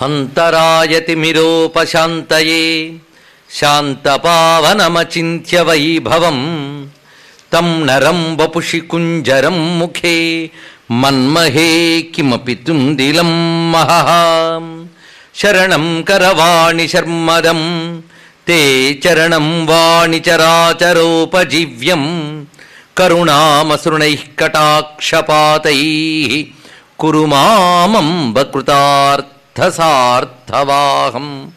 हन्तरायतिमिरोपशान्तये शान्तपावनमचिन्त्यवैभवं तं नरं वपुषि कुञ्जरं मुखे मन्महे किमपि तुन्दिलं महः। शरणं करवाणि शर्मदं ते चरणं वाणि चराचरोपजीव्यम् करुणामसृणैः कटाक्षपातैः कुरु मामम्बकृतार्थसार्थवाहम्।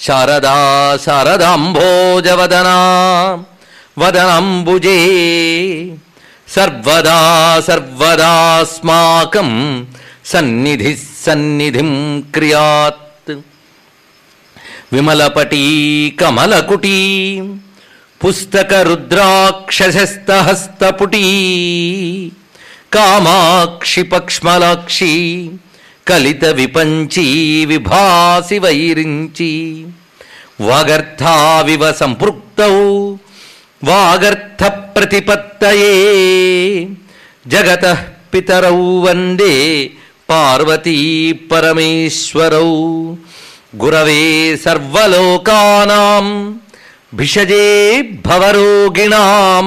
शारदा शरदाम्भोजवदना वदनम्बुजे सर्वदा सर्वदास्माकम् सन्निधिः सन्निधिम् क्रियात्। विमलपटी कमलकुटी पुस्तकरुद्राक्षसस्तहस्तपुटी कामाक्षि पक्ष्मलाक्षी कलितविपञ्ची विभासि वैरिञ्ची वागर्थाविव सम्पृक्तौ वागर्थप्रतिपत्तये जगतः पितरौ वन्दे पार्वती परमेश्वरौ गुरवे सर्वलोकानाम् भिषजे भवरोगिणां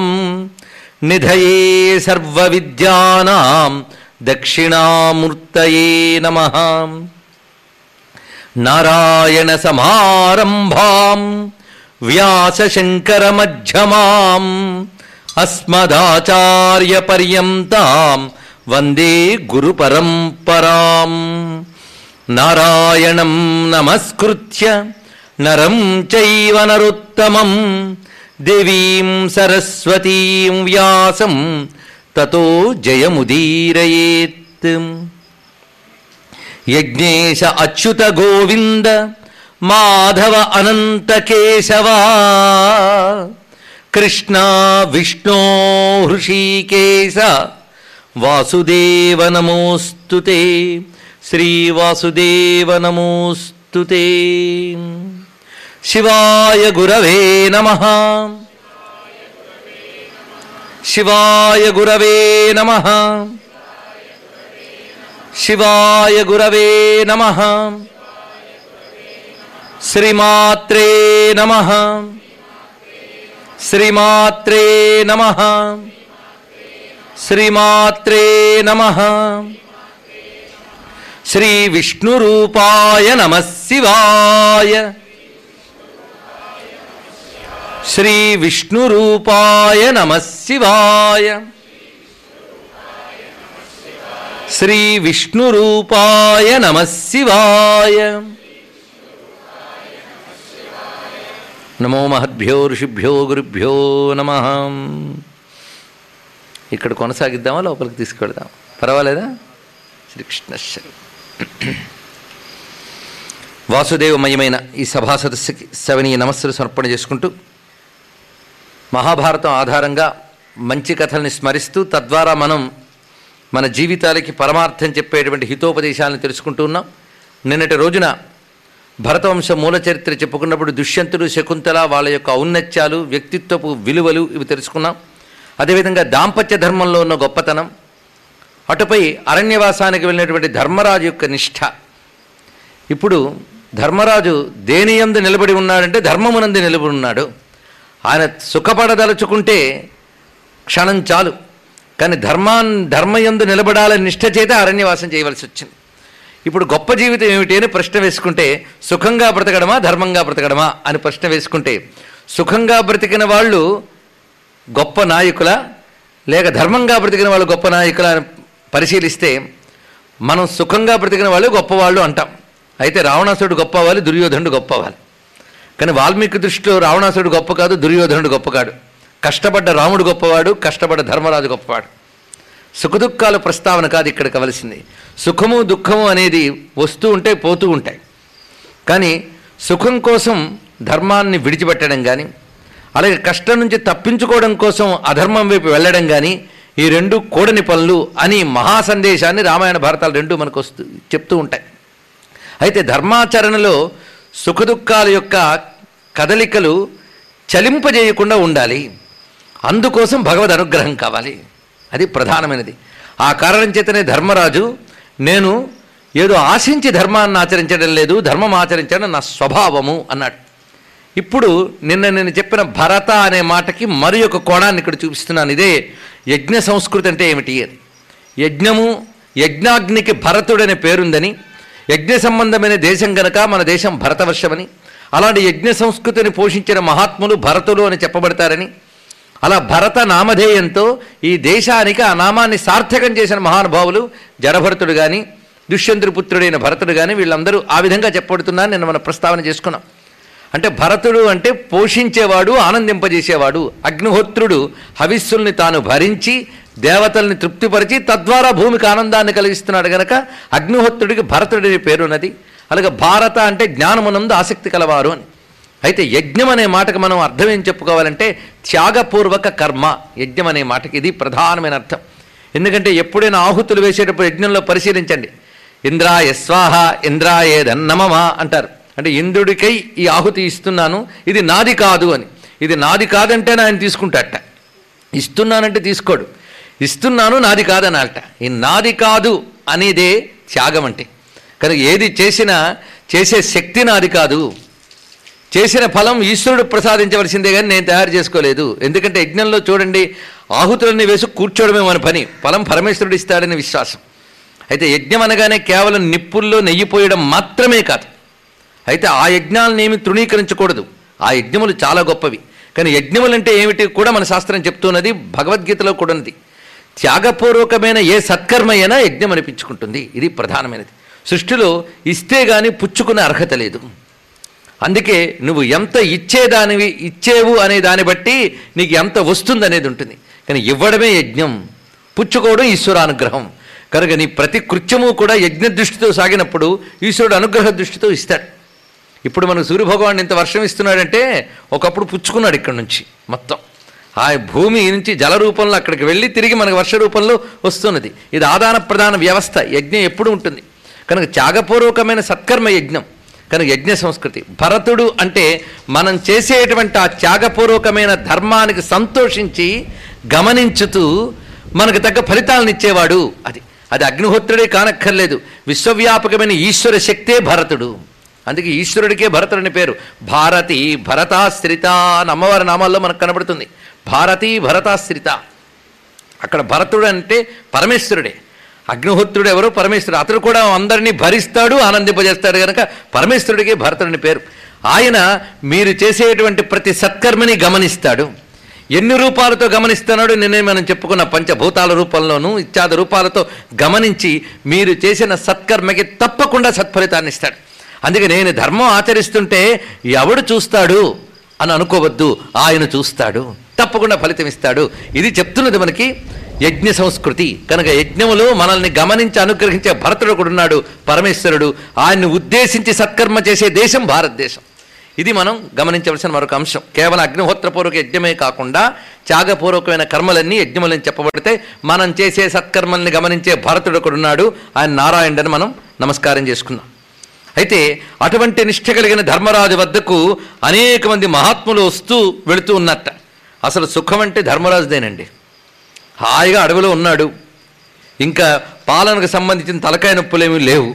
निधये सर्वविद्यानां दक्षिणामूर्तये नमः। नारायणसमारम्भां व्यासशङ्करमध्यमाम् अस्मदाचार्यपर्यन्तां वन्दे गुरुपरम्पराम्। नारायणं नमस्कृत्य नरं चैव नरुत्तमं। देवीं सरस्वतीं व्यासं ततो जयमुदीरयेत्। यज्ञेश अच्युत गोविन्द माधव अनन्तकेशवा कृष्णा विष्णो हृषीकेश वासुदेव नमोऽस्तु ते। श्रीवासुदेव नमोऽस्तु ते। విష్ణో హృషీకేశ వాసుదేవ నమోస్తు శ్రీవాసుదేవ నమోస్తు శివాయ గురవే నమ శివాయ గురవే నమ శివాయ గురవే నమ శ్రీమాత్రే నమ శ్రీమాత్రే శ్రీ విష్ణు రూపాయ శ్రీ విష్ణురూపాయ నమ శివాయ. శ్రీ విష్ణురూపాయ రూపాయ నమ శివాయ. నమో మహద్భ్యో ఋషిభ్యో గురుభ్యో నమ. ఇక్కడ కొనసాగిద్దామా లోపలికి తీసుకెళ్దాం పర్వాలేదా? శ్రీకృష్ణ వాసుదేవమయమైన ఈ సభా సదస్సుకి శవనీయ నమస్సులు సమర్పణ చేసుకుంటూ మహాభారతం ఆధారంగా మంచి కథల్ని స్మరిస్తూ తద్వారా మనం మన జీవితాలకి పరమార్థం చెప్పేటువంటి హితోపదేశాలను తెలుసుకుంటూ ఉన్నాం. నిన్నటి రోజున భరతవంశ మూల చరిత్ర చెప్పుకున్నప్పుడు దుష్యంతుడు శకుంతల వాళ్ళ యొక్క ఔన్నత్యాలు వ్యక్తిత్వపు విలువలు ఇవి తెలుసుకున్నాం. అదేవిధంగా దాంపత్య ధర్మంలో ఉన్న గొప్పతనం అటుపై అరణ్యవాసానికి వెళ్ళినటువంటి ధర్మరాజు యొక్క నిష్ఠ. ఇప్పుడు ధర్మరాజు దేనియందు నిలబడి ఉన్నాడంటే ధర్మమునందు నిలబడి ఉన్నాడు. ఆయన సుఖపడదలుచుకుంటే క్షణం చాలు. కానీ ధర్మాన్ ధర్మయందు నిలబడాలని నిష్ట చేత అరణ్యవాసం చేయవలసి వచ్చింది. ఇప్పుడు గొప్ప జీవితం ఏమిటి అని ప్రశ్న వేసుకుంటే సుఖంగా బ్రతకడమా ధర్మంగా బ్రతకడమా అని ప్రశ్న వేసుకుంటే సుఖంగా బ్రతికిన వాళ్ళు గొప్ప నాయకుల లేక ధర్మంగా బ్రతికిన వాళ్ళు గొప్ప నాయకుల అని పరిశీలిస్తే మనం సుఖంగా బ్రతికిన వాళ్ళు గొప్పవాళ్ళు అంటాం. అయితే రావణాసుడు గొప్పవాలి దుర్యోధనుడు గొప్పవాలి కానీ వాల్మీకి దృష్టిలో రావణాసుడు గొప్ప కాదు దుర్యోధనుడు గొప్ప కాడు. కష్టపడ్డ రాముడు గొప్పవాడు కష్టపడ్డ ధర్మరాజు గొప్పవాడు. సుఖదుఖాల ప్రస్తావన కాదు ఇక్కడ కవలసింది. సుఖము దుఃఖము అనేది వస్తూ ఉంటే పోతూ ఉంటాయి. కానీ సుఖం కోసం ధర్మాన్ని విడిచిపెట్టడం కానీ అలాగే కష్టం నుంచి తప్పించుకోవడం కోసం అధర్మం వైపు వెళ్ళడం కానీ ఈ రెండు కూడని పనులు అని మహా సందేశాన్ని రామాయణ భారతాలు రెండు మనకు వస్తూ చెప్తూ ఉంటాయి. అయితే ధర్మాచరణలో సుఖదుఖాల యొక్క కదలికలు చలింపజేయకుండా ఉండాలి. అందుకోసం భగవద్ అనుగ్రహం కావాలి. అది ప్రధానమైనది. ఆ కారణం చేతనే ధర్మరాజు నేను ఏదో ఆశించి ధర్మాన్ని ఆచరించడం లేదు ధర్మం ఆచరించడం నా స్వభావము అన్నాడు. ఇప్పుడు నిన్న నేను చెప్పిన భరత అనే మాటకి మరి ఒక కోణాన్ని ఇక్కడ చూపిస్తున్నాను. ఇదే యజ్ఞ సంస్కృతి అంటే ఏమిటి? యజ్ఞము యజ్ఞాగ్నికి భరతుడనే పేరుందని యజ్ఞ సంబంధమైన దేశం గనక మన దేశం భరతవర్షమని అలాంటి యజ్ఞ సంస్కృతిని పోషించిన మహాత్ములు భరతులు అని చెప్పబడతారని అలా భరత నామధేయంతో ఈ దేశానికి ఆ నామాన్ని సార్థకం చేసిన మహానుభావులు జడభరతుడు కానీ దుష్యంతుడి పుత్రుడైన భరతుడు కానీ వీళ్ళందరూ ఆ విధంగా చెప్పబడుతున్నారని నేను మన ప్రస్తావన చేసుకున్నాం. అంటే భరతుడు అంటే పోషించేవాడు ఆనందింపజేసేవాడు అగ్నిహోత్రుడు హవిస్సుల్ని తాను భరించి దేవతల్ని తృప్తిపరిచి తద్వారా భూమికి ఆనందాన్ని కలిగిస్తున్నాడు గనక అగ్నిహోత్రుడికి భరతుడి పేరున్నది అలాగే భారత అంటే జ్ఞానమునందు ఆసక్తి కలవారు అని. అయితే యజ్ఞం అనే మాటకు మనం అర్థం ఏం చెప్పుకోవాలంటే త్యాగపూర్వక కర్మ. యజ్ఞం అనే మాటకి ఇది ప్రధానమైన అర్థం. ఎందుకంటే ఎప్పుడైనా ఆహుతులు వేసేటప్పుడు యజ్ఞంలో పరిశీలించండి. ఇంద్రాయ స్వాహ ఇంద్రాయేదన్నమమా అంటారు. అంటే ఇంద్రుడికై ఈ ఆహుతి ఇస్తున్నాను ఇది నాది కాదు అని. ఇది నాది కాదంటే ఆయన తీసుకుంటాట ఇస్తున్నానంటే తీసుకోడు. ఇస్తున్నాను నాది కాదనాలట. ఈ నాది కాదు అనేదే త్యాగం అంటే. కనుక ఏది చేసినా చేసే శక్తి నాది కాదు. చేసిన ఫలం ఈశ్వరుడు ప్రసాదించవలసిందే కానీ నేను తయారు చేసుకోలేదు. ఎందుకంటే యజ్ఞంలో చూడండి ఆహుతులన్నీ వేసి కూర్చోవడమే మన పని. ఫలం పరమేశ్వరుడు ఇస్తాడని విశ్వాసం. అయితే యజ్ఞం అనగానే కేవలం నిప్పుల్లో నెయ్యిపోయడం మాత్రమే కాదు. అయితే ఆ యజ్ఞాలను ఏమి తృణీకరించకూడదు. ఆ యజ్ఞములు చాలా గొప్పవి. కానీ యజ్ఞములంటే ఏమిటి కూడా మన శాస్త్రం చెప్తున్నది భగవద్గీతలో కూడా ఉంది త్యాగపూర్వకమైన ఏ సత్కర్మ అయినా యజ్ఞం అనిపించుకుంటుంది. ఇది ప్రధానమైనది. సృష్టిలో ఇస్తే గాని పుచ్చుకునే అర్హత లేదు. అందుకే నువ్వు ఎంత ఇచ్చేదానివి ఇచ్చేవు అనే దాన్ని బట్టి నీకు ఎంత వస్తుంది అనేది ఉంటుంది. కానీ ఇవ్వడమే యజ్ఞం. పుచ్చుకోవడం ఈశ్వరానుగ్రహం. కనుక నీ ప్రతి కృత్యము కూడా యజ్ఞ దృష్టితో సాగినప్పుడు ఈశ్వరుడు అనుగ్రహ దృష్టితో ఇస్తాడు. ఇప్పుడు మనకు సూర్యభగవాన్ ఇంత వర్షం ఇస్తున్నాడంటే ఒకప్పుడు పుచ్చుకున్నాడు ఇక్కడ నుంచి మొత్తం. ఆ భూమి నుంచి జల రూపంలో అక్కడికి వెళ్ళి తిరిగి మనకు వర్ష రూపంలో వస్తున్నది. ఇది ఆదాన ప్రధాన వ్యవస్థ యజ్ఞం ఎప్పుడు ఉంటుంది. కనుక త్యాగపూర్వకమైన సత్కర్మ యజ్ఞం కనుక యజ్ఞ సంస్కృతి. భరతుడు అంటే మనం చేసేటువంటి ఆ త్యాగపూర్వకమైన ధర్మానికి సంతోషించి గమనించుతూ మనకు తగ్గ ఫలితాలను ఇచ్చేవాడు అది. అది అగ్నిహోత్రుడే కానక్కర్లేదు. విశ్వవ్యాపకమైన ఈశ్వర శక్తే భరతుడు. అందుకే ఈశ్వరుడికే భరతుడని పేరు. భారతి భరతాశ్రిత అని అమ్మవారి నామాల్లో మనకు కనబడుతుంది. భారతీ భరతాశ్రిత. అక్కడ భరతుడు అంటే పరమేశ్వరుడే. అగ్నిహోత్రుడు ఎవరో పరమేశ్వరుడు. అతడు కూడా అందరినీ భరిస్తాడు ఆనందింపజేస్తాడు కనుక పరమేశ్వరుడికి భరతుడిని పేరు. ఆయన మీరు చేసేటువంటి ప్రతి సత్కర్మని గమనిస్తాడు. ఎన్ని రూపాలతో గమనిస్తున్నాడు నిన్నే మనం చెప్పుకున్న పంచభూతాల రూపంలోనూ ఇత్యాది రూపాలతో గమనించి మీరు చేసిన సత్కర్మకి తప్పకుండా సత్ఫలితాన్ని ఇస్తాడు. అందుకే నేను ధర్మం ఆచరిస్తుంటే ఎవడు చూస్తాడు అని అనుకోవద్దు ఆయన చూస్తాడు. తప్పకుండా ఫలితం ఇస్తాడు. ఇది చెప్తున్నది మనకి యజ్ఞ సంస్కృతి. కనుక యజ్ఞములో మనల్ని గమనించి అనుగ్రహించే భరతుడు కూడా ఉన్నాడు పరమేశ్వరుడు. ఆయన్ని ఉద్దేశించి సత్కర్మ చేసే దేశం భారతదేశం. ఇది మనం గమనించవలసిన మరొక అంశం. కేవలం అగ్నిహోత్రపూర్వక యజ్ఞమే కాకుండా త్యాగపూర్వకమైన కర్మలన్నీ యజ్ఞములని చెప్పబడితే మనం చేసే సత్కర్మల్ని గమనించే భరతుడు ఒకడు ఉన్నాడు. ఆయన నారాయణుడని మనం నమస్కారం చేసుకున్నాం. అయితే అటువంటి నిష్ఠ కలిగిన ధర్మరాజు వద్దకు అనేక మంది మహాత్ములు వస్తూ వెళుతూ ఉన్నట్ట. అసలు సుఖం అంటే ధర్మరాజుదేనండి. హాయిగా అడవిలో ఉన్నాడు. ఇంకా పాలనకు సంబంధించిన తలకాయ నొప్పులేమీ లేవు.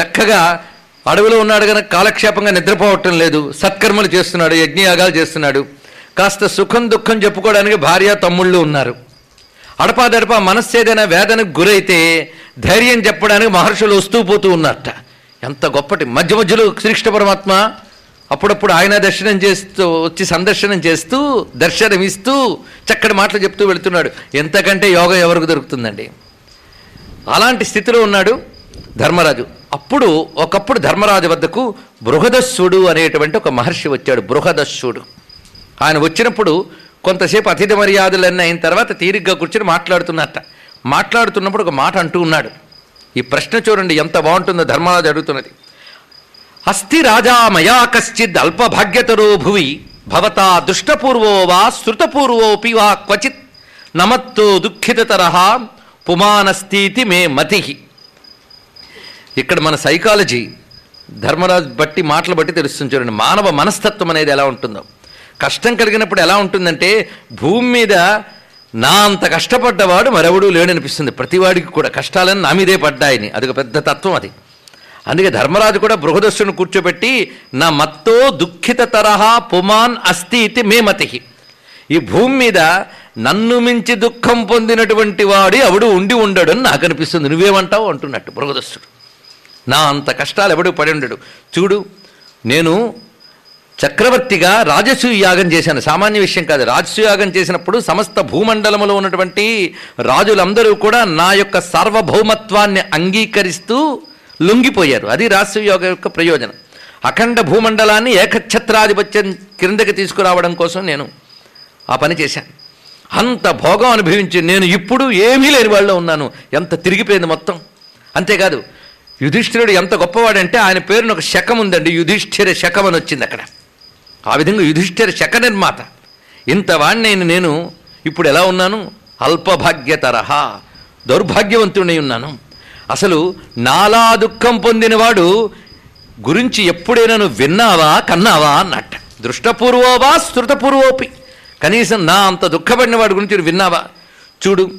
చక్కగా అడవిలో ఉన్నాడు కనుక కాలక్షేపంగా నిద్రపోవటం లేదు. సత్కర్మలు చేస్తున్నాడు యజ్ఞయాగాలు చేస్తున్నాడు. కాస్త సుఖం దుఃఖం చెప్పుకోవడానికి భార్య తమ్ముళ్ళు ఉన్నారు. అడపాదడపా మనస్సు ఏదైనా వేదనకు గురైతే ధైర్యం చెప్పడానికి మహర్షులు వస్తూ పోతూ ఉన్నట్ట ఎంత గొప్పటి మధ్య మధ్యలో శ్రీకృష్ణ పరమాత్మ అప్పుడప్పుడు ఆయన దర్శనం చేస్తూ వచ్చి సందర్శనం చేస్తూ దర్శనం ఇస్తూ చక్కటి మాటలు చెప్తూ వెళుతున్నాడు. ఎంతకంటే యోగం ఎవరికి దొరుకుతుందండి? అలాంటి స్థితిలో ఉన్నాడు ధర్మరాజు. అప్పుడు ఒకప్పుడు ధర్మరాజు వద్దకు బృహదస్సుడు అనేటువంటి ఒక మహర్షి వచ్చాడు బృహదస్సుడు. ఆయన వచ్చినప్పుడు కొంతసేపు అతిథి మర్యాదలన్నీ అయిన తర్వాత తీరిగ్గా కూర్చొని మాట్లాడుతున్నట్ట. మాట్లాడుతున్నప్పుడు ఒక మాట అంటూ ఉన్నాడు. ఈ ప్రశ్న చూడండి ఎంత బాగుంటుందో ధర్మరాజు అడుగుతున్నది. అస్థి రాజా మయా కశ్చిద్ అల్పభాగ్యతరో భువి భవతా దుష్టపూర్వో వా శృతపూర్వోపి వా క్వచిత్ నమత్తో దుఃఖితతర పుమానస్థితి మే మతి. ఇక్కడ మన సైకాలజీ ధర్మరాజు బట్టి మాటలు బట్టి తెలుస్తుంది చూడండి. మానవ మనస్తత్వం అనేది ఎలా ఉంటుందో. కష్టం కలిగినప్పుడు ఎలా ఉంటుందంటే భూమి మీద నా అంత కష్టపడ్డవాడు మరెవడూ లేడనిపిస్తుంది. ప్రతివాడికి కూడా కష్టాలని నా మీదే పడ్డాయని. అదొక పెద్ద తత్వం అది. అందుకే ధర్మరాజు కూడా బృహదస్సును కూర్చోబెట్టి నా మత్తో దుఃఖిత తరహా పుమాన్ అస్తి ఇది మే మతి ఈ భూమి మీద నన్ను మించి దుఃఖం పొందినటువంటి వాడి అవడు ఉండి ఉండడు అని నాకు అనిపిస్తుంది. నువ్వేమంటావు అంటున్నట్టు బృహదస్సుడు. నా అంత కష్టాలు ఎవడు పడి ఉండడు. చూడు నేను చక్రవర్తిగా రాజసూయ యాగం చేశాను. సామాన్య విషయం కాదు. రాజసూయ యాగం చేసినప్పుడు సమస్త భూమండలములో ఉన్నటువంటి రాజులందరూ కూడా నా యొక్క సార్వభౌమత్వాన్ని అంగీకరిస్తూ లొంగిపోయారు. అది రాష్ట్రయోగ యొక్క ప్రయోజనం. అఖండ భూమండలాన్ని ఏకఛత్రాధిపత్యం క్రిందకి తీసుకురావడం కోసం నేను ఆ పని చేశాను. అంత భోగం అనుభవించి నేను ఇప్పుడు ఏమీ లేని వాళ్ళలో ఉన్నాను. ఎంత తిరిగిపోయింది మొత్తం. అంతేకాదు యుధిష్ఠిరుడు ఎంత గొప్పవాడంటే ఆయన పేరున ఒక శకం ఉందండి. యుధిష్ఠిర శకం అని వచ్చింది అక్కడ. ఆ విధంగా యుధిష్ఠిర శక నిర్మాత. ఇంత వాణ్ణైన నేను ఇప్పుడు ఎలా ఉన్నాను? అల్పభాగ్యతరహ. దౌర్భాగ్యవంతుడై ఉన్నాను. అసలు నాలా దుఃఖం పొందినవాడు గురించి ఎప్పుడైనా నువ్వు విన్నావా కన్నావా అన్నట్ట. దృష్టపూర్వోవా శృతపూర్వోపి కనీసం నా అంత దుఃఖపడిన వాడి గురించి విన్నావా? చూడు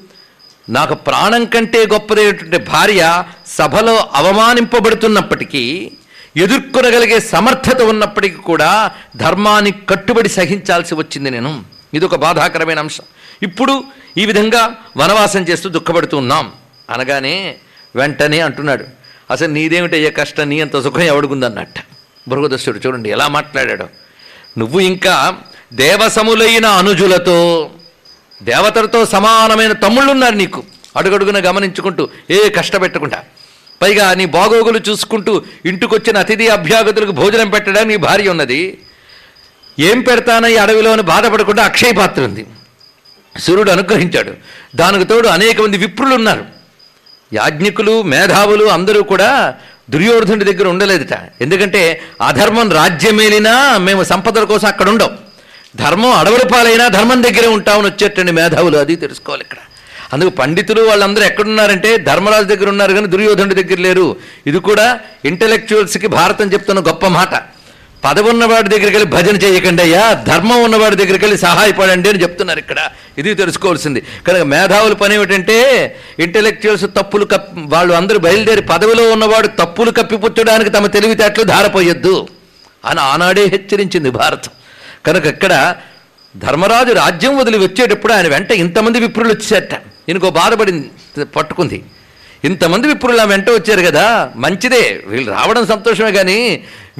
నాకు ప్రాణం కంటే గొప్పదైనటువంటి భార్య సభలో అవమానింపబడుతున్నప్పటికీ ఎదుర్కొనగలిగే సమర్థత ఉన్నప్పటికీ కూడా ధర్మానికి కట్టుబడి సహించాల్సి వచ్చింది నేను. ఇది ఒక బాధాకరమైన అంశం. ఇప్పుడు ఈ విధంగా వనవాసం చేస్తూ దుఃఖపడుతున్నాం అనగానే వెంటనే అంటున్నాడు. అసలు నీదేమిటయ్యే కష్టం? నీ అంత సుఖం ఎవడుకుందన్నట్ట బృహదస్సుడు చూడండి ఎలా మాట్లాడాడు. నువ్వు ఇంకా దేవసములైన అనుజులతో దేవతలతో సమానమైన తమ్ముళ్ళున్నారు నీకు. అడుగడుగున గమనించుకుంటూ ఏ కష్టపెట్టకుండా. పైగా నీ బాగోగులు చూసుకుంటూ ఇంటికొచ్చిన అతిథి అభ్యాగతులకు భోజనం పెట్టడానికి నీ భార్య ఉన్నది. ఏం పెడతానని అడవిలోని బాధపడకుండా అక్షయ పాత్ర ఉంది. సూర్యుడు అనుగ్రహించాడు. దానికి తోడు అనేక మంది విప్రులు ఉన్నారు యాజ్ఞికులు మేధావులు అందరూ కూడా దుర్యోధనుడి దగ్గర ఉండలేదుట. ఎందుకంటే అధర్మం రాజ్యమేలినా మేము సంపదల కోసం అక్కడ ఉండం. ధర్మం అడవుల పాలైనా ధర్మం దగ్గరే ఉంటామని వచ్చేటండి మేధావులు అది తెలుసుకోవాలి ఇక్కడ. అందుకు పండితులు వాళ్ళందరూ ఎక్కడున్నారంటే ధర్మరాజు దగ్గర ఉన్నారు కానీ దుర్యోధనుడి దగ్గర లేరు. ఇది కూడా ఇంటలెక్చువల్స్కి భారతం చెప్తున్న గొప్ప మాట. పదవి ఉన్నవాడి దగ్గరికి వెళ్ళి భజన చేయకండి అయ్యా ధర్మం ఉన్నవాడి దగ్గరికి వెళ్ళి సహాయపడండి అని చెప్తున్నారు ఇక్కడ. ఇది తెలుసుకోవాల్సింది. కనుక మేధావుల పని ఏమిటంటే ఇంటెలెక్చువల్స్ తప్పులు కప్ వాళ్ళు అందరూ బయలుదేరి పదవిలో ఉన్నవాడు తప్పులు కప్పిపుచ్చడానికి తమ తెలివితేటలు ధారపోయొద్దు అని ఆనాడే హెచ్చరించింది భారతం. కనుక ఇక్కడ ధర్మరాజు రాజ్యం వదిలి వచ్చేటప్పుడు ఆయన వెంట ఇంతమంది విప్రులు వచ్చేట. ఈయనకో బాధపడింది పట్టుకుంది. ఇంతమంది విప్రులు వెంట వచ్చారు కదా మంచిదే. వీళ్ళు రావడం సంతోషమే కానీ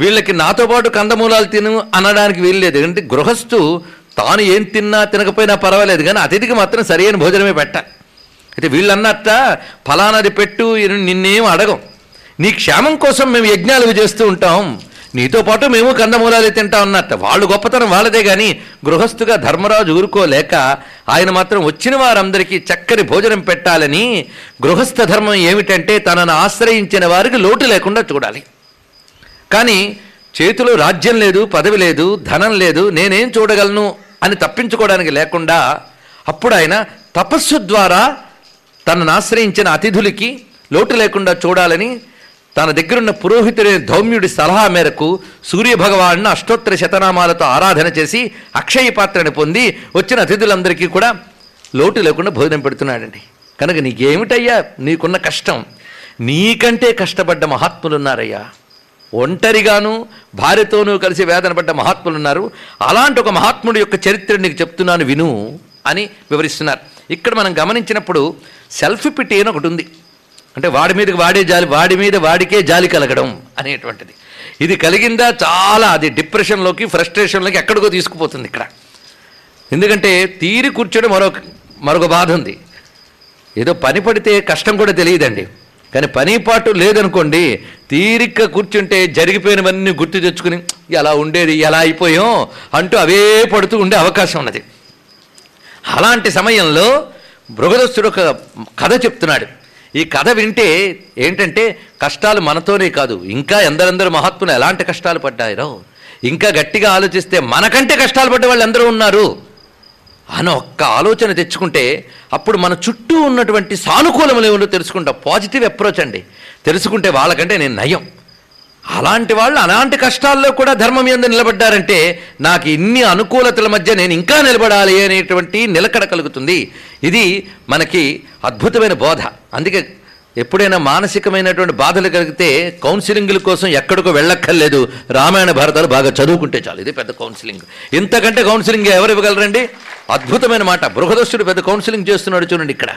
వీళ్ళకి నాతో పాటు కందమూలాలు తిను అనడానికి వీల్లేదు ఎందుకంటే గృహస్థు తాను ఏం తిన్నా తినకపోయినా పర్వాలేదు కానీ అతిథికి మాత్రం సరైన భోజనమే పెట్ట. అయితే వీళ్ళన్నట్ట ఫలానాది పెట్టు నిన్నేం అడగం. నీ క్షేమం కోసం మేము యజ్ఞాలు చేస్తూ ఉంటాం. నీతో పాటు మేము కందమూలాలు తింటాం అన్నట్టు. వాళ్ళు గొప్పతనం వాళ్ళదే కానీ గృహస్థుగా ధర్మరాజు ఊరుకోలేక ఆయన మాత్రం వచ్చిన వారందరికీ చక్కని భోజనం పెట్టాలని గృహస్థ ధర్మం ఏమిటంటే తనను ఆశ్రయించిన వారికి లోటు లేకుండా చూడాలి. కానీ చేతిలో రాజ్యం లేదు పదవి లేదు ధనం లేదు నేనేం చూడగలను అని తప్పించుకోవడానికి లేకుండా అప్పుడు ఆయన తపస్సు ద్వారా తనను ఆశ్రయించిన అతిథులకి లోటు లేకుండా చూడాలని తన దగ్గరున్న పురోహితుడైన ధౌమ్యుడి సలహా మేరకు సూర్యభగవాను అష్టోత్తర శతనామాలతో ఆరాధన చేసి అక్షయ పాత్రని పొంది వచ్చిన అతిథులందరికీ కూడా లోటు లేకుండా భోజనం పెడుతున్నాడండి. కనుక నీకేమిటయ్యా? నీకున్న కష్టం. నీకంటే కష్టపడ్డ మహాత్ములున్నారయ్యా. ఒంటరిగాను భార్యతోనూ కలిసి వేదన పడ్డ మహాత్ములు ఉన్నారు అలాంటి ఒక మహాత్ముడి యొక్క చరిత్ర నీకు చెప్తున్నాను విను అని వివరిస్తున్నారు. ఇక్కడ మనం గమనించినప్పుడు సెల్ఫ్ పిటి అని ఒకటి ఉంది. అంటే వాడి మీదకి వాడే జాలి వాడి మీద వాడికే జాలి కలగడం అనేటువంటిది. ఇది కలిగిందా? చాలా. అది డిప్రెషన్లోకి ఫ్రస్ట్రేషన్లోకి ఎక్కడికో తీసుకుపోతుంది ఇక్కడ. ఎందుకంటే తీరి కూర్చోడం మరొక మరొక బాధ ఉంది. ఏదో పని పడితే కష్టం కూడా తెలియదండి. కానీ పని పాటు లేదనుకోండి తీరిక కూర్చుంటే జరిగిపోయినవన్నీ గుర్తు తెచ్చుకుని ఎలా ఉండేది ఎలా అయిపోయాం అంటూ అవే పడుతూ ఉండే అవకాశం ఉన్నది. అలాంటి సమయంలో బృహదస్తుడు ఒక కథ చెప్తున్నాడు. ఈ కథ వింటే ఏంటంటే కష్టాలు మనతోనే కాదు ఇంకా ఎందరెందరు మహాత్ములు ఎలాంటి కష్టాలు పడ్డారో ఇంకా గట్టిగా ఆలోచిస్తే మనకంటే కష్టాలు పడ్డ వాళ్ళు ఎందరూ ఉన్నారు. అని ఒక్క ఆలోచన తెచ్చుకుంటే అప్పుడు మన చుట్టూ ఉన్నటువంటి సానుకూలములు ఏమో తెలుసుకుంటాం. పాజిటివ్ అప్రోచ్ అండి. తెలుసుకుంటే వాళ్ళకంటే నేను నయం. అలాంటి వాళ్ళు అలాంటి కష్టాల్లో కూడా ధర్మం మీద నిలబడ్డారంటే నాకు ఇన్ని అనుకూలతల మధ్య నేను ఇంకా నిలబడాలి అనేటువంటి నిలకడ కలుగుతుంది. ఇది మనకి అద్భుతమైన బోధ. అందుకే ఎప్పుడైనా మానసికమైనటువంటి బాధలు కలిగితే కౌన్సిలింగ్ల కోసం ఎక్కడికో వెళ్ళక్కర్లేదు. రామాయణ భారతాలు బాగా చదువుకుంటే చాలు. ఇది పెద్ద కౌన్సిలింగ్. ఇంతకంటే కౌన్సిలింగ్ ఎవరు ఇవ్వగలరండి? అద్భుతమైన మాట. బృహదస్తుడు పెద్ద కౌన్సిలింగ్ చేస్తున్నాడు చూడండి ఇక్కడ.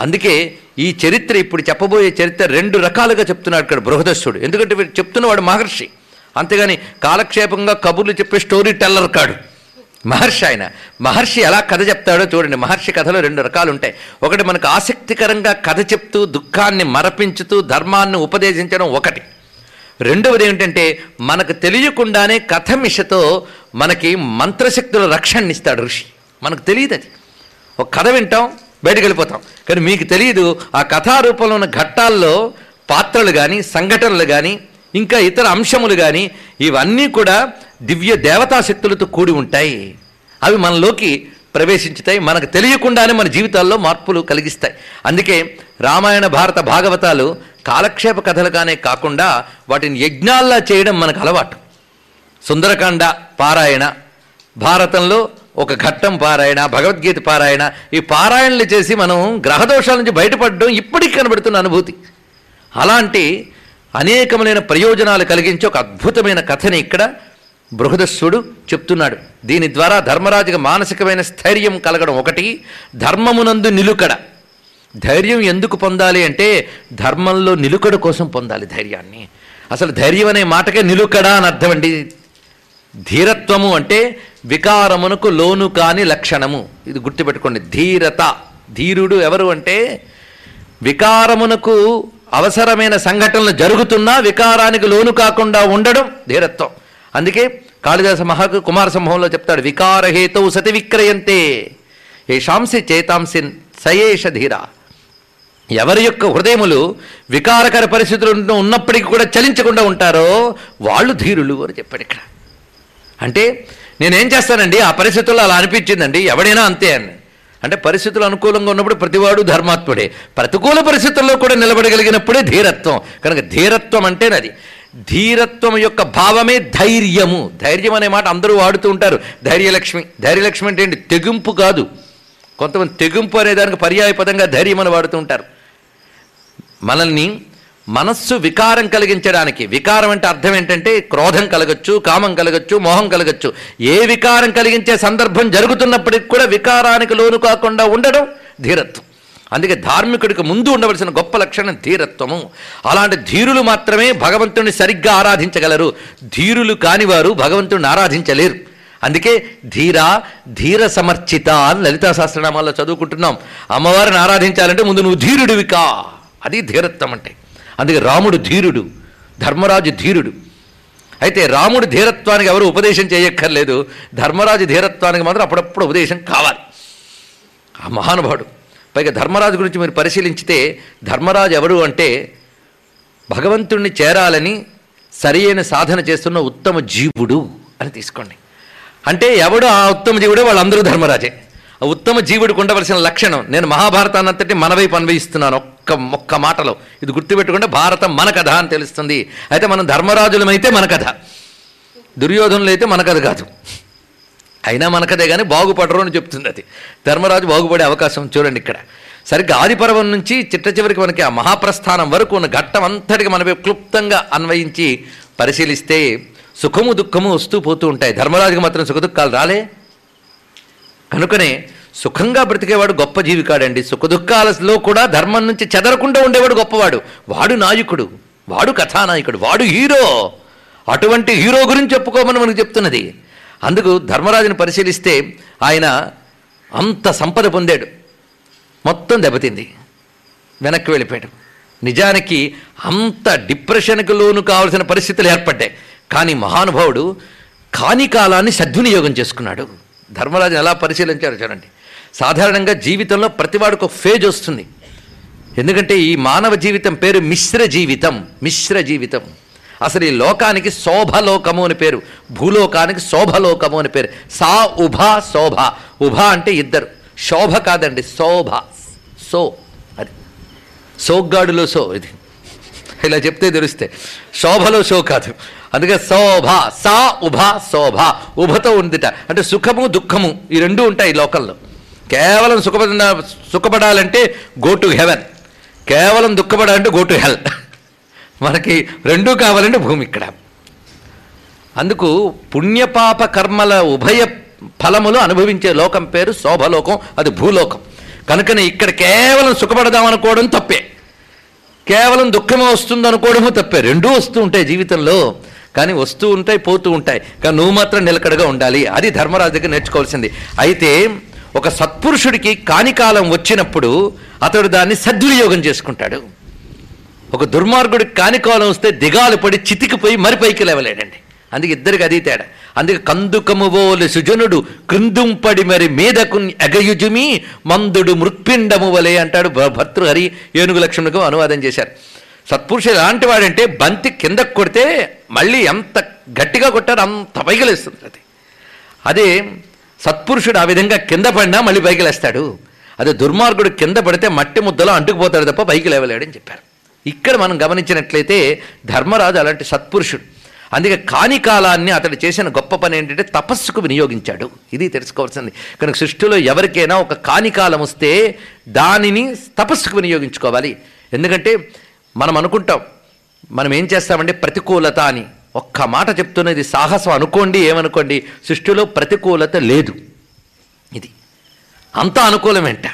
అందుకే ఈ చరిత్ర ఇప్పుడు చెప్పబోయే చరిత్ర రెండు రకాలుగా చెప్తున్నాడు ఇక్కడ బృహదస్సుడు ఎందుకంటే వీడు చెప్తున్నవాడు మహర్షి. అంతేగాని కాలక్షేపంగా కబుర్లు చెప్పే స్టోరీ టెల్లర్ కాడు. మహర్షి ఆయన. మహర్షి ఎలా కథ చెప్తాడో చూడండి. మహర్షి కథలో రెండు రకాలు ఉంటాయి. ఒకటి మనకు ఆసక్తికరంగా కథ చెప్తూ దుఃఖాన్ని మరపించుతూ ధర్మాన్ని ఉపదేశించడం ఒకటి. రెండవది ఏంటంటే మనకు తెలియకుండానే కథ మిషతో మనకి మంత్రశక్తుల రక్షణనిస్తాడు ఋషి. మనకు తెలియదు అది ఒక కథ వింటాం బయటకు వెళ్ళిపోతాం. కానీ మీకు తెలియదు ఆ కథారూపంలో ఉన్న ఘట్టాల్లో పాత్రలు కానీ సంఘటనలు కానీ ఇంకా ఇతర అంశములు కానీ ఇవన్నీ కూడా దివ్య దేవతా శక్తులతో కూడి ఉంటాయి. అవి మనలోకి ప్రవేశించుతాయి మనకు తెలియకుండానే మన జీవితాల్లో మార్పులు కలిగిస్తాయి. అందుకే రామాయణ భారత భాగవతాలు కాలక్షేప కథలుగానే కాకుండా వాటిని యజ్ఞాల్లా చేయడం మనకు అలవాటు. సుందరకాండ పారాయణ భారతంలో ఒక ఘట్టం పారాయణ భగవద్గీత పారాయణ ఈ పారాయణలు చేసి మనం గ్రహదోషాల నుంచి బయటపడడం ఇప్పటికి కనబడుతున్న అనుభూతి. అలాంటి అనేకములైన ప్రయోజనాలు కలిగించే ఒక అద్భుతమైన కథని ఇక్కడ బృహదస్సుడు చెప్తున్నాడు. దీని ద్వారా ధర్మరాజుకి మానసికమైన స్థైర్యం కలగడం ఒకటి ధర్మమునందు నిలుకడ. ధైర్యం ఎందుకు పొందాలి అంటే ధర్మంలో నిలుకడ కోసం పొందాలి ధైర్యాన్ని. అసలు ధైర్యం అనే మాటకే నిలుకడ అని అర్థం అండి. ధీరత్వము అంటే వికారమునకు లోను కాని లక్షణము. ఇది గుర్తుపెట్టుకోండి. ధీరత. ధీరుడు ఎవరు అంటే వికారమునకు అవసరమైన సంఘటనలు జరుగుతున్నా వికారానికి లోను కాకుండా ఉండడం ధీరత్వం. అందుకే కాళిదాస మహా కుమార సంభవంలో చెప్తాడు వికారహేతవు సతి విక్రయంతే. ఏషాంసి చేతాంసిన్ సయేష ధీర. ఎవరి యొక్క హృదయములు వికారకర పరిస్థితులు ఉన్నప్పటికీ కూడా చలించకుండా ఉంటారో వాళ్ళు ధీరులు అని చెప్పాడు ఇక్కడ. అంటే నేనేం చేస్తానండి? ఆ పరిస్థితుల్లో అలా అనిపించిందండి. ఎవడైనా అంతే అని అంటే పరిస్థితులు అనుకూలంగా ఉన్నప్పుడు ప్రతివాడు ధర్మాత్ముడే. ప్రతికూల పరిస్థితుల్లో కూడా నిలబడగలిగినప్పుడే ధీరత్వం. కనుక ధీరత్వం అంటేనది ధీరత్వం యొక్క భావమే ధైర్యము. ధైర్యం అనే మాట అందరూ వాడుతూ ఉంటారు. ధైర్యలక్ష్మి. ధైర్యలక్ష్మి అంటే ఏంటి? తెగింపు కాదు. కొంతమంది తెగింపు అనే దానికి పర్యాయ పదంగా ధైర్యం అని వాడుతూ ఉంటారు. మనల్ని మనస్సు వికారం కలిగించడానికి. వికారం అంటే అర్థం ఏంటంటే క్రోధం కలగచ్చు కామం కలగచ్చు మోహం కలగచ్చు. ఏ వికారం కలిగించే సందర్భం జరుగుతున్నప్పటికి కూడా వికారానికి లోను కాకుండా ఉండడం ధీరత్వం. అందుకే ధార్మికుడికి ముందు ఉండవలసిన గొప్ప లక్షణం ధీరత్వము. అలాంటి ధీరులు మాత్రమే భగవంతుడిని సరిగ్గా ఆరాధించగలరు. ధీరులు కానివారు భగవంతుడిని ఆరాధించలేరు. అందుకే ధీర ధీర సమర్చిత అని లలితా సహస్రనామాల్లో చదువుకుంటున్నాం. అమ్మవారిని ఆరాధించాలంటే ముందు నువ్వు ధీరుడివి కా అది ధీరత్వం అంటే. అందుకే రాముడు ధీరుడు ధర్మరాజు ధీరుడు. అయితే రాముడు ధీరత్వానికి ఎవరు ఉపదేశం చేయక్కర్లేదు. ధర్మరాజు ధీరత్వానికి మాత్రం అప్పుడప్పుడు ఉపదేశం కావాలి. ఆ మహానుభావుడు. పైగా ధర్మరాజు గురించి మీరు పరిశీలించితే ధర్మరాజు ఎవరు అంటే భగవంతుణ్ణి చేరాలని సరియైన సాధన చేస్తున్న ఉత్తమ జీవుడు అని తీసుకోండి. అంటే ఎవడు ఆ ఉత్తమ జీవుడే? వాళ్ళందరూ ధర్మరాజే. ఆ ఉత్తమ జీవుడికి ఉండవలసిన లక్షణం నేను మహాభారతాన్నంతటి మన వైపు అన్వయిస్తున్నాను ఒక్క ఒక్క మాటలో. ఇది గుర్తుపెట్టుకుంటే భారతం మన కథ అని తెలుస్తుంది. అయితే మనం ధర్మరాజులమైతే మన కథ. దుర్యోధనులు అయితే మన కథ కాదు. అయినా మన కథే కానీ బాగుపడరు అని చెప్తుంది అది. ధర్మరాజు బాగుపడే అవకాశం చూడండి ఇక్కడ. సరిగ్గా ఆదిపర్వం నుంచి చిట్ట చివరికి మనకి ఆ మహాప్రస్థానం వరకు ఉన్న ఘట్టం అంతటికి మనమే క్లుప్తంగా అన్వయించి పరిశీలిస్తే సుఖము దుఃఖము వస్తూ పోతూ ఉంటాయి. ధర్మరాజుకి మాత్రం సుఖదుఖాలు రాలే. కనుకనే సుఖంగా బ్రతికేవాడు గొప్ప జీవి కాడండి కూడా ధర్మం నుంచి చెదరకుండా ఉండేవాడు గొప్పవాడు. వాడు నాయకుడు. వాడు కథానాయకుడు. వాడు హీరో. అటువంటి హీరో గురించి చెప్పుకోమని మనకు చెప్తున్నది. అందుకు ధర్మరాజుని పరిశీలిస్తే ఆయన అంత సంపద పొందాడు. మొత్తం దెబ్బతింది. వెనక్కి వెళ్ళిపోయాడు. నిజానికి అంత డిప్రెషన్కి లోను కావాల్సిన పరిస్థితులు ఏర్పడ్డాయి. కానీ మహానుభావుడు కాని కాలాన్ని సద్వినియోగం చేసుకున్నాడు. ధర్మరాజుని ఎలా పరిశీలించారు చూడండి. సాధారణంగా జీవితంలో ప్రతివాడికి ఒక ఫేజ్ వస్తుంది. ఎందుకంటే ఈ మానవ జీవితం పేరు మిశ్ర జీవితం మిశ్ర జీవితం. అసలు ఈ లోకానికి శోభలోకము అని పేరు భూలోకానికి శోభలోకము అని పేరు. సా ఉభ శోభ. ఉభ అంటే ఇద్దరు. శోభ కాదండి శోభ. సో అది. సోగ్గాడులో సో ఇది. ఇలా చెప్తే తెలిస్తే. శోభలో షో కాదు. అందుకే శోభ సా ఉభ శోభ. ఉభతో ఉందిట. అంటే సుఖము దుఃఖము ఈ రెండు ఉంటాయి ఈ లోకంలో. కేవలం సుఖపడ సుఖపడాలంటే గో టు హెవెన్ కేవలం దుఃఖపడాలంటే గో టు హెల్ మనకి రెండూ కావాలంటే భూమి ఇక్కడ. అందుకు పుణ్యపాప కర్మల ఉభయ ఫలములు అనుభవించే లోకం పేరు శోభలోకం అది భూలోకం. కనుకనే ఇక్కడ కేవలం సుఖపడదాం అనుకోవడం తప్పే. కేవలం దుఃఖమే వస్తుంది అనుకోవడము తప్పే. రెండూ వస్తూ ఉంటాయి జీవితంలో కానీ వస్తూ ఉంటాయి పోతూ ఉంటాయి. కానీ నువ్వు మాత్రం నిలకడగా ఉండాలి. అది ధర్మరాజు దగ్గర నేర్చుకోవాల్సింది. అయితే ఒక సత్పురుషుడికి కానికాలం వచ్చినప్పుడు అతడు దాన్ని సద్వినియోగం చేసుకుంటాడు. ఒక దుర్మార్గుడికి కానికాలం వస్తే దిగాలు పడి చితికిపోయి మరి పైకి లేవలేడండి. అందుకే ఇద్దరికి అది తేడా. అందుకే కందుకము వోలు సుజనుడు కృందుంపడి మరి మీదకు ఎగయుజుమి మందుడు మృత్పిండము వలె అంటాడు భ- భర్తృహరి ఏనుగు లక్ష్మణకు అనువాదం చేశారు. సత్పురుషుడు ఎలాంటి వాడంటే బంతి కిందకు కొడితే మళ్ళీ ఎంత గట్టిగా కొట్టారో అంత పైకి లేస్తుంది అది. అదే సత్పురుషుడు ఆ విధంగా కింద పడినా మళ్ళీ పైకి లేస్తాడు. అదే దుర్మార్గుడు కింద పడితే మట్టి ముద్దలో అంటుకుపోతాడు తప్ప పైకి లేవలేడని చెప్పారు. ఇక్కడ మనం గమనించినట్లయితే ధర్మరాజు అలాంటి సత్పురుషుడు. అందుకే కాని కాలాన్ని అతడు చేసిన గొప్ప పని ఏంటంటే తపస్సుకు వినియోగించాడు. ఇది తెలుసుకోవాల్సింది. కనుక సృష్టిలో ఎవరికైనా ఒక కాని కాలం వస్తే దానిని తపస్సుకు వినియోగించుకోవాలి. ఎందుకంటే మనం అనుకుంటాం మనం ఏం చేస్తామంటే ప్రతికూలత అని. ఒక్క మాట చెప్తున్నది సాహసం. అనుకోండి ఏమనుకోండి సృష్టిలో ప్రతికూలత లేదు. ఇది అంతా అనుకూలమేంట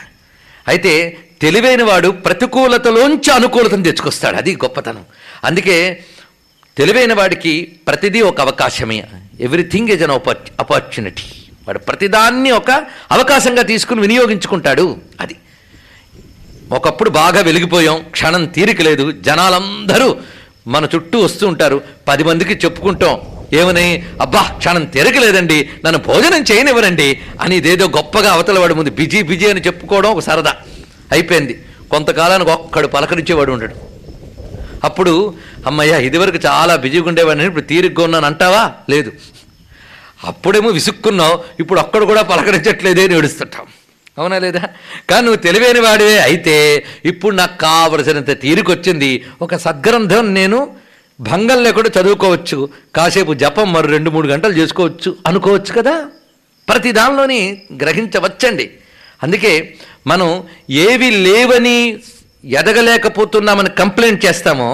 అయితే తెలివైన వాడు ప్రతికూలతలోంచి అనుకూలతను తెచ్చుకొస్తాడు. అది గొప్పతనం. అందుకే తెలివైన వాడికి ప్రతిదీ ఒక అవకాశమే. ఎవ్రీథింగ్ ఈజ్ అన్ ఆపర్చునిటీ వాడు ప్రతిదాన్ని ఒక అవకాశంగా తీసుకుని వినియోగించుకుంటాడు. అది. ఒకప్పుడు బాగా వెలిగిపోయాం క్షణం తీరిక లేదు జనాలందరూ మన చుట్టూ వస్తూ ఉంటారు. పది మందికి చెప్పుకుంటాం. ఏమని? అబ్బా క్షణం తిరగలేదండి. నన్ను భోజనం చేయనివ్వరండి అని ఇదేదో గొప్పగా అవతల వాడి ముందు బిజీ బిజీ అని చెప్పుకోవడం ఒక సరదా. అయిపోయింది. కొంతకాలానికి ఒక్కడు పలకరించేవాడు ఉండడు. అప్పుడు అమ్మయ్య ఇదివరకు చాలా బిజీగా ఉండేవాడిని ఇప్పుడు తీరిగ్గా ఉన్నాను అంటావా? లేదు. అప్పుడేమో విసుక్కున్నావు ఇప్పుడు ఒక్కడు కూడా పలకరించట్లేదే అని ఏడుస్తుంటాం. అవునా లేదా? కానీ నువ్వు తెలివైన వాడివే అయితే ఇప్పుడు నాకు కావలసినంత తీరికొచ్చింది ఒక సద్గ్రంథం నేను భంగం లేకుండా చదువుకోవచ్చు. కాసేపు జపం మరి రెండు మూడు గంటలు చేసుకోవచ్చు అనుకోవచ్చు కదా? ప్రతి దానిలోని గ్రహించవచ్చండి. అందుకే మనం ఏవి లేవని ఎదగలేకపోతున్నామని కంప్లైంట్ చేస్తామో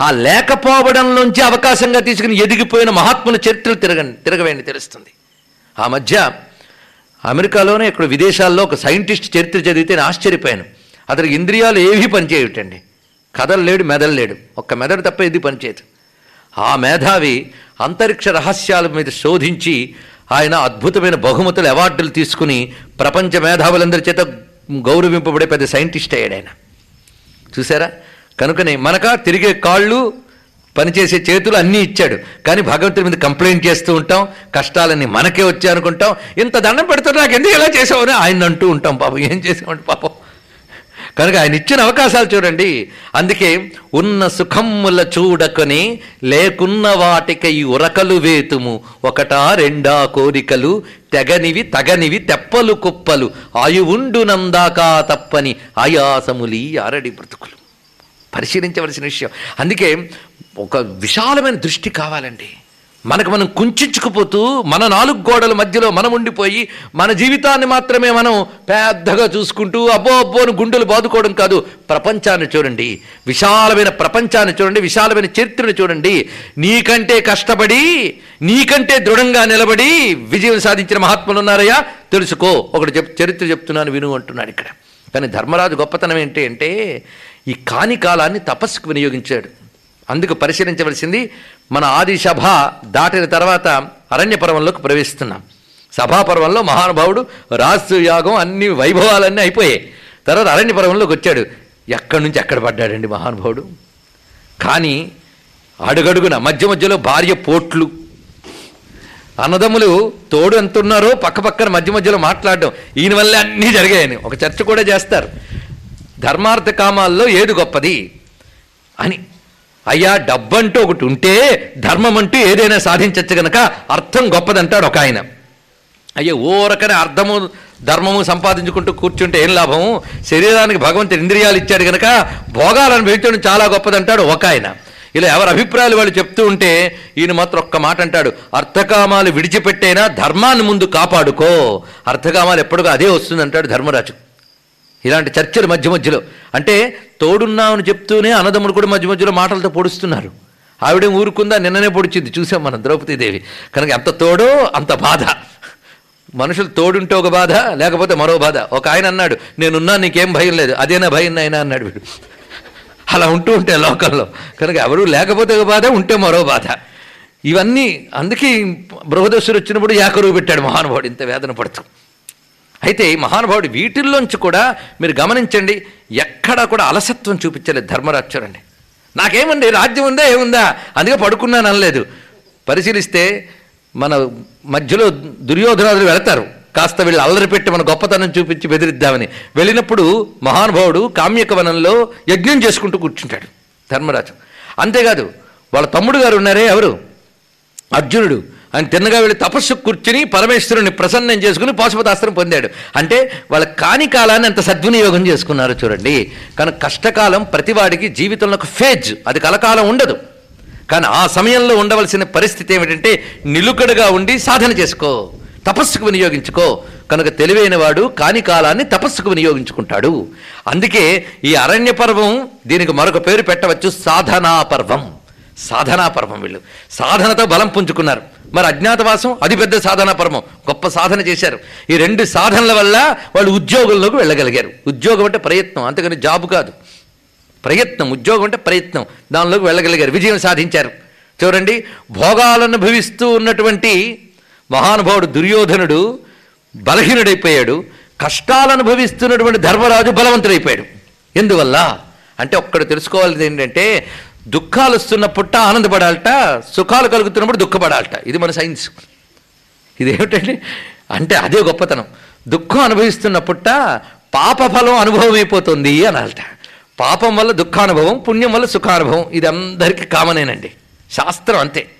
ఆ లేకపోవడంలోంచి అవకాశంగా తీసుకుని ఎదిగిపోయిన మహాత్ముల చరిత్రలు తిరగండి తిరగవేయండి తెలుస్తుంది. ఆ మధ్య అమెరికాలోనే ఇక్కడ విదేశాల్లో ఒక సైంటిస్ట్ చరిత్ర చదివితే నేను ఆశ్చర్యపోయాను. అతనికి ఇంద్రియాలు ఏవీ పనిచేయటండి. కథలు లేడు మెదలు లేడు. ఒక్క మెదడు తప్ప ఇది పనిచేయదు? ఆ మేధావి అంతరిక్ష రహస్యాల మీద శోధించి ఆయన అద్భుతమైన బహుమతులు అవార్డులు తీసుకుని ప్రపంచ మేధావులందరి చేత గౌరవింపబడే పెద్ద సైంటిస్ట్ అయ్యాడు ఆయన. చూసారా? కనుకనే మనక తిరిగే కాళ్ళు పనిచేసే చేతులు అన్నీ ఇచ్చాడు. కానీ భగవంతుడి మీద కంప్లైంట్ చేస్తూ ఉంటాం. కష్టాలన్నీ మనకే వచ్చాయి అనుకుంటాం. ఇంత దండం పెడుతున్నా నాకు ఎందుకు ఇలా చేసావని ఆయన అంటూ ఉంటాం పాపం ఏం చేసామంటే పాపం? కనుక ఆయన ఇచ్చిన అవకాశాలు చూడండి. అందుకే ఉన్న సుఖముల చూడకొని లేకున్న వాటికై ఉరకలు వేతుము. ఒకటా రెండా కోరికలు తెగనివి తగనివి తెప్పలు కుప్పలు. ఆయువుండునందాకా తప్పని ఆయాసములి ఆరడి బ్రతుకులు. పరిశీలించవలసిన విషయం. అందుకే ఒక విశాలమైన దృష్టి కావాలండి. మనకు మనం కుంచుకుపోతూ మన నాలుగు గోడల మధ్యలో మనం ఉండిపోయి మన జీవితాన్ని మాత్రమే మనం పెద్దగా చూసుకుంటూ అబ్బో అబ్బోను గుండెలు బాదుకోవడం కాదు. ప్రపంచాన్ని చూడండి. విశాలమైన ప్రపంచాన్ని చూడండి. విశాలమైన చరిత్రను చూడండి. నీకంటే కష్టపడి నీకంటే దృఢంగా నిలబడి విజయం సాధించిన మహాత్ములు ఉన్నారయ్యా? తెలుసుకో. ఒకటి చెప్ చరిత్ర చెప్తున్నాను విను అంటున్నాడు ఇక్కడ. కానీ ధర్మరాజు గొప్పతనం ఏంటి అంటే ఈ కాని కాలాన్ని తపస్సుకు వినియోగించాడు. అందుకు పరిశీలించవలసింది మన ఆది సభ దాటిన తర్వాత అరణ్యపర్వంలోకి ప్రవేశిస్తున్నాం. సభాపర్వంలో మహానుభావుడు రాసు యాగం అన్ని వైభవాలన్నీ అయిపోయాయి. తర్వాత అరణ్యపర్వంలోకి వచ్చాడు. ఎక్కడి నుంచి ఎక్కడ పడ్డాడండి మహానుభావుడు? కానీ అడుగడుగున మధ్య మధ్యలో భార్య పోట్లు. అన్నదమ్ములు తోడు ఎంత ఉన్నారో పక్క పక్కన మధ్య మధ్యలో మాట్లాడడం ఈయన వల్లే అన్నీ జరిగాయని ఒక చర్చ కూడా చేస్తారు. ధర్మార్థ కామాల్లో ఏది గొప్పది అని అయ్యా డబ్బంటూ ఒకటి ఉంటే ధర్మం అంటూ ఏదైనా సాధించచ్చు గనక అర్థం గొప్పదంటాడు ఒక ఆయన. అయ్యా ఓరకనే అర్థము ధర్మము సంపాదించుకుంటూ కూర్చుంటే ఏం లాభము శరీరానికి భగవంతుడు ఇంద్రియాలు ఇచ్చాడు కనుక భోగాలను పెంచడం చాలా గొప్పదంటాడు ఒక ఆయన. ఇలా ఎవరి అభిప్రాయాలు వాళ్ళు చెప్తూ ఉంటే ఈయన మాత్రం ఒక్క మాట అంటాడు అర్థకామాలు విడిచిపెట్టైనా ధర్మాన్ని ముందు కాపాడుకో. అర్థకామాలు ఎప్పటికో అదే వస్తుందంటాడు ధర్మరాజు. ఇలాంటి చర్చలు మధ్య మధ్యలో అంటే తోడున్నామని చెప్తూనే అన్నదమ్ముడు కూడా మధ్య మధ్యలో మాటలతో పొడుస్తున్నారు. ఆవిడ ఊరుకుందా? నిన్ననే పొడిచింది. చూసాం మనం ద్రౌపదీదేవి. కనుక ఎంత తోడో అంత బాధ. మనుషులు తోడుంటే ఒక బాధ లేకపోతే మరో బాధ. ఒక ఆయన అన్నాడు నేనున్నా నీకేం భయం లేదు. అదేనా భయం నాయనా? అన్నాడు వీడు. అలా ఉంటూ ఉంటే లోకంలో. కనుక ఎవరు లేకపోతే ఒక బాధ ఉంటే మరో బాధ. ఇవన్నీ అందుకే బృహదస్సుడు వచ్చినప్పుడు యాకరువు పెట్టాడు మహానుభావుడు. ఇంత వేదన పడుతూ. అయితే మహానుభావుడు వీటిల్లోంచి కూడా మీరు గమనించండి ఎక్కడా కూడా అలసత్వం చూపించలేదు ధర్మరాజు చూడండి నాకేమండి రాజ్యం ఉందా? ఏముందా? అందుకే పడుకున్నాను అనలేదు. పరిశీలిస్తే మన మధ్యలో దుర్యోధనాదులు వెళతారు. కాస్త వీళ్ళు అల్లరి పెట్టి మన గొప్పతనం చూపించి బెదిరిద్దామని. వెళ్ళినప్పుడు మహానుభావుడు కామ్యక వనంలో యజ్ఞం చేసుకుంటూ కూర్చుంటాడు ధర్మరాజు. అంతేకాదు వాళ్ళ తమ్ముడు గారు ఉన్నారే ఎవరు? అర్జునుడు. అని తిన్నగా వెళ్ళి తపస్సు కూర్చుని పరమేశ్వరుని ప్రసన్నం చేసుకుని పాశుపతాస్త్రం పొందాడు. అంటే వాళ్ళ కాని కాలాన్ని అంత సద్వినియోగం చేసుకున్నారు చూడండి. కానీ కష్టకాలం ప్రతివాడికి జీవితంలో ఒక ఫేజ్. అది కలకాలం ఉండదు. కానీ ఆ సమయంలో ఉండవలసిన పరిస్థితి ఏమిటంటే నిలుకడగా ఉండి సాధన చేసుకో. తపస్సుకు వినియోగించుకో. కనుక తెలివైన వాడు కాని కాలాన్ని తపస్సుకు వినియోగించుకుంటాడు. అందుకే ఈ అరణ్య పర్వం దీనికి మరొక పేరు పెట్టవచ్చు సాధనా పర్వం. సాధనా పర్వం వీళ్ళు. సాధనతో బలం పుంజుకున్నారు. మరి అజ్ఞాతవాసం అది పెద్ద సాధనా పర్వం గొప్ప సాధన చేశారు. ఈ రెండు సాధనల వల్ల వాళ్ళు ఉద్యోగంలోకి వెళ్ళగలిగారు. ఉద్యోగం అంటే ప్రయత్నం అంతేగాని జాబు కాదు. ప్రయత్నం ఉద్యోగం అంటే ప్రయత్నం. దానిలోకి వెళ్ళగలిగారు. విజయం సాధించారు. చూడండి భోగాలను అనుభవిస్తూ ఉన్నటువంటి మహానుభావుడు దుర్యోధనుడు బలహీనుడైపోయాడు. కష్టాలు అనుభవిస్తున్నటువంటి ధర్మరాజు బలవంతుడైపోయాడు. ఎందువల్ల? అంటే ఒక్కడు తెలుసుకోవాల్సింది ఏంటంటే దుఃఖాలు వస్తున్నప్పుట ఆనందపడాలట సుఖాలు కలుగుతున్నప్పుడు దుఃఖపడాలట. ఇది మన సైన్స్. ఇదేమిటండి? అంటే అదే గొప్పతనం. దుఃఖం అనుభవిస్తున్నప్పుట పాపఫలం అనుభవం అయిపోతుంది అనాలట. పాపం వల్ల దుఃఖానుభవం పుణ్యం వల్ల సుఖానుభవం ఇది అందరికీ కామనేనండి. శాస్త్రం అంతే.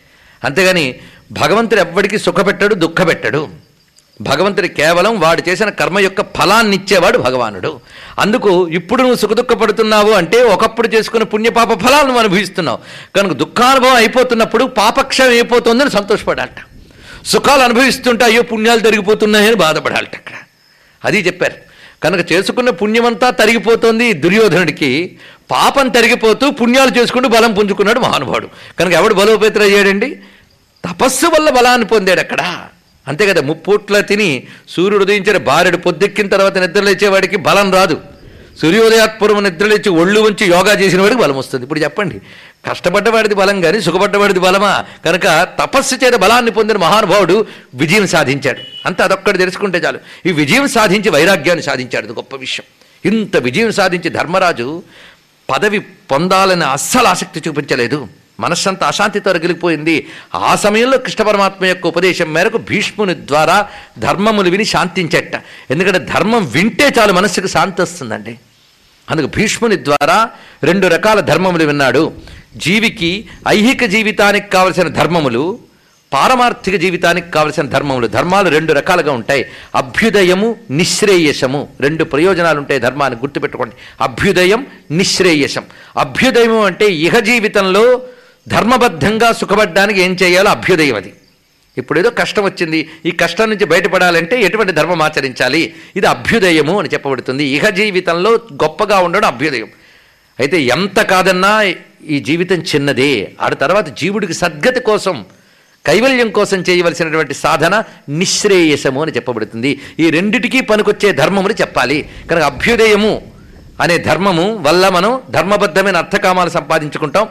అంతేగాని భగవంతుడు ఎవ్వడికి సుఖపెట్టడు దుఃఖపెట్టడు. భగవంతుడి కేవలం వాడు చేసిన కర్మ యొక్క ఫలాన్నిచ్చేవాడు భగవానుడు. అందుకు ఇప్పుడు నువ్వు సుఖదుఖపడుతున్నావు అంటే ఒకప్పుడు చేసుకున్న పుణ్యపాప ఫలాలను నువ్వు అనుభవిస్తున్నావు. కనుక దుఃఖానుభవం అయిపోతున్నప్పుడు పాపక్షయం అయిపోతుందని సంతోషపడాలట. సుఖాలు అనుభవిస్తుంటే అయ్యో పుణ్యాలు తరిగిపోతున్నాయని బాధపడాలట అక్కడ. అది చెప్పారు. కనుక చేసుకున్న పుణ్యమంతా తరిగిపోతుంది దుర్యోధనుడికి. పాపం తరిగిపోతూ పుణ్యాలు చేసుకుంటూ బలం పుంజుకున్నాడు మహానుభావుడు. కనుక ఎవడు బలోపేతర అయ్యాడండి తపస్సు వల్ల బలాన్ని పొందాడు అక్కడ. అంతే కదా ముప్పూట్ల తిని సూర్యుడు ఉదయించిన భార్యడు పొద్దెక్కిన తర్వాత నిద్రలేచేవాడికి బలం రాదు. సూర్యోదయాత్పూర్వం నిద్రలేచి ఒళ్ళు ఉంచి యోగా చేసిన వాడికి బలం వస్తుంది. ఇప్పుడు చెప్పండి కష్టపడ్డవాడిది బలం కానీ సుఖపడ్డవాడిది బలమా? కనుక తపస్సు చేత బలాన్ని పొందిన మహానుభావుడు విజయం సాధించాడు. అంత అదొక్కటి తెలుసుకుంటే చాలు. ఈ విజయం సాధించి వైరాగ్యాన్ని సాధించాడు. ఇది గొప్ప విషయం. ఇంత విజయం సాధించి ధర్మరాజు పదవి పొందాలని అస్సలు ఆసక్తి చూపించలేదు. మనస్సంతా అశాంతితో రగిలిపోయింది. ఆ సమయంలో కృష్ణ పరమాత్మ యొక్క ఉపదేశం మేరకు భీష్ముని ద్వారా ధర్మములు విని శాంతించట ఎందుకంటే ధర్మం వింటే చాలు మనస్సుకు శాంతి వస్తుందండి. అందుకు భీష్ముని ద్వారా రెండు రకాల ధర్మములు విన్నాడు. జీవికి ఐహిక జీవితానికి కావలసిన ధర్మములు పారమార్థిక జీవితానికి కావలసిన ధర్మములు. ధర్మాలు రెండు రకాలుగా ఉంటాయి. అభ్యుదయము నిశ్రేయసము. రెండు ప్రయోజనాలు ఉంటాయి ధర్మాన్ని గుర్తుపెట్టుకోండి. అభ్యుదయం నిశ్రేయసం. అభ్యుదయం అంటే ఇహ జీవితంలో ధర్మబద్ధంగా సుఖపడ్డానికి ఏం చేయాలో అభ్యుదయం అది. ఇప్పుడు ఏదో కష్టం వచ్చింది. ఈ కష్టం నుంచి బయటపడాలంటే ఎటువంటి ధర్మం ఆచరించాలి? ఇది అభ్యుదయము అని చెప్పబడుతుంది. ఇహ జీవితంలో గొప్పగా ఉండడం అభ్యుదయం. అయితే ఎంత కాదన్నా ఈ జీవితం చిన్నదే. ఆడ తర్వాత జీవుడికి సద్గతి కోసం కైవల్యం కోసం చేయవలసినటువంటి సాధన నిశ్రేయసము అని చెప్పబడుతుంది. ఈ రెండిటికీ పనికొచ్చే ధర్మముని చెప్పాలి. కనుక అభ్యుదయము అనే ధర్మము వల్ల మనం ధర్మబద్ధమైన అర్థకామాలు సంపాదించుకుంటాం.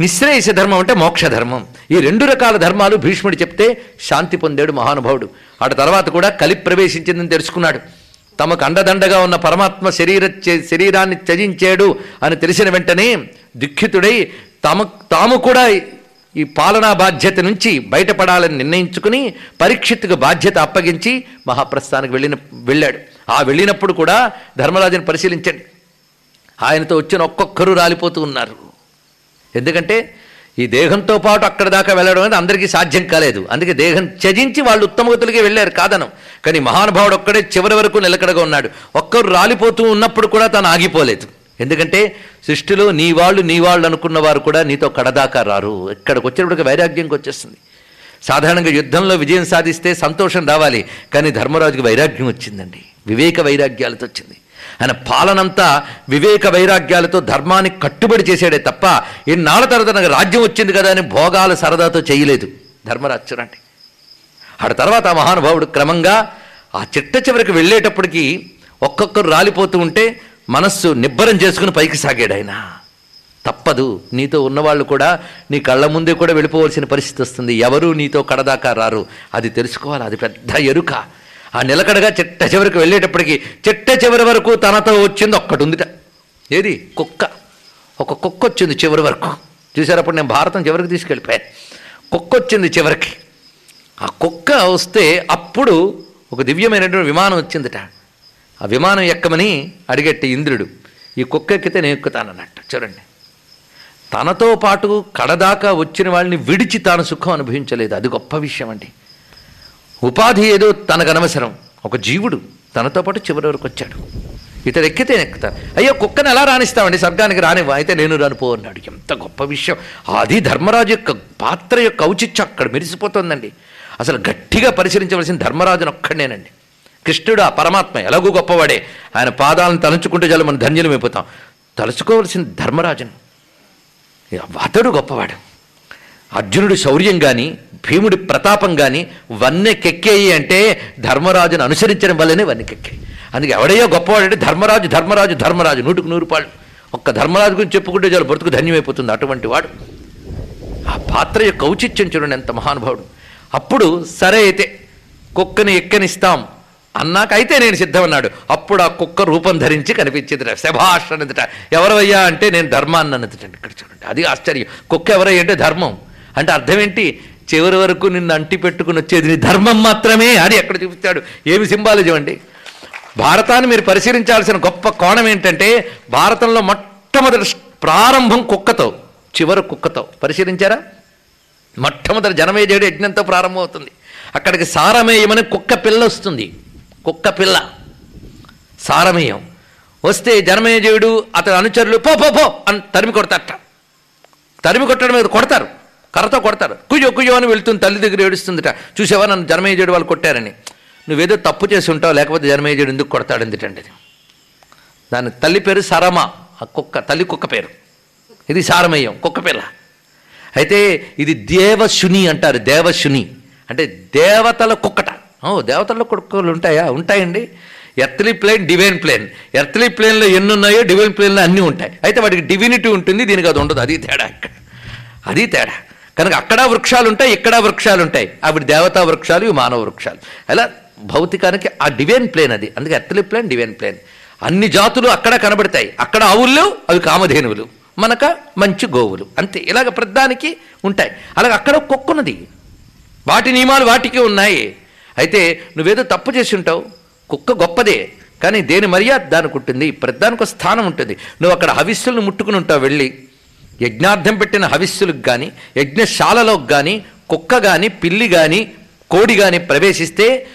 నిశ్రేయస ధర్మం అంటే మోక్ష ధర్మం ఈ రెండు రకాల ధర్మాలు భీష్ముడు చెప్తే శాంతి పొందాడు మహానుభావుడు. ఆడ తర్వాత కూడా కలి ప్రవేశించిందని తెలుసుకున్నాడు. తమకు అండదండగా ఉన్న పరమాత్మ శరీర శరీరాన్ని త్యజించాడు అని తెలిసిన వెంటనే దుఃఖితుడై తమ తాము కూడా ఈ పాలనా బాధ్యత నుంచి బయటపడాలని నిర్ణయించుకుని పరీక్షిత్తుకు బాధ్యత అప్పగించి మహాప్రస్థానికి వెళ్ళిన వెళ్ళాడు. ఆ వెళ్ళినప్పుడు కూడా ధర్మరాజుని పరిశీలించండి. ఆయనతో వచ్చిన ఒక్కొక్కరు రాలిపోతూ ఉన్నారు. ఎందుకంటే ఈ దేహంతో పాటు అక్కడ దాకా వెళ్ళడం అనేది అందరికీ సాధ్యం కాలేదు. అందుకే దేహం త్యజించి వాళ్ళు ఉత్తమగతులకి వెళ్ళారు కాదనం. కానీ మహానుభావుడు ఒక్కడే చివరి వరకు నిలకడగా ఉన్నాడు. ఒక్కరు రాలిపోతూ ఉన్నప్పుడు కూడా తను ఆగిపోలేదు. ఎందుకంటే సృష్టిలో నీ వాళ్ళు నీ వాళ్ళు అనుకున్న వారు కూడా నీతో కడదాకా రారు. ఇక్కడికి వచ్చేటప్పటికి వైరాగ్యంకి వచ్చేస్తుంది. సాధారణంగా యుద్ధంలో విజయం సాధిస్తే సంతోషం రావాలి. కానీ ధర్మరాజుకి వైరాగ్యం వచ్చిందండి. వివేక వైరాగ్యాలతో వచ్చింది. ఆయన పాలనంతా వివేక వైరాగ్యాలతో ధర్మాన్ని కట్టుబడి చేశాడే తప్ప ఇన్నాళ్ళ తర్వాత నాకు రాజ్యం వచ్చింది కదా అని భోగాల సరదాతో చేయలేదు. ధర్మరాజు చూడండి ఆడ తర్వాత ఆ మహానుభావుడు క్రమంగా ఆ చిట్ట చివరికి వెళ్ళేటప్పటికి ఒక్కొక్కరు రాలిపోతూ ఉంటే మనస్సు నిబ్బరం చేసుకుని పైకి సాగాడు ఆయన. తప్పదు నీతో ఉన్నవాళ్ళు కూడా నీ కళ్ళ ముందే కూడా వెళ్ళిపోవలసిన పరిస్థితి వస్తుంది. ఎవరు నీతో కడదాకా రారు? అది తెలుసుకోవాలి. అది పెద్ద ఎరుక. ఆ నిలకడగా చిట్ట చివరికి వెళ్ళేటప్పటికి చిట్ట చివరి వరకు తనతో వచ్చింది ఒక్కటి ఉందిట ఏది? కుక్క. ఒక కుక్క వచ్చింది చివరి వరకు. చూసారప్పుడు నేను భారతం చివరికి తీసుకెళ్ళిపోయాను కుక్క వచ్చింది చివరికి. ఆ కుక్క వస్తే అప్పుడు ఒక దివ్యమైనటువంటి విమానం వచ్చిందిట. ఆ విమానం ఎక్కమని అడిగట్టి ఇంద్రుడు ఈ కుక్క ఎక్కితే నేను ఎక్కుతానన్నట్టు. చూడండి. తనతో పాటు కడదాకా వచ్చిన వాళ్ళని విడిచి తాను సుఖం అనుభవించలేదు. అది గొప్ప విషయం అండి ఉపాధి ఏదో తనకు అనవసరం. ఒక జీవుడు తనతో పాటు చివరి వరకు వచ్చాడు. ఇతడు ఎక్కితే ఎక్కుతాను అయ్యో కుక్కను ఎలా రాణిస్తామండి? స్వర్గానికి రానివ్వ. అయితే నేను రానిపో అన్నాడు. ఎంత గొప్ప విషయం. అది ధర్మరాజు యొక్క పాత్ర యొక్క ఔచిత్యం అక్కడ మెరిసిపోతుందండి. అసలు గట్టిగా పరిశీలించవలసిన ధర్మరాజును ఒక్కడేనండి కృష్ణుడు ఆ పరమాత్మ ఎలాగూ గొప్పవాడే. ఆయన పాదాలను తలుచుకుంటే చాలు మనం ధన్యులమైపోతాం. తలుచుకోవలసిన ధర్మరాజును. అతడు గొప్పవాడు. అర్జునుడి శౌర్యం కానీ భీముడి ప్రతాపం కానీ వన్నెకెక్కేయి అంటే ధర్మరాజును అనుసరించడం వల్లనే వన్నెకెక్కాయి అందుకే ఎవడయ్యో గొప్పవాడంటే ధర్మరాజు ధర్మరాజు ధర్మరాజు నూటికి నూరు పాళ్ళు. ఒక్క ధర్మరాజు గురించి చెప్పుకుంటే చాలు బ్రతుకు ధన్యమైపోతుంది అటువంటి వాడు. ఆ పాత్ర యొక్క ఔచిత్యం చూడండి ఎంత మహానుభావుడు. అప్పుడు సరే అయితే కుక్కని ఎక్కనిస్తాం అన్నాక అయితే నేను సిద్ధమన్నాడు. అప్పుడు ఆ కుక్క రూపం ధరించి కనిపించింది శభాష్ అన్నదిట. ఎవరవయ్యా అంటే నేను ధర్మాన్ని అన్నదిట. ఇక్కడ చూడండి. అది ఆశ్చర్యం. కుక్క ఎవరయ్యా అంటే ధర్మం. అంటే అర్థం ఏంటి చివరి వరకు నిన్ను అంటి పెట్టుకుని వచ్చేది నీ ధర్మం మాత్రమే అని ఎక్కడ చూపిస్తాడు? ఏమి సింబాలజీ అండి? భారతాన్ని మీరు పరిశీలించాల్సిన గొప్ప కోణం ఏంటంటే భారతంలో మొట్టమొదటి ప్రారంభం కుక్కతో చివరి కుక్కతో. పరిశీలించారా? మొట్టమొదటి జనమేజయుడు యజ్ఞంతో ప్రారంభమవుతుంది అక్కడికి సారమేయమని కుక్క పిల్ల వస్తుంది. కుక్క పిల్ల. సారమేయం. వస్తే జనమేజయుడు అతని అనుచరులు పో పో పో అని తరిమి కొడతారట. తరిమి కొట్టడం మీద కొడతారు. కర్రతో కొడతారు. కుయ్యో కుయ్యో అని వెళ్తుంది తల్లి దగ్గర ఏడుస్తుందిట. చూసావా నన్ను జనమేజయుడు వాళ్ళు కొట్టారని. నువ్వేదో తప్పు చేసి ఉంటావు లేకపోతే జనమేజయుడు ఎందుకు కొడతాడు ఎందుకండి దాని తల్లి పేరు సరమ ఆ కుక్క తల్లి కుక్క పేరు. ఇది సారమేయం కుక్క పిల్ల. అయితే ఇది దేవశుని అంటారు దేవశుని. అంటే దేవతల కుక్కట. ఓ దేవతల కుక్కలు ఉంటాయా? ఉంటాయండి. Earthly plane divine plane. Earthly ప్లేన్లో ఎన్ని ఉన్నాయో డివైన్ ప్లేన్లో అన్నీ ఉంటాయి. అయితే వాటికి డివినిటీ ఉంటుంది దీనికి అది ఉండదు. అది తేడా అది తేడా. కనుక అక్కడ వృక్షాలు ఉంటాయి ఇక్కడ వృక్షాలు ఉంటాయి ఆవిడ దేవతా వృక్షాలు ఇవి మానవ వృక్షాలు. అలా భౌతికానికి ఆ డివైన్ ప్లేన్ అది. అందుకే ఎర్త్లీ ప్లేన్ డివైన్ ప్లేన్. అన్ని జాతులు అక్కడ కనబడతాయి. అక్కడ ఆవులు అవి కామధేనువులు. మనక మంచి గోవులు. అంతే. ఇలాగ ప్రద్దానికి ఉంటాయి. అలాగే అక్కడ కుక్కున్నది వాటి నియమాలు వాటికి ఉన్నాయి. అయితే నువ్వేదో తప్పు చేసి ఉంటావు కుక్క గొప్పదే. కానీ దేని మర్యాద దానికి ఉంటుంది? ప్రద్దానికి ఒక స్థానం ఉంటుంది. నువ్వు అక్కడ హవిస్సులను ముట్టుకుని ఉంటావు వెళ్ళి. యజ్ఞార్థం పెట్టిన హవిస్సులకు కానీ యజ్ఞశాలలోకి కానీ కుక్క కానీ పిల్లి కానీ కోడి కానీ ప్రవేశిస్తే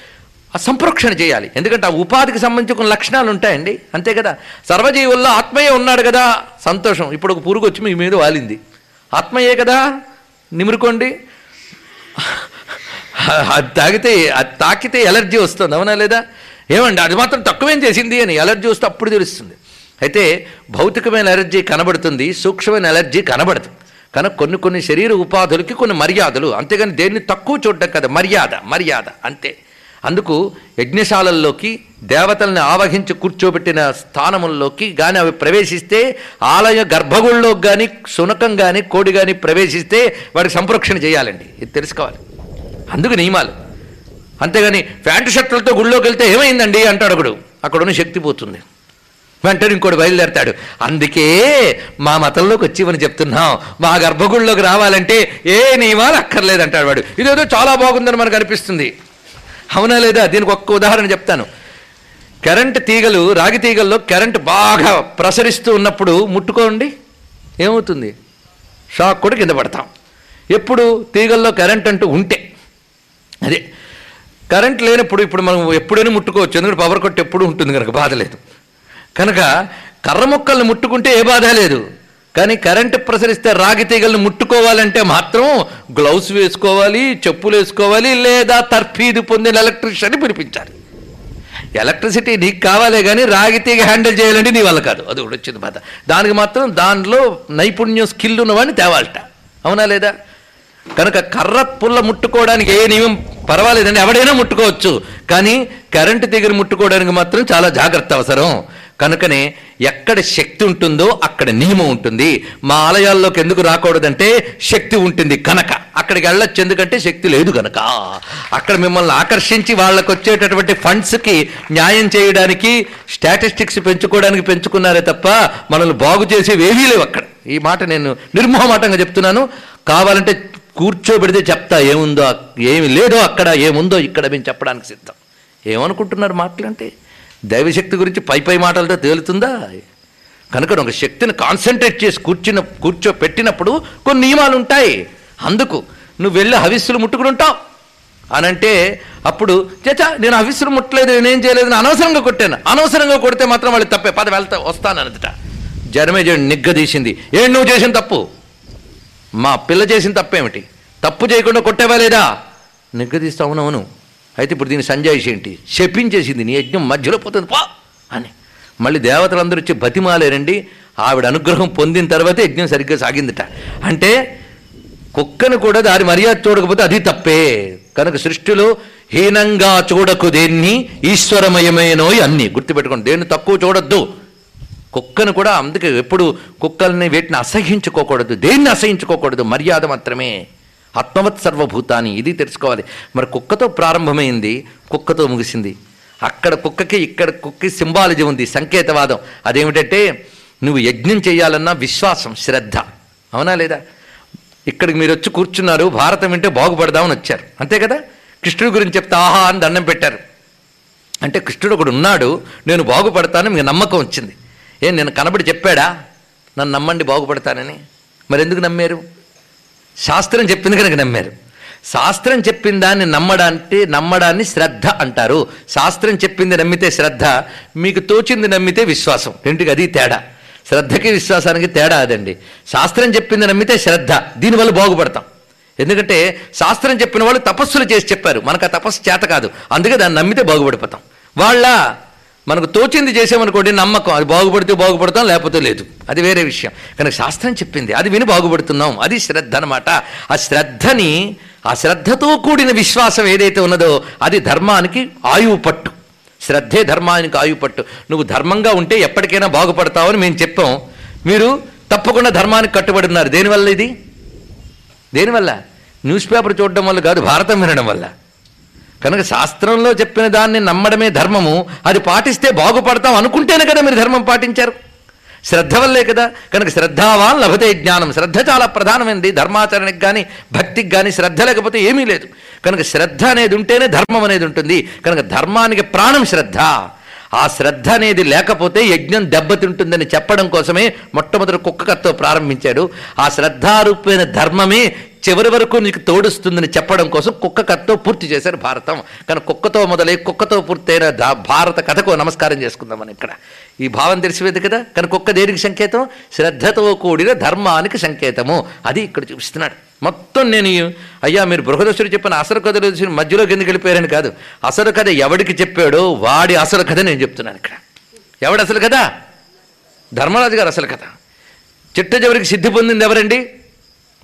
ఆ సంప్రోక్షణ చేయాలి. ఎందుకంటే ఆ ఉపాధికి సంబంధించి కొన్ని లక్షణాలు ఉంటాయండి. అంతే కదా? సర్వజీవుల్లో ఆత్మయే ఉన్నాడు కదా? సంతోషం. ఇప్పుడు ఒక పురుగు వచ్చి మీ మీద వాలింది. ఆత్మయే కదా? నిమురుకోండి. అది తాగితే అది తాకితే ఎలర్జీ వస్తుంది అవునా లేదా? ఏమండి అది మాత్రం తక్కువేం చేసింది అని ఎలర్జీ వస్తే అప్పుడు తెలుస్తుంది. అయితే భౌతికమైన ఎలర్జీ కనబడుతుంది సూక్ష్మమైన ఎలర్జీ కనబడదు. కనుక కొన్ని కొన్ని శరీర ఉపాధులకి కొన్ని మర్యాదలు. అంతేగాని దేన్ని తక్కువ చూడడం కదా మర్యాద మర్యాద అంతే. అందుకు యజ్ఞశాలల్లోకి దేవతల్ని ఆవహించి కూర్చోబెట్టిన స్థానముల్లోకి కానీ అవి ప్రవేశిస్తే ఆలయ గర్భగుళ్ళలోకి కానీ శునకం కానీ కోడి కానీ ప్రవేశిస్తే వాడికి సంప్రోక్షణ చేయాలండి. ఇది తెలుసుకోవాలి. అందుకు నియమాలు. అంతేగాని ప్యాంటు షర్టులతో గుళ్ళోకి వెళ్తే ఏమైందండి? అంటాడు ఒకడు. అక్కడ ఉన్న శక్తి పోతుంది. వెంటనే ఇంకోటి బయలుదేరతాడు. అందుకే మా మతంలోకి వచ్చివని చెప్తున్నాం. మా గర్భగుడిలోకి రావాలంటే ఏ నియమాలు అక్కర్లేదు అంటాడు వాడు. ఇదేదో చాలా బాగుందని మనకు అనిపిస్తుంది. అవునా లేదా? దీనికి ఒక్క ఉదాహరణ చెప్తాను. కరెంట్ తీగలు రాగి తీగల్లో కరెంట్ బాగా ప్రసరిస్తూ ఉన్నప్పుడు ముట్టుకోండి. ఏమవుతుంది? షాక్ కూడా కింద పడతాం. ఎప్పుడు తీగల్లో కరెంట్ అంటూ ఉంటే. అదే. కరెంట్ లేనప్పుడు ఇప్పుడు మనం ఎప్పుడైనా ముట్టుకోవచ్చు. ఎందుకంటే పవర్ కట్ ఎప్పుడు ఉంటుంది కనుక బాధ లేదు. కనుక కర్ర మొక్కల్ని ముట్టుకుంటే ఏ బాధ లేదు. కానీ కరెంటు ప్రసరిస్తే రాగి తీగలను ముట్టుకోవాలంటే మాత్రం గ్లౌస్ వేసుకోవాలి చెప్పులు వేసుకోవాలి లేదా తర్ఫీదు పొందిన ఎలక్ట్రిషియన్ని పిలిపించాలి. ఎలక్ట్రిసిటీ నీకు కావాలే కానీ రాగి తీగ హ్యాండిల్ చేయాలంటే నీ వల్ల కాదు. అది కూడా వచ్చింది బాధ. దానికి మాత్రం దానిలో నైపుణ్యం స్కిల్ ఉన్నవాడిని తేవాలట. అవునా లేదా? కనుక కర్ర పుల్ల ముట్టుకోవడానికి ఏ నియమం పర్వాలేదండి. ఎవడైనా ముట్టుకోవచ్చు. కానీ కరెంటు తీగను ముట్టుకోవడానికి మాత్రం చాలా జాగ్రత్త అవసరం. కనుకనే ఎక్కడ శక్తి ఉంటుందో అక్కడ నియమం ఉంటుంది. మా ఆలయాల్లోకి ఎందుకు రాకూడదంటే శక్తి ఉంటుంది కనుక. అక్కడికి వెళ్ళొచ్చు ఎందుకంటే శక్తి లేదు కనుక అక్కడ మిమ్మల్ని ఆకర్షించి వాళ్ళకు వచ్చేటటువంటి ఫండ్స్కి న్యాయం చేయడానికి స్టాటిస్టిక్స్ పెంచుకోవడానికి పెంచుకున్నారే తప్ప మనల్ని బాగు చేసేవి ఏవీ లేవు అక్కడ. ఈ మాట నేను నిర్మోహమాటంగా చెప్తున్నాను. కావాలంటే కూర్చోబెడితే చెప్తా ఏముందో ఏమి లేదో అక్కడ ఏముందో ఇక్కడ మేము చెప్పడానికి సిద్ధం. ఏమనుకుంటున్నారు మాటలంటే? దైవశక్తి గురించి పై పై మాటలతో తేలుతుందా? కనుక ఒక శక్తిని కాన్సన్ట్రేట్ చేసి కూర్చున్న కూర్చో పెట్టినప్పుడు కొన్ని నియమాలు ఉంటాయి. అందుకు నువ్వు వెళ్ళి హవిస్సులు ముట్టుకుని ఉంటావు. అంటే అప్పుడు చచా నేను హవిస్సులు ముట్టలేదు నేనేం చేయలేదు నేను అనవసరంగా కొట్టాను. అనవసరంగా కొడితే మాత్రం వాళ్ళు తప్పే. పద వెళ్తా వస్తాను అన్నదట జనమేజయుడు నిగ్గదీసింది ఏం నువ్వు చేసిన తప్పు? మా పిల్ల చేసిన తప్పేమిటి? తప్పు చేయకుండా కొట్టేవా లేదా? నిగ్గదీస్తావునవును అయితే ఇప్పుడు దీని సంజాయిషి ఏంటి? శపించేసింది నీ యజ్ఞం మధ్యలో పోతుంది. పా! అని. మళ్ళీ దేవతలందరూ వచ్చి బతిమాలేరండి ఆవిడ అనుగ్రహం పొందిన తర్వాత యజ్ఞం సరిగ్గా సాగిందిట. అంటే కుక్కను కూడా దాని మర్యాద చూడకపోతే అది తప్పే. కనుక సృష్టిలో హీనంగా చూడకు దేన్ని ఈశ్వరమయమైనోయి అన్ని. గుర్తుపెట్టుకోండి దేన్ని తక్కువ చూడొద్దు. కుక్కను కూడా అందుకే ఎప్పుడు కుక్కల్ని వీటిని అసహించుకోకూడదు దేన్ని అసహించుకోకూడదు? మర్యాద మాత్రమే. ఆత్మవత్ సర్వభూతాన్ని ఇది తెలుసుకోవాలి. మరి కుక్కతో ప్రారంభమైంది కుక్కతో ముగిసింది. అక్కడ కుక్కకి ఇక్కడ కుక్కకి సింబాలజీ ఉంది సంకేతవాదం. అదేమిటంటే నువ్వు యజ్ఞం చేయాలన్నా విశ్వాసం శ్రద్ధ. అవునా లేదా? ఇక్కడికి మీరు వచ్చి కూర్చున్నారు భారతం వింటే బాగుపడదామని వచ్చారు. అంతే కదా? కృష్ణుడి గురించి చెప్తే ఆహా అని దండం పెట్టారు. అంటే కృష్ణుడు ఒకడు ఉన్నాడు నేను బాగుపడతాను మీకు నమ్మకం వచ్చింది. ఏం నేను కనబడి చెప్పాడా? నన్ను నమ్మండి బాగుపడతానని. మరి ఎందుకు నమ్మారు? శాస్త్రం చెప్పింది కనుక నమ్మారు. శాస్త్రం చెప్పిన దాన్ని నమ్మడానికి నమ్మడాన్ని శ్రద్ధ అంటారు. శాస్త్రం చెప్పింది నమ్మితే శ్రద్ధ మీకు తోచింది నమ్మితే విశ్వాసం. రెండుకి అది తేడా. శ్రద్ధకి విశ్వాసానికి తేడా అదండి. శాస్త్రం చెప్పింది నమ్మితే శ్రద్ధ దీనివల్ల బాగుపడతాం. ఎందుకంటే శాస్త్రం చెప్పిన వాళ్ళు తపస్సులు చేసి చెప్పారు. మనకు ఆ తపస్సు చేత కాదు. అందుకే దాన్ని నమ్మితే బాగుపడిపోతాం. వాళ్ళ మనకు తోచింది చేసామనుకోండి నమ్మకం. అది బాగుపడితే బాగుపడతాం లేకపోతే లేదు. అది వేరే విషయం. కనుక శాస్త్రం చెప్పింది. అది విని బాగుపడుతున్నాం. అది శ్రద్ధ అనమాట ఆ శ్రద్ధని ఆ శ్రద్ధతో కూడిన విశ్వాసం ఏదైతే ఉన్నదో అది ధర్మానికి ఆయువు పట్టు. శ్రద్ధే ధర్మానికి ఆయువు పట్టు. నువ్వు ధర్మంగా ఉంటే ఎప్పటికైనా బాగుపడతావని మేము చెప్పాం. మీరు తప్పకుండా ధర్మానికి కట్టుబడి ఉన్నారు. దేనివల్ల ఇది? దేనివల్ల? న్యూస్ పేపర్ చూడడం వల్ల కాదు భారతం వినడం వల్ల. కనుక శాస్త్రంలో చెప్పిన దాన్ని నమ్మడమే ధర్మము అది పాటిస్తే బాగుపడతాం అనుకుంటేనే కదా మీరు ధర్మం పాటించారు. శ్రద్ధ వల్లే కదా కనుక శ్రద్ధావాన్ లభతే జ్ఞానం. శ్రద్ధ చాలా ప్రధానమైనది ధర్మాచరణకి కానీ భక్తికి కానీ శ్రద్ధ లేకపోతే ఏమీ లేదు. కనుక శ్రద్ధ అనేది ఉంటేనే ధర్మం అనేది ఉంటుంది. కనుక ధర్మానికి ప్రాణం శ్రద్ధ. ఆ శ్రద్ధ అనేది లేకపోతే యజ్ఞం దెబ్బతింటుందని చెప్పడం కోసమే మొట్టమొదటి కుక్క కథతో ప్రారంభించాడు. ఆ శ్రద్ధారూపమైన ధర్మమే చివరి వరకు నీకు తోడుస్తుందని చెప్పడం కోసం కుక్క కథతో పూర్తి చేశారు భారతం. కానీ కుక్కతో మొదలై కుక్కతో పూర్తయిన భారత కథకు నమస్కారం చేసుకుందాం మనం ఇక్కడ. ఈ భావం తెలిసిపోయింది కదా? కానీ కుక్క దేనికి సంకేతం? శ్రద్ధతో కూడిన ధర్మానికి సంకేతము. అది ఇక్కడ చూపిస్తున్నాడు. మొత్తం నేను అయ్యా మీరు బృహదశ్వరి చెప్పిన అసలు కథలు మధ్యలో మధ్యలోకి ఎందుకు వెళ్ళిపోయారని కాదు. అసలు కథ ఎవడికి చెప్పాడో వాడి అసలు కథ నేను చెప్తున్నాను ఇక్కడ. ఎవడు అసలు కథ? ధర్మరాజు గారు అసలు కథ. చిట్ట చివరికి సిద్ధి పొందింది ఎవరండి?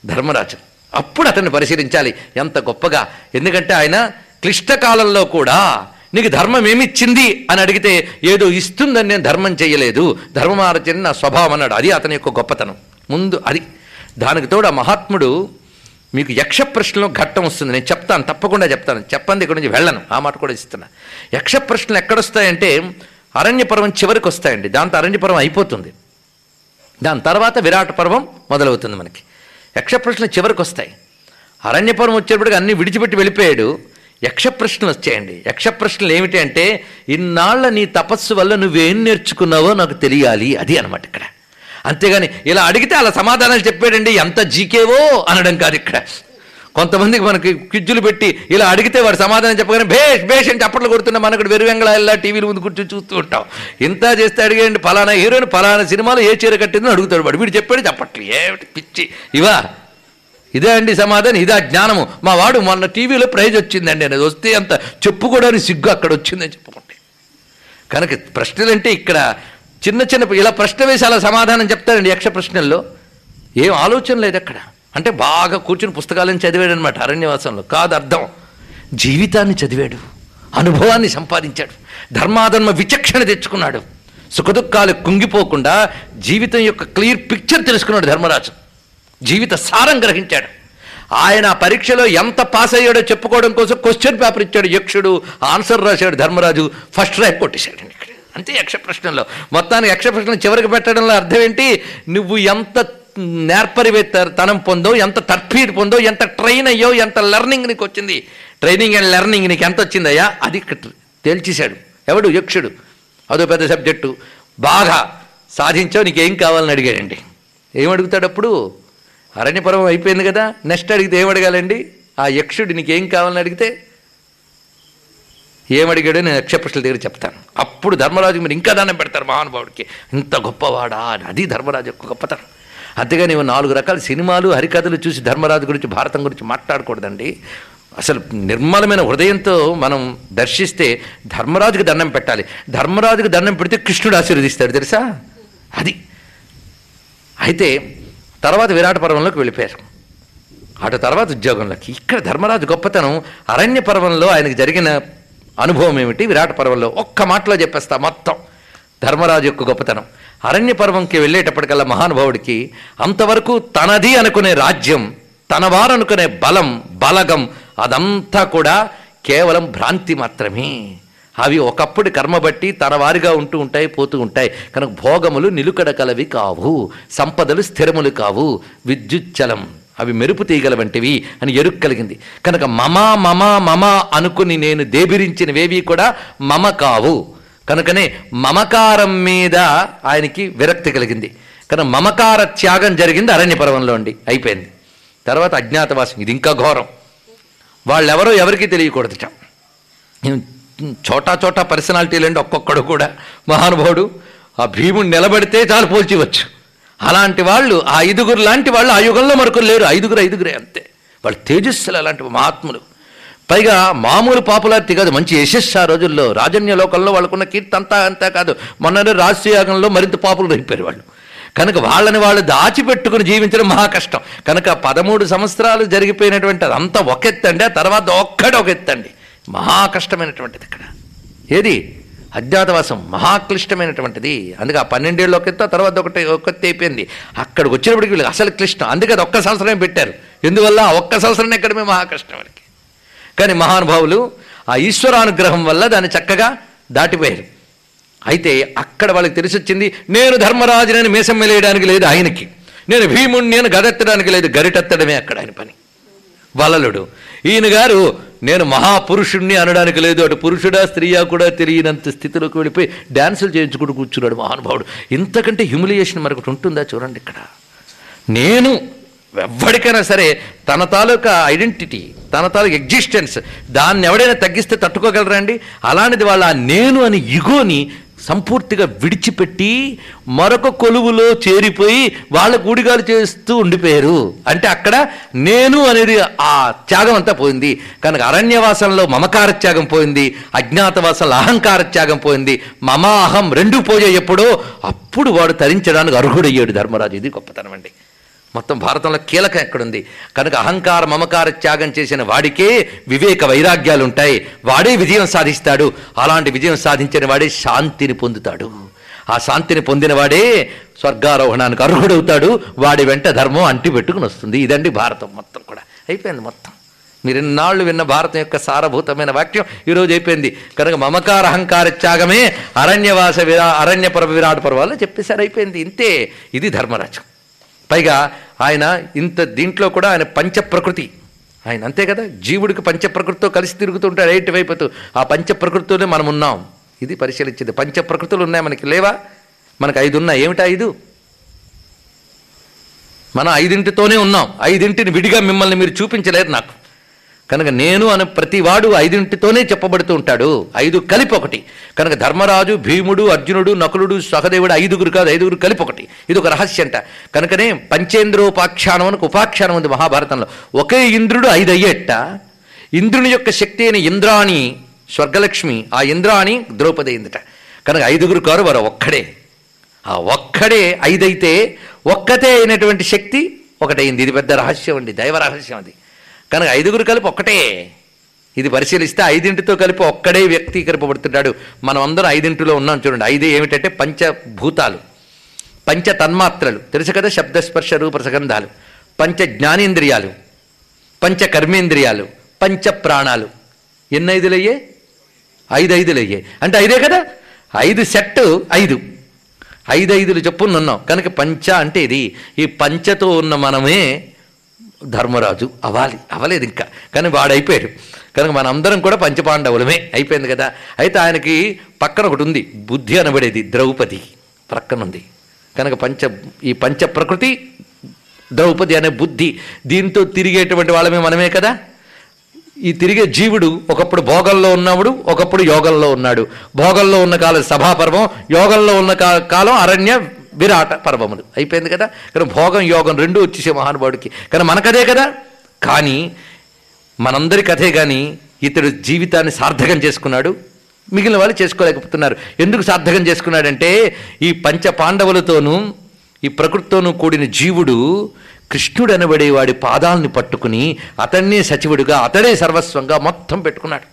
ధర్మరాజు. అప్పుడు అతన్ని పరిశీలించాలి. ఎంత గొప్పగా. ఎందుకంటే ఆయన క్లిష్ట కాలంలో కూడా నీకు ధర్మం ఏమిచ్చింది అని అడిగితే ఏదో ఇస్తుందని నేను ధర్మం చేయలేదు. ధర్మమార్చని నా స్వభావం అన్నాడు. అది అతని యొక్క గొప్పతనం. ముందు అది. దానికి తోడు ఆ మహాత్ముడు మీకు యక్ష ప్రశ్నలో ఘట్టం వస్తుంది. నేను చెప్తాను తప్పకుండా చెప్తాను. చెప్పండి ఇక్కడ నుంచి వెళ్ళను. ఆ మాట కూడా ఇస్తున్నా. యక్ష ప్రశ్నలు ఎక్కడొస్తాయంటే అరణ్యపర్వం చివరికి వస్తాయండి. దాంతో అరణ్యపర్వం అయిపోతుంది. దాని తర్వాత విరాట పర్వం మొదలవుతుంది మనకి. యక్ష ప్రశ్నలు చివరికి వస్తాయి. అరణ్యపర్వం వచ్చేటప్పటికి అన్ని విడిచిపెట్టి వెళ్ళిపోయాడు. యక్ష ప్రశ్నలు వచ్చాయండి. యక్ష ప్రశ్నలు ఏమిటి అంటే ఇన్నాళ్ళ నీ తపస్సు వల్ల నువ్వేం నేర్చుకున్నావో నాకు తెలియాలి. అది అనమాట ఇక్కడ. అంతేగాని ఇలా అడిగితే అలా సమాధానాలు చెప్పాడండి ఎంత జీకేవో అనడం కాదు ఇక్కడ. కొంతమందికి మనకి క్విజ్జులు పెట్టి ఇలా అడిగితే వాడు సమాధానం చెప్పగానే భేష్ భేష్ అని చప్పట్లు కొడుతున్న మనకు వెరువెంగళ టీవీల ముందు కూర్చొని చూస్తూ ఉంటాం. ఇంత చేస్తే అడిగేయండి ఫలానా హీరోయిన్ ఫలానా సినిమాలో ఏ చీర కట్టిందని అడుగుతాడు వాడు. వీడు చెప్పాడు చెప్పట్లు. ఏమిటి పిచ్చి? ఇవా? ఇదే అండి సమాధానం ఇదా జ్ఞానము. మా వాడు మొన్న టీవీలో ప్రైజ్ వచ్చిందండి అనేది వస్తే అంత చెప్పుకోవడానికి సిగ్గు అక్కడ వచ్చిందని చెప్పుకుంటే. కనుక ప్రశ్నలంటే ఇక్కడ చిన్న చిన్న ఇలా ప్రశ్న వేసి అలా సమాధానం చెప్తారండి యక్ష ప్రశ్నల్లో. ఏం ఆలోచన లేదు అక్కడ. అంటే బాగా కూర్చుని పుస్తకాలను చదివాడు అనమాట అరణ్యవాసంలో. కాదు అర్థం. జీవితాన్ని చదివాడు. అనుభవాన్ని సంపాదించాడు. ధర్మాధర్మ విచక్షణ తెచ్చుకున్నాడు. సుఖదుఖాలు కుంగిపోకుండా జీవితం యొక్క క్లియర్ పిక్చర్ తెలుసుకున్నాడు ధర్మరాజు. జీవిత సారం గ్రహించాడు. ఆయన ఆ పరీక్షలో ఎంత పాస్ అయ్యాడో చెప్పుకోవడం కోసం క్వశ్చన్ పేపర్ ఇచ్చాడు యక్షుడు. ఆన్సర్ రాశాడు ధర్మరాజు. ఫస్ట్ ర్యాంక్ కొట్టేశాడు ఇక్కడ. అంతే యక్ష ప్రశ్నలో మొత్తానికి యక్ష ప్రశ్నలు చివరికి పెట్టడంలో అర్థం ఏంటి నువ్వు ఎంత నేర్పరివేత్త తనం పొందో ఎంత తర్ఫీడ్ పొందో ఎంత ట్రైన్ అయ్యో ఎంత లెర్నింగ్ నీకు వచ్చింది? ట్రైనింగ్ అండ్ లెర్నింగ్ నీకు ఎంత వచ్చిందయ్యా? అది తేల్చేశాడు. ఎవడు? యక్షుడు. అదో పెద్ద సబ్జెక్టు బాగా సాధించావు నీకేం కావాలని అడిగాడండి. ఏం అడుగుతాడు అప్పుడు అరణ్యపర్వం అయిపోయింది కదా నెక్స్ట్ అడిగితే ఏం అడగాలండి ఆ యక్షుడు నీకేం కావాలని అడిగితే ఏమడిగాడో నేను యక్ష దగ్గర చెప్తాను. అప్పుడు ధర్మరాజు మీరు ఇంకా దానం పెడతారు మహానుభావుడికి. ఇంత గొప్పవాడా అని. అది ధర్మరాజు యొక్క గొప్పతనం. అంతేగా నీవు నాలుగు రకాల సినిమాలు హరికథలు చూసి ధర్మరాజు గురించి భారతం గురించి మాట్లాడకూడదండి. అసలు నిర్మలమైన హృదయంతో మనం దర్శిస్తే ధర్మరాజుకి దండం పెట్టాలి. ధర్మరాజుకి దండం పెడితే కృష్ణుడు ఆశీర్వదిస్తాడు తెలుసా? అది. అయితే తర్వాత విరాట పర్వంలోకి వెళ్ళిపోయారు. అటు తర్వాత ఉద్యోగంలోకి. ఇక్కడ ధర్మరాజు గొప్పతనం అరణ్య పర్వంలో ఆయనకు జరిగిన అనుభవం ఏమిటి విరాట పర్వంలో ఒక్క మాటలో చెప్పేస్తా మొత్తం. ధర్మరాజు యొక్క గొప్పతనం. అరణ్య పర్వంకి వెళ్ళేటప్పటికల్లా మహానుభావుడికి అంతవరకు తనది అనుకునే రాజ్యం తనవారు అనుకునే బలం బలగం అదంతా కూడా కేవలం భ్రాంతి మాత్రమే. అవి ఒకప్పుడు కర్మ బట్టి తన వారిగా ఉంటూ ఉంటాయి పోతూ ఉంటాయి. కనుక భోగములు నిలుకడ కలవి కావు సంపదలు స్థిరములు కావు. విద్యుచ్చలం. అవి మెరుపు తీగల వంటివి అని ఎరుక్ కలిగింది. కనుక మమ మమ మమ అనుకుని నేను దేబిరించినవేవి కూడా మమ కావు. కనుకనే మమకారం మీద ఆయనకి విరక్తి కలిగింది. కనుక మమకార త్యాగం జరిగింది అరణ్యపర్వంలో అండి అయిపోయింది. తర్వాత అజ్ఞాతవాసం ఇది ఇంకా ఘోరం. వాళ్ళెవరో ఎవరికీ తెలియకూడదుట చోటా చోటా పర్సనాలిటీలు అండి ఒక్కొక్కడు కూడా. మహానుభావుడు ఆ భీముడు నిలబడితే చాలు పోల్చివచ్చు. అలాంటి వాళ్ళు ఆ ఐదుగురు లాంటి వాళ్ళు ఆ యుగంలో మరొకరు లేరు. ఐదుగురు ఐదుగురే అంతే. వాళ్ళు తేజస్సులు అలాంటి మహాత్ములు. పైగా మామూలు పాపులారిటీ కాదు మంచి యశస్సు ఆ రోజుల్లో. రాజన్య లోకంలో వాళ్ళకున్న కీర్తి అంతా అంతా కాదు. మొన్ననే రాజయాగంలో మరింత పాపులు అయిపోయారు వాళ్ళు. కనుక వాళ్ళని వాళ్ళు దాచిపెట్టుకుని జీవించడం మహా కష్టం. కనుక పదమూడు సంవత్సరాలు జరిగిపోయినటువంటి అదంతా ఒక ఎత్తండి ఆ తర్వాత ఒక్కటి ఒక ఎత్తండి మహా కష్టమైనటువంటిది ఇక్కడ. ఏది? అజ్ఞాతవాసం మహాక్లిష్టమైనటువంటిది. అందుకే ఆ పన్నెండేళ్ళు ఒక తర్వాత ఒకటి ఒక అయిపోయింది. అక్కడికి వచ్చినప్పటికి వీళ్ళకి అసలు క్లిష్టం. అందుకే అది ఒక్క సంవత్సరమే పెట్టారు. ఎందువల్ల? ఆ ఒక్క సంవత్సరం ఎక్కడమే మహా కష్టం వాళ్ళకి కానీ మహానుభావులు ఆ ఈశ్వరానుగ్రహం వల్ల దాన్ని చక్కగా దాటిపోయారు. అయితే అక్కడ వాళ్ళకి తెలిసి వచ్చింది నేను ధర్మరాజునని మీసమ్మెలేయడానికి లేదు ఆయనకి. నేను భీముణ్ణి నేను గదెత్తడానికి లేదు గరిటెత్తడమే అక్కడ ఆయన పని. వలలుడు. ఈయన గారు నేను మహాపురుషుణ్ణి అనడానికి లేదు. అటు పురుషుడా స్త్రీయా కూడా తెలియనంత స్థితిలోకి వెళ్ళిపోయి డ్యాన్సులు చేయించుకుంటూ కూర్చున్నాడు మహానుభావుడు. ఇంతకంటే హ్యూమిలియేషన్ మరొకటి ఉంటుందా చూడండి ఇక్కడ. నేను ఎవ్వడికైనా సరే తన తాలూకా ఐడెంటిటీ తన తాలూకా ఎగ్జిస్టెన్స్ దాన్ని ఎవడైనా తగ్గిస్తే తట్టుకోగలరా అండి? అలాంటిది వాళ్ళ నేను అని ఇగోని సంపూర్తిగా విడిచిపెట్టి మరొక కొలువులో చేరిపోయి వాళ్ళ కూడిగాలు చేస్తూ ఉండిపోయారు. అంటే అక్కడ నేను అనేది ఆ త్యాగం అంతా పోయింది. కనుక అరణ్యవాసంలో మమకార త్యాగం పోయింది. అజ్ఞాతవాసంలో అహంకార త్యాగం పోయింది. మమ అహం రెండు పోయే ఎప్పుడో అప్పుడు వాడు తరించడానికి అర్హుడయ్యాడు ధర్మరాజు. ఇది గొప్పతనం అండి. మొత్తం భారతంలో కీలకం ఎక్కడుంది? కనుక అహంకార మమకార త్యాగం చేసిన వాడికే వివేక వైరాగ్యాలు ఉంటాయి వాడే విజయం సాధిస్తాడు. అలాంటి విజయం సాధించిన వాడే శాంతిని పొందుతాడు. ఆ శాంతిని పొందిన వాడే స్వర్గారోహణానికి అర్హుడవుతాడు. వాడి వెంట ధర్మం అంటి పెట్టుకుని వస్తుంది. ఇదండి భారతం మొత్తం కూడా. అయిపోయింది మొత్తం. మీరు ఇన్నాళ్ళు విన్న భారతం యొక్క సారభూతమైన వాక్యం ఈరోజు అయిపోయింది. కనుక మమకార అహంకార త్యాగమే అరణ్యవాస విరా అరణ్య పర్వ విరాట పర్వాలో చెప్పేశారు. అయిపోయింది. ఇంతే. ఇది ధర్మరాజు పైగా ఆయన ఇంత దీంట్లో కూడా ఆయన పంచప్రకృతి. ఆయన అంతే కదా జీవుడికి పంచప్రకృతితో కలిసి తిరుగుతుంటాడు ఎయిట్ వైపుతూ ఆ పంచప్రకృతితోనే మనం ఉన్నాం. ఇది పరిశీలించింది. పంచప్రకృతులు ఉన్నాయి మనకి లేవా? మనకు ఐదు ఉన్నాయి. ఏమిటా ఐదు? మనం ఐదింటితోనే ఉన్నాం. ఐదింటిని విడిగా మిమ్మల్ని మీరు చూపించలేరు నాకు. కనుక నేను అనే ప్రతివాడు ఐదింటితోనే చెప్పబడుతూ ఉంటాడు. ఐదు కలిపి ఒకటి. కనుక ధర్మరాజు భీముడు అర్జునుడు నకులుడు సహదేవుడు ఐదుగురు కాదు ఐదుగురు కలిపి ఒకటి. ఇది ఒక రహస్యంట. కనుకనే పంచేంద్రోపాఖ్యానం అని ఉపాఖ్యానం ఉంది మహాభారతంలో. ఒకే ఇంద్రుడు ఐదు అయ్యేట ఇంద్రుని యొక్క శక్తి అయిన ఇంద్రాణి స్వర్గలక్ష్మి ఆ ఇంద్రాణి ద్రౌపది అయిందట. కనుక ఐదుగురు కారు వారు ఒక్కడే. ఆ ఒక్కడే ఐదైతే ఒక్కతే అయినటువంటి శక్తి ఒకటైంది ఇది పెద్ద రహస్యం అండి. దైవ రహస్యం అది. కనుక ఐదుగురు కలిపి ఒక్కటే. ఇది పరిశీలిస్తే ఐదింటితో కలిపి ఒక్కడే వ్యక్తీకరింపబడుతున్నాడు. మనం అందరం ఐదింటిలో ఉన్నాం చూడండి. ఐదు ఏమిటంటే పంచభూతాలు. పంచ తన్మాత్రలు. తెలుసు కదా శబ్దస్పర్శ రూప సగంధాలు పంచ జ్ఞానేంద్రియాలు. పంచ కర్మేంద్రియాలు. పంచ ప్రాణాలు. ఎన్ని ఐదులయ్యే? ఐదు ఐదులయ్యే. అంటే ఐదే కదా? ఐదు సెట్ ఐదు. ఐదు ఐదులు చెప్పున్నాం కనుక పంచ అంటే ఇది. ఈ పంచతో ఉన్న మనమే ధర్మరాజు అవ్వాలి అవ్వలేదు ఇంకా. కానీ వాడైపోయాడు. కనుక మనందరం కూడా పంచపాండవులమే. అయిపోయింది కదా. అయితే ఆయనకి పక్కన ఒకటి ఉంది. బుద్ధి అనబడేది ద్రౌపది. ప్రక్కన ఉంది. కనుక పంచ ఈ పంచ ప్రకృతి ద్రౌపది అనే బుద్ధి దీంతో తిరిగేటువంటి వాళ్ళమే మనమే కదా. ఈ తిరిగే జీవుడు ఒకప్పుడు భోగంలో ఉన్నప్పుడు ఒకప్పుడు యోగంలో ఉన్నాడు. భోగంలో ఉన్న కాలం సభాపర్వం యోగంలో ఉన్న కాలం అరణ్య విరాట పర్వములు. అయిపోయింది కదా? కానీ భోగం యోగం రెండూ వచ్చేసే మహానుభావుడికి. కానీ మనకదే కదా? కానీ మనందరి కథే కానీ ఇతడు జీవితాన్ని సార్థకం చేసుకున్నాడు. మిగిలిన వాళ్ళు చేసుకోలేకపోతున్నారు. ఎందుకు సార్థకం చేసుకున్నాడంటే ఈ పంచ పాండవులతోనూ ఈ ప్రకృతితోనూ కూడిన జీవుడు కృష్ణుడు అనబడే వాడి పాదాలని పట్టుకుని అతన్నే సచివుడిగా అతడే సర్వస్వంగా మొత్తం పెట్టుకున్నాడు.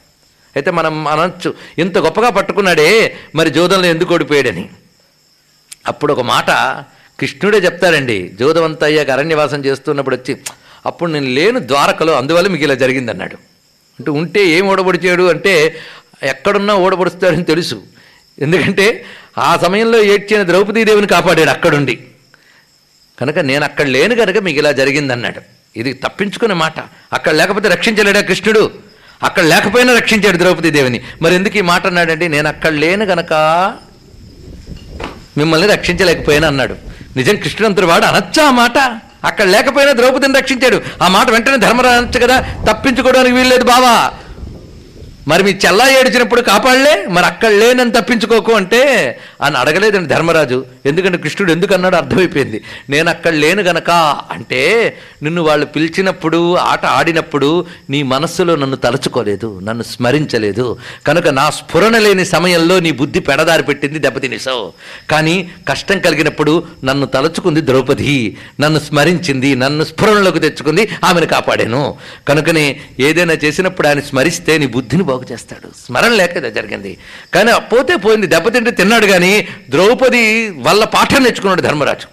అయితే మనం అనొచ్చు ఇంత గొప్పగా పట్టుకున్నాడే మరి జోదంలో ఎందుకు ఓడిపోయాడని? అప్పుడు ఒక మాట కృష్ణుడే చెప్తాడండి. జోదవంతయ్యాక అరణ్యవాసం చేస్తున్నప్పుడు వచ్చి అప్పుడు నేను లేను ద్వారకలో అందువల్ల మీకు ఇలా జరిగిందన్నాడు. అంటే ఉంటే ఏం ఓడబడిచాడు అంటే ఎక్కడున్నా ఓడబడుస్తాడని తెలుసు. ఎందుకంటే ఆ సమయంలో ఏడ్చిన ద్రౌపదీదేవిని కాపాడాడు అక్కడుండి. కనుక నేను అక్కడ లేను కనుక మీకు ఇలా జరిగిందన్నాడు. ఇది తప్పించుకునే మాట. అక్కడ లేకపోతే రక్షించలేడా కృష్ణుడు? అక్కడ లేకపోయినా రక్షించాడు ద్రౌపదీదేవిని. మరి ఎందుకు ఈ మాట అన్నాడంటే నేను అక్కడ లేను గనక మిమ్మల్ని రక్షించలేకపోయాను అన్నాడు. నిజం కృష్ణుడంతుడు వాడు అనొచ్చా మాట? అక్కడ లేకపోయినా ద్రౌపదిని రక్షించాడు. ఆ మాట వెంటనే ధర్మరాజు కదా తప్పించుకోవడానికి వీల్లేదు బావా. మరి మీ చెల్లా ఏడిచినప్పుడు కాపాడలే? మరి అక్కడ లేనని తప్పించుకోకు అంటే అని అడగలేదండి ధర్మరాజు. ఎందుకంటే కృష్ణుడు ఎందుకు అన్నాడు అర్థమైపోయింది. నేను అక్కడ లేను గనక అంటే నిన్ను వాళ్ళు పిలిచినప్పుడు ఆట ఆడినప్పుడు నీ మనస్సులో నన్ను తలుచుకోలేదు నన్ను స్మరించలేదు. కనుక నా స్ఫురణ లేని సమయంలో నీ బుద్ధి పెడదారి పెట్టింది దెబ్బతినేసావు కానీ కష్టం కలిగినప్పుడు నన్ను తలుచుకుంది ద్రౌపది. నన్ను స్మరించింది నన్ను స్ఫురణలోకి తెచ్చుకుంది ఆమెను కాపాడాను. కనుకనే ఏదైనా చేసినప్పుడు ఆయన స్మరిస్తే నీ బుద్ధిని బాగు చేస్తాడు. స్మరణ లేక ఇది జరిగింది. కానీ పోతే పోయింది దెబ్బతింటే తిన్నాడు కానీ ద్రౌపది వల్ల పాఠం నేర్చుకున్నాడు ధర్మరాజు.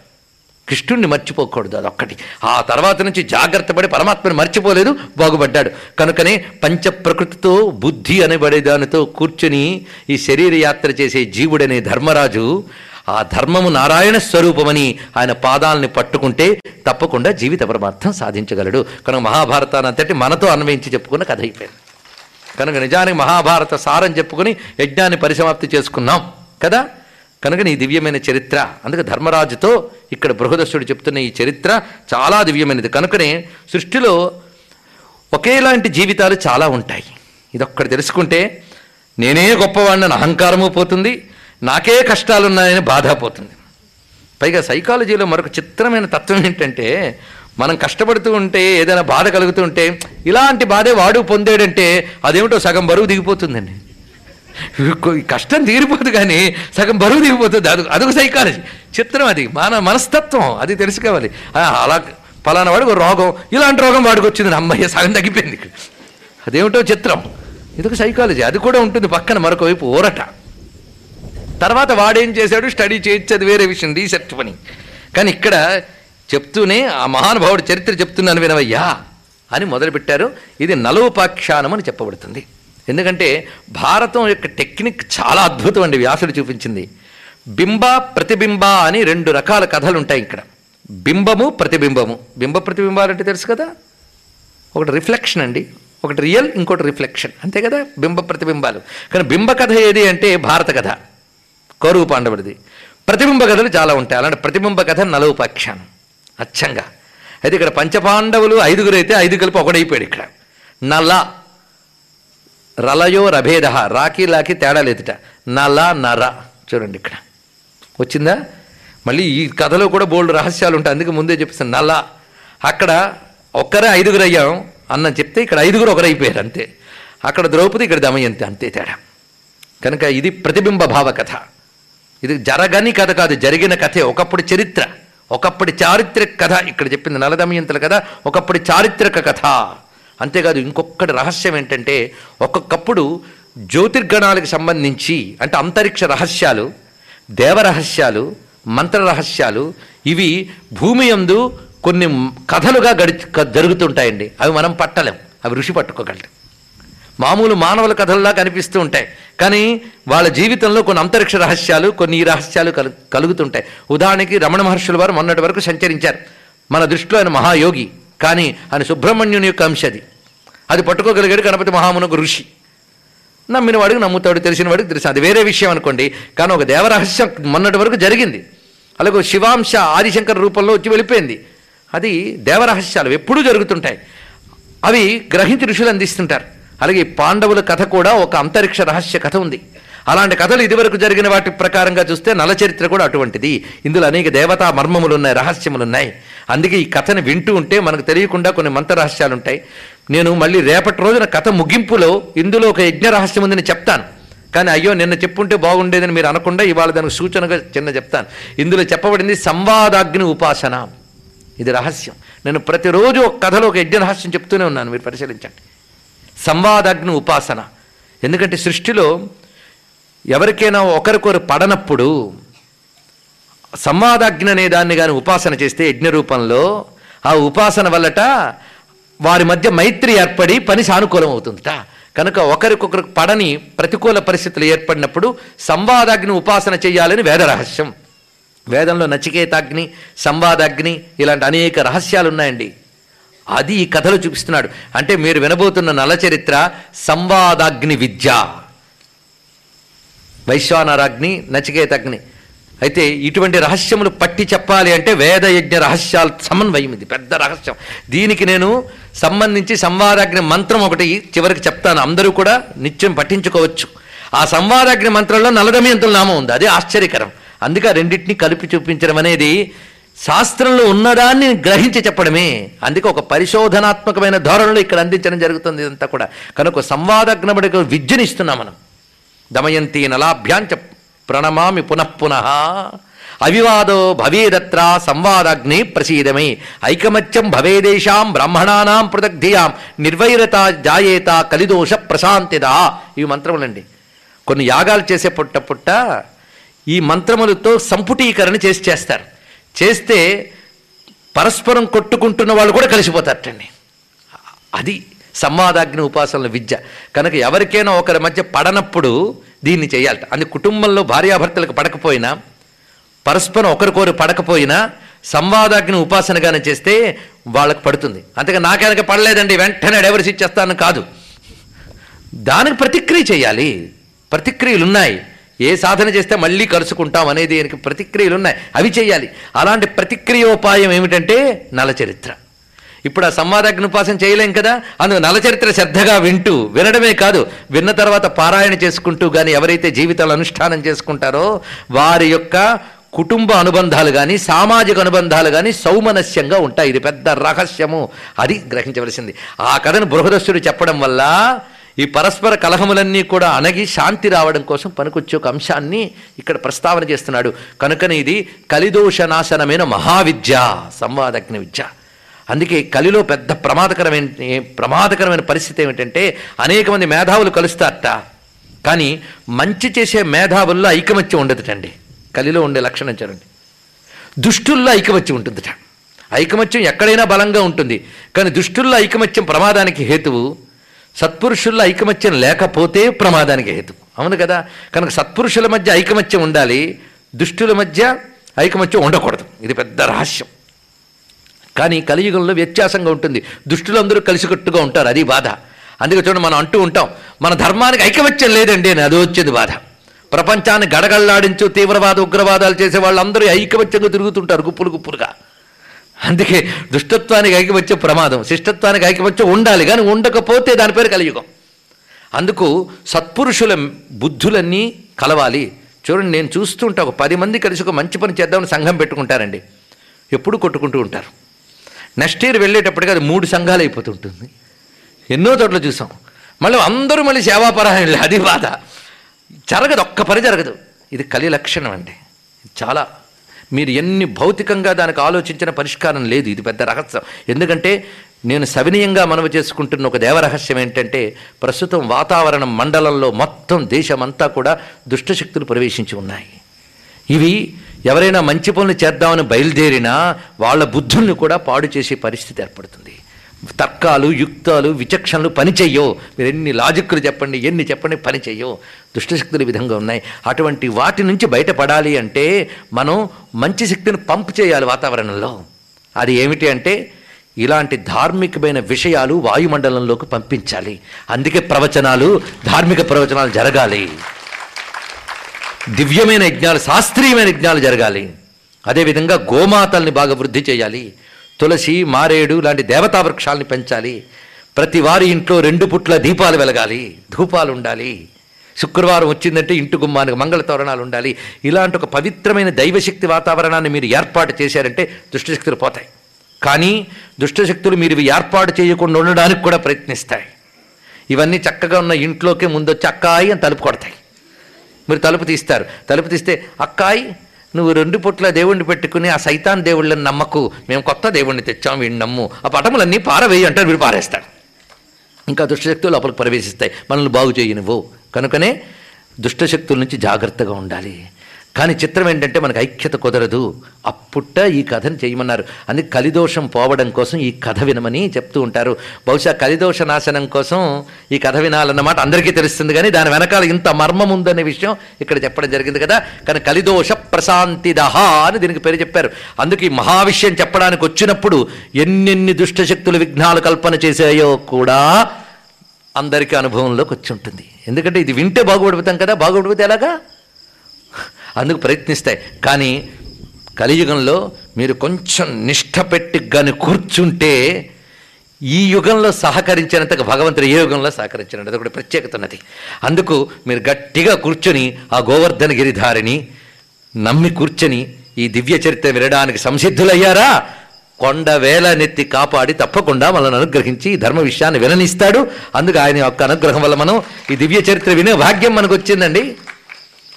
కృష్ణుణ్ణి మర్చిపోకూడదు అదొక్కటి. ఆ తర్వాత నుంచి జాగ్రత్త పడి పరమాత్మని మర్చిపోలేదు బాగుపడ్డాడు. కనుకనే పంచ ప్రకృతితో బుద్ధి అనబడే దానితో కూర్చుని ఈ శరీర యాత్ర చేసే జీవుడనే ధర్మరాజు ఆ ధర్మము నారాయణ స్వరూపమని ఆయన పాదాలని పట్టుకుంటే తప్పకుండా జీవిత పరమార్థం సాధించగలడు. కనుక మహాభారతాన్ని అంతటి మనతో అన్వయించి చెప్పుకున్న కథ అయిపోయింది. కనుక నిజానికి మహాభారత సారం చెప్పుకుని యజ్ఞాన్ని పరిసమాప్తి చేసుకున్నాం కదా? కనుక నీ దివ్యమైన చరిత్ర. అందుకే ధర్మరాజుతో ఇక్కడ బృహదస్సుడు చెప్తున్న ఈ చరిత్ర చాలా దివ్యమైనది. కనుకనే సృష్టిలో ఒకేలాంటి జీవితాలు చాలా ఉంటాయి. ఇదొక్కటి తెలుసుకుంటే నేనే గొప్పవాడిని అహంకారము పోతుంది నాకే కష్టాలున్నాయని బాధ పోతుంది. పైగా సైకాలజీలో మరొక చిత్రమైన తత్వం ఏంటంటే మనం కష్టపడుతూ ఉంటే ఏదైనా బాధ కలుగుతూ ఉంటే ఇలాంటి బాధే వాడు పొందాడంటే అదేమిటో సగం బరువు దిగిపోతుందండి. కష్టం తీరిపోదు కానీ సగం బరువు దిగిపోతుంది. అది అదొక సైకాలజీ చిత్రం అది. మన మనస్తత్వం అది తెలుసుకోవాలి అలా ఫలానా వాడికి రోగం ఇలాంటి రోగం వాడికి వచ్చింది. అమ్మయ్య సగం తగ్గిపోయింది అదేమిటో చిత్రం. ఇదొక సైకాలజీ అది కూడా ఉంటుంది పక్కన మరొక వైపు ఊరట. తర్వాత వాడేం చేశాడు? స్టడీ చేయొచ్చు అది వేరే విషయం రీసెర్చ్ పని. కానీ ఇక్కడ చెప్తూనే ఆ మహానుభావుడు చరిత్ర చెప్తున్నాను వినవయ్యా అని మొదలుపెట్టారు. ఇది నలోపాఖ్యానం అని చెప్పబడుతుంది. ఎందుకంటే భారతం యొక్క టెక్నిక్ చాలా అద్భుతం అండి వ్యాసుడు చూపించింది. బింబ ప్రతిబింబ అని రెండు రకాల కథలు ఉంటాయి ఇక్కడ. బింబము ప్రతిబింబము. బింబ ప్రతిబింబాలు అంటే తెలుసు కదా? ఒకటి రిఫ్లెక్షన్ అండి ఒకటి రియల్ ఇంకోటి రిఫ్లెక్షన్. అంతే కదా? బింబ ప్రతిబింబాలు. కానీ బింబ కథ ఏది అంటే భారత కథ కౌరవ పాండవుడిది. ప్రతిబింబ కథలు చాలా ఉంటాయి. అలాంటి ప్రతిబింబ కథ నలోపాఖ్యానం. అచ్చంగా. అయితే ఇక్కడ పంచపాండవులు ఐదుగురు అయితే ఐదు కలిపి ఒకడైపోయాడు ఇక్కడ. నల రలయో రభేద రాకి లాకి తేడా లేదుట. నల నర. చూడండి ఇక్కడ. వచ్చిందా? మళ్ళీ ఈ కథలో కూడా బోల్డ్ రహస్యాలు ఉంటాయి. అందుకే ముందే చెప్పేస్తాను. నల అక్కడ ఒక్కరే ఐదుగురు అయ్యాం అన్న చెప్తే ఇక్కడ ఐదుగురు ఒకరైపోయారు అంతే. అక్కడ ద్రౌపది ఇక్కడ దమయంతి అంతే తేడా. కనుక ఇది ప్రతిబింబ భావ కథ ఇది జరగని కథ కాదు జరిగిన కథే. ఒకప్పుడు చరిత్ర. ఒకప్పటి చారిత్రక కథ ఇక్కడ చెప్పింది నలదమయంతుల కథ ఒకప్పటి చారిత్రక కథ. అంతేకాదు ఇంకొకటి రహస్యం ఏంటంటే ఒక్కొక్కప్పుడు జ్యోతిర్గణాలకు సంబంధించి అంటే అంతరిక్ష రహస్యాలు దేవరహస్యాలు మంత్ర రహస్యాలు ఇవి భూమి యందు కొన్ని కథలుగా గడి జరుగుతుంటాయండి. అవి మనం పట్టలేం. అవి ఋషి పట్టుకోగలరు. మామూలు మానవుల కథల్లా కనిపిస్తూ ఉంటాయి. కానీ వాళ్ళ జీవితంలో కొన్ని అంతరిక్ష రహస్యాలు కొన్ని ఈ రహస్యాలు కలు కలుగుతుంటాయి. ఉదాహరణకి రమణ మహర్షుల వారు మొన్నటి వరకు సంచరించారు. మన దృష్టిలో ఆయన మహాయోగి కానీ ఆయన సుబ్రహ్మణ్యుని యొక్క అంశ అది. అది పట్టుకోగలిగాడు గణపతి మహామునకు ఋషి. నమ్మిన వాడికి నమ్ముతాడు తెలిసిన వాడికి తెలుసు అది వేరే విషయం అనుకోండి కానీ ఒక దేవరహస్యం మొన్నటి వరకు జరిగింది. అలాగే శివాంశ ఆదిశంకర రూపంలో వచ్చి వెళ్ళిపోయింది. అది దేవరహస్యాలు ఎప్పుడూ జరుగుతుంటాయి. అవి గ్రహించి ఋషులు అందిస్తుంటారు. అలాగే ఈ పాండవుల కథ కూడా ఒక అంతరిక్ష రహస్య కథ ఉంది. అలాంటి కథలు ఇదివరకు జరిగిన వాటి ప్రకారంగా చూస్తే నల చరిత్ర కూడా అటువంటిది. ఇందులో అనేక దేవతా మర్మములు ఉన్నాయి రహస్యములు ఉన్నాయి. అందుకే ఈ కథని వింటూ ఉంటే మనకు తెలియకుండా కొన్ని మంత్ర రహస్యాలు ఉంటాయి నేను మళ్ళీ రేపటి రోజున కథ ముగింపులో ఇందులో ఒక యజ్ఞ రహస్యం ఉందని చెప్తాను. కానీ అయ్యో నిన్న చెప్పుంటే బాగుండేదని మీరు అనకుండా ఇవాళ దానికి సూచనగా చిన్న చెప్తాను. ఇందులో చెప్పబడింది సంవాదాగ్ని ఉపాసన. ఇది రహస్యం. నేను ప్రతిరోజు ఒక కథలో ఒక యజ్ఞ రహస్యం చెప్తూనే ఉన్నాను మీరు పరిశీలించండి. సంవాదాగ్ని ఉపాసన. ఎందుకంటే సృష్టిలో ఎవరికైనా ఒకరికొరు పడనప్పుడు సంవాదాగ్ని అనే దాన్ని కానీ ఉపాసన చేస్తే యజ్ఞ రూపంలో ఆ ఉపాసన వల్లట వారి మధ్య మైత్రి ఏర్పడి పని సానుకూలం అవుతుందట కనుక ఒకరికొకరు పడని ప్రతికూల పరిస్థితులు ఏర్పడినప్పుడు సంవాదాగ్ని ఉపాసన చేయాలని వేద రహస్యం. వేదంలో నచికేతాగ్ని సంవాదాగ్ని ఇలాంటి అనేక రహస్యాలు ఉన్నాయండి అది ఈ కథలో చూపిస్తున్నాడు. అంటే మీరు వినబోతున్న నల చరిత్ర సంవాదాగ్ని విద్య. వైశ్వానరాగ్ని నచికేతగ్ని. అయితే ఇటువంటి రహస్యములు పట్టి చెప్పాలి అంటే వేదయజ్ఞ రహస్యాల సమన్వయం ఇది పెద్ద రహస్యం. దీనికి నేను సంబంధించి సంవాదాగ్ని మంత్రం ఒకటి చివరికి చెప్తాను. అందరూ కూడా నిత్యం పఠించుకోవచ్చు. ఆ సంవాదాగ్ని మంత్రంలో నలదమయంతుల నామం ఉంది. అది ఆశ్చర్యకరం. అందుకే రెండింటిని కలిపి చూపించడం అనేది శాస్త్రంలో ఉన్నదాన్ని గ్రహించి చెప్పడమే. అందుకే ఒక పరిశోధనాత్మకమైన ధోరణిలో ఇక్కడ అందించడం జరుగుతుంది ఇదంతా కూడా. కనుక సంవాదగ్నముడికి విద్యనిస్తున్నాం మనం. దమయంతి నలాభ్యాంచ ప్రణమామి పునఃపునః అవివాదో భవేదత్ర సంవాదాగ్ని ప్రసీదమై. ఐకమత్యం భవేదేశాం బ్రాహ్మణానాం పృథగ్ధియాం. నిర్వైరత జాయేత కలిదోష ప్రశాంతిదా. ఇవి మంత్రములండి. కొన్ని యాగాలు చేసే పుట్ట పుట్ట ఈ మంత్రములతో సంపుటీకరణ చేసి చేస్తారు. చేస్తే పరస్పరం కొట్టుకుంటున్న వాళ్ళు కూడా కలిసిపోతారటండి. అది సంవాదాగ్ని ఉపాసనల విద్య. కనుక ఎవరికైనా ఒకరి మధ్య పడనప్పుడు దీన్ని చేయాలట. అది కుటుంబంలో భార్యాభర్తలకు పడకపోయినా పరస్పరం ఒకరికొరు పడకపోయినా సంవాదాగ్ని ఉపాసనగానే చేస్తే వాళ్ళకి పడుతుంది. అంతగా నాకెనక పడలేదండి వెంటనే డైవర్స్ ఇచ్చేస్తాను కాదు. దానికి ప్రతిక్రియ చేయాలి. ప్రతిక్రియలు ఉన్నాయి ఏ సాధన చేస్తే మళ్ళీ కలుసుకుంటాం అనేది దానికి ప్రతిక్రియలు ఉన్నాయి. అవి చేయాలి. అలాంటి ప్రతిక్రియోపాయం ఏమిటంటే నలచరిత్ర. ఇప్పుడు ఆ సంవాదాగ్ని చేయలేం కదా? అందుకు నలచరిత్ర శ్రద్ధగా వింటూ వినడమే కాదు విన్న తర్వాత పారాయణ చేసుకుంటూ కానీ ఎవరైతే జీవితాలు అనుష్ఠానం చేసుకుంటారో వారి యొక్క కుటుంబ అనుబంధాలు కానీ సామాజిక అనుబంధాలు కానీ సౌమనస్యంగా ఉంటాయి. ఇది పెద్ద రహస్యము. అది గ్రహించవలసింది. ఆ కథను బృహదస్సుడు చెప్పడం వల్ల ఈ పరస్పర కలహములన్నీ కూడా అణగి శాంతి రావడం కోసం పనికొచ్చే ఒక అంశాన్ని ఇక్కడ ప్రస్తావన చేస్తున్నాడు. కనుకనే ఇది కలిదోష నాశనమైన మహావిద్య సంవాదగ్ని విద్య. అందుకే కలిలో పెద్ద ప్రమాదకరమైన ప్రమాదకరమైన పరిస్థితి ఏమిటంటే అనేక మంది మేధావులు కలుస్తారట. కానీ మంచి చేసే మేధావుల్లో ఐకమత్యం ఉండదుటండి. కలిలో ఉండే లక్షణం చూడండి. దుష్టుల్లో ఐకమత్యం ఉంటుందిట. ఐకమత్యం ఎక్కడైనా బలంగా ఉంటుంది. కానీ దుష్టుల్లో ఐకమత్యం ప్రమాదానికి హేతువు సత్పురుషుల్లో ఐకమత్యం లేకపోతే ప్రమాదానికి హేతు. అవును కదా? కనుక సత్పురుషుల మధ్య ఐకమత్యం ఉండాలి దుష్టుల మధ్య ఐకమత్యం ఉండకూడదు. ఇది పెద్ద రహస్యం. కానీ కలియుగంలో వ్యత్యాసంగా ఉంటుంది. దుష్టులందరూ కలిసికట్టుగా ఉంటారు అది బాధ. అందుకే చూడండి మనం అంటూ ఉంటాం మన ధర్మానికి ఐకమత్యం లేదండి అని అది వచ్చేది బాధ. ప్రపంచాన్ని గడగళ్ళాడించు తీవ్రవాద ఉగ్రవాదాలు చేసే వాళ్ళందరూ ఐకమత్యంగా తిరుగుతుంటారు గుప్పులు గుప్పులుగా. అందుకే దుష్టత్వానికి ఐక్యమత్యం ప్రమాదం శిష్టత్వానికి ఐక్యమత్యం ఉండాలి కానీ ఉండకపోతే దాని పేరు కలియుగం. అందుకు సత్పురుషుల బుద్ధులన్నీ కలవాలి. చూడండి నేను చూస్తుంటే ఒక పది మంది కలిసి ఒక మంచి పని చేద్దామని సంఘం పెట్టుకుంటారండి. ఎప్పుడు కొట్టుకుంటూ ఉంటారు. నెక్స్ట్ ఇయర్ వెళ్ళేటప్పటికి అది మూడు సంఘాలు అయిపోతుంటుంది. ఎన్నో చోట్ల చూసాం. మళ్ళీ అందరూ మళ్ళీ సేవాపరాయణలే అది బాధ. జరగదు ఒక్క పని జరగదు. ఇది కలి లక్షణం అండి. చాలా మీరు ఎన్ని భౌతికంగా దానికి ఆలోచించిన పరిష్కారం లేదు. ఇది పెద్ద రహస్యం. ఎందుకంటే నేను సవినీయంగా మనవి చేసుకుంటున్న ఒక దేవరహస్యం ఏంటంటే ప్రస్తుతం వాతావరణం మండలంలో మొత్తం దేశమంతా కూడా దుష్టశక్తులు ప్రవేశించి ఉన్నాయి. ఇవి ఎవరైనా మంచి పనులు చేద్దామని బయలుదేరినా వాళ్ళ బుద్ధుల్ని కూడా పాడు చేసే పరిస్థితి ఏర్పడుతుంది. తర్కాలు యుక్తాలు విచక్షణలు పనిచేయో. మీరు ఎన్ని లాజిక్లు చెప్పండి ఎన్ని చెప్పండి పని దుష్టశక్తులు విధంగా ఉన్నాయి. అటువంటి వాటి నుంచి బయటపడాలి అంటే మనం మంచి శక్తిని పంప్ చేయాలి వాతావరణంలో. అది ఏమిటి అంటే ఇలాంటి ధార్మికమైన విషయాలు వాయుమండలంలోకి పంపించాలి. అందుకే ప్రవచనాలు ధార్మిక ప్రవచనాలు జరగాలి. దివ్యమైన యజ్ఞాలు శాస్త్రీయమైన యజ్ఞాలు జరగాలి. అదేవిధంగా గోమాతల్ని బాగా వృద్ధి చేయాలి. తులసి మారేడు లాంటి దేవతా వృక్షాలని పెంచాలి. ప్రతి వారి ఇంట్లో రెండు పుట్ల దీపాలు వెలగాలి. ధూపాలు ఉండాలి. శుక్రవారం వచ్చిందంటే ఇంటి గుమ్మానికి మంగళ తోరణాలు ఉండాలి. ఇలాంటి ఒక పవిత్రమైన దైవశక్తి వాతావరణాన్ని మీరు ఏర్పాటు చేశారంటే దుష్టశక్తులు పోతాయి. కానీ దుష్టశక్తులు మీరు ఇవి ఏర్పాటు చేయకుండా ఉండడానికి కూడా ప్రయత్నిస్తాయి. ఇవన్నీ చక్కగా ఉన్న ఇంట్లోకే ముందొచ్చి అక్కాయి అని తలుపు కొడతాయి. మీరు తలుపు తీస్తారు. తలుపు తీస్తే అక్కాయి నువ్వు రెండు పుట్ల దేవుణ్ణి పెట్టుకుని ఆ సైతాన్ దేవుళ్ళని నమ్మకు. మేము కొత్త దేవుణ్ణి తెచ్చాం వీడిని నమ్ము. ఆ పటములన్నీ పారవేయి అంటారు వీడు పారేస్తాడు. ఇంకా దుష్టశక్తులు లోపలికి ప్రవేశిస్తాయి. మనల్ని బాగు చేయనివ్వు. కనుకనే దుష్టశక్తుల నుంచి జాగ్రత్తగా ఉండాలి. కానీ చిత్రం ఏంటంటే మనకు ఐక్యత కుదరదు. అప్పుట్ట ఈ కథను చేయమన్నారు. అందుకే కలిదోషం పోవడం కోసం ఈ కథ వినమని చెప్తూ ఉంటారు. బహుశా కలిదోష నాశనం కోసం ఈ కథ వినాలన్నమాట అందరికీ తెలుస్తుంది కానీ దాని వెనకాల ఇంత మర్మం ఉందనే విషయం ఇక్కడ చెప్పడం జరిగింది కదా. కానీ కలిదోష ప్రశాంతిదహ అని దీనికి పేరు చెప్పారు. అందుకే ఈ మహావిషయం చెప్పడానికి వచ్చినప్పుడు ఎన్నెన్ని దుష్టశక్తులు విఘ్నాలు కల్పన చేశాయో కూడా అందరికీ అనుభవంలోకి వచ్చి ఉంటుంది. ఎందుకంటే ఇది వింటే బాగుపడిపోతాం కదా. బాగుపడిపోతే ఎలాగా? అందుకు ప్రయత్నిస్తాయి. కానీ కలియుగంలో మీరు కొంచెం నిష్ట పెట్టి కానీ కూర్చుంటే ఈ యుగంలో సహకరించినంతగా భగవంతుడు ఏ యుగంలో సహకరించినట్టు అది ఒకటి ప్రత్యేకత ఉన్నది. అందుకు మీరు గట్టిగా కూర్చొని ఆ గోవర్ధన గిరిధారిని నమ్మి కూర్చొని ఈ దివ్య చరిత్ర వినడానికి సంసిద్ధులయ్యారా? కొండ వేల నెత్తి కాపాడి తప్పకుండా మనల్ని అనుగ్రహించి ఈ ధర్మ విషయాన్ని విననిస్తాడు. అందుకు ఆయన యొక్క అనుగ్రహం వల్ల మనం ఈ దివ్య చరిత్ర వినే భాగ్యం మనకు వచ్చిందండి.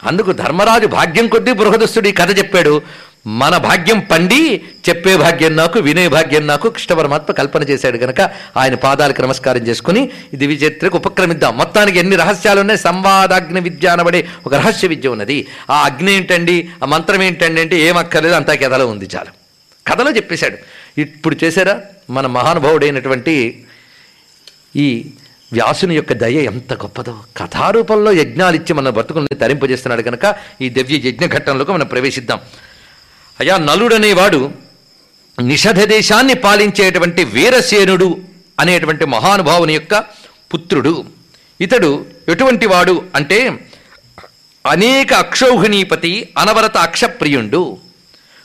అందుకు ధర్మరాజు భాగ్యం కొద్దీ బృహదస్తుడు ఈ కథ చెప్పాడు. మన భాగ్యం పండి చెప్పే భాగ్యం నాకు వినే భాగ్యం నాకు కృష్ణ పరమాత్మ కల్పన చేశాడు గనక ఆయన పాదాలకు నమస్కారం చేసుకుని ఇది విజేత్రకు ఉపక్రమిద్దాం. మొత్తానికి ఎన్ని రహస్యాలు ఉన్నాయి సంవాదాగ్ని విద్య అనబడే ఒక రహస్య విద్య ఉన్నది. ఆ అగ్ని ఏంటండి? ఆ మంత్రం ఏంటండి అంటే ఏం అక్కర్లేదు అంతా కథలో ఉంది చాలు. కథలో చెప్పేశాడు. ఇప్పుడు చేశారా? మన మహానుభావుడైనటువంటి ఈ వ్యాసుని యొక్క దయ ఎంత గొప్పదో. కథారూపంలో యజ్ఞాలు ఇచ్చి మన బ్రతుకుల్ని తరింపజేస్తున్నాడు కనుక ఈ దివ్య యజ్ఞ ఘట్టంలోకి మనం ప్రవేశిద్దాం. అయా నలుడనేవాడు నిషధ దేశాన్ని పాలించేటువంటి వీరసేనుడు అనేటువంటి మహానుభావుని యొక్క పుత్రుడు. ఇతడు ఎటువంటి వాడు అంటే అనేక అక్షౌహిణీపతి అనవరత అక్షప్రియుండు.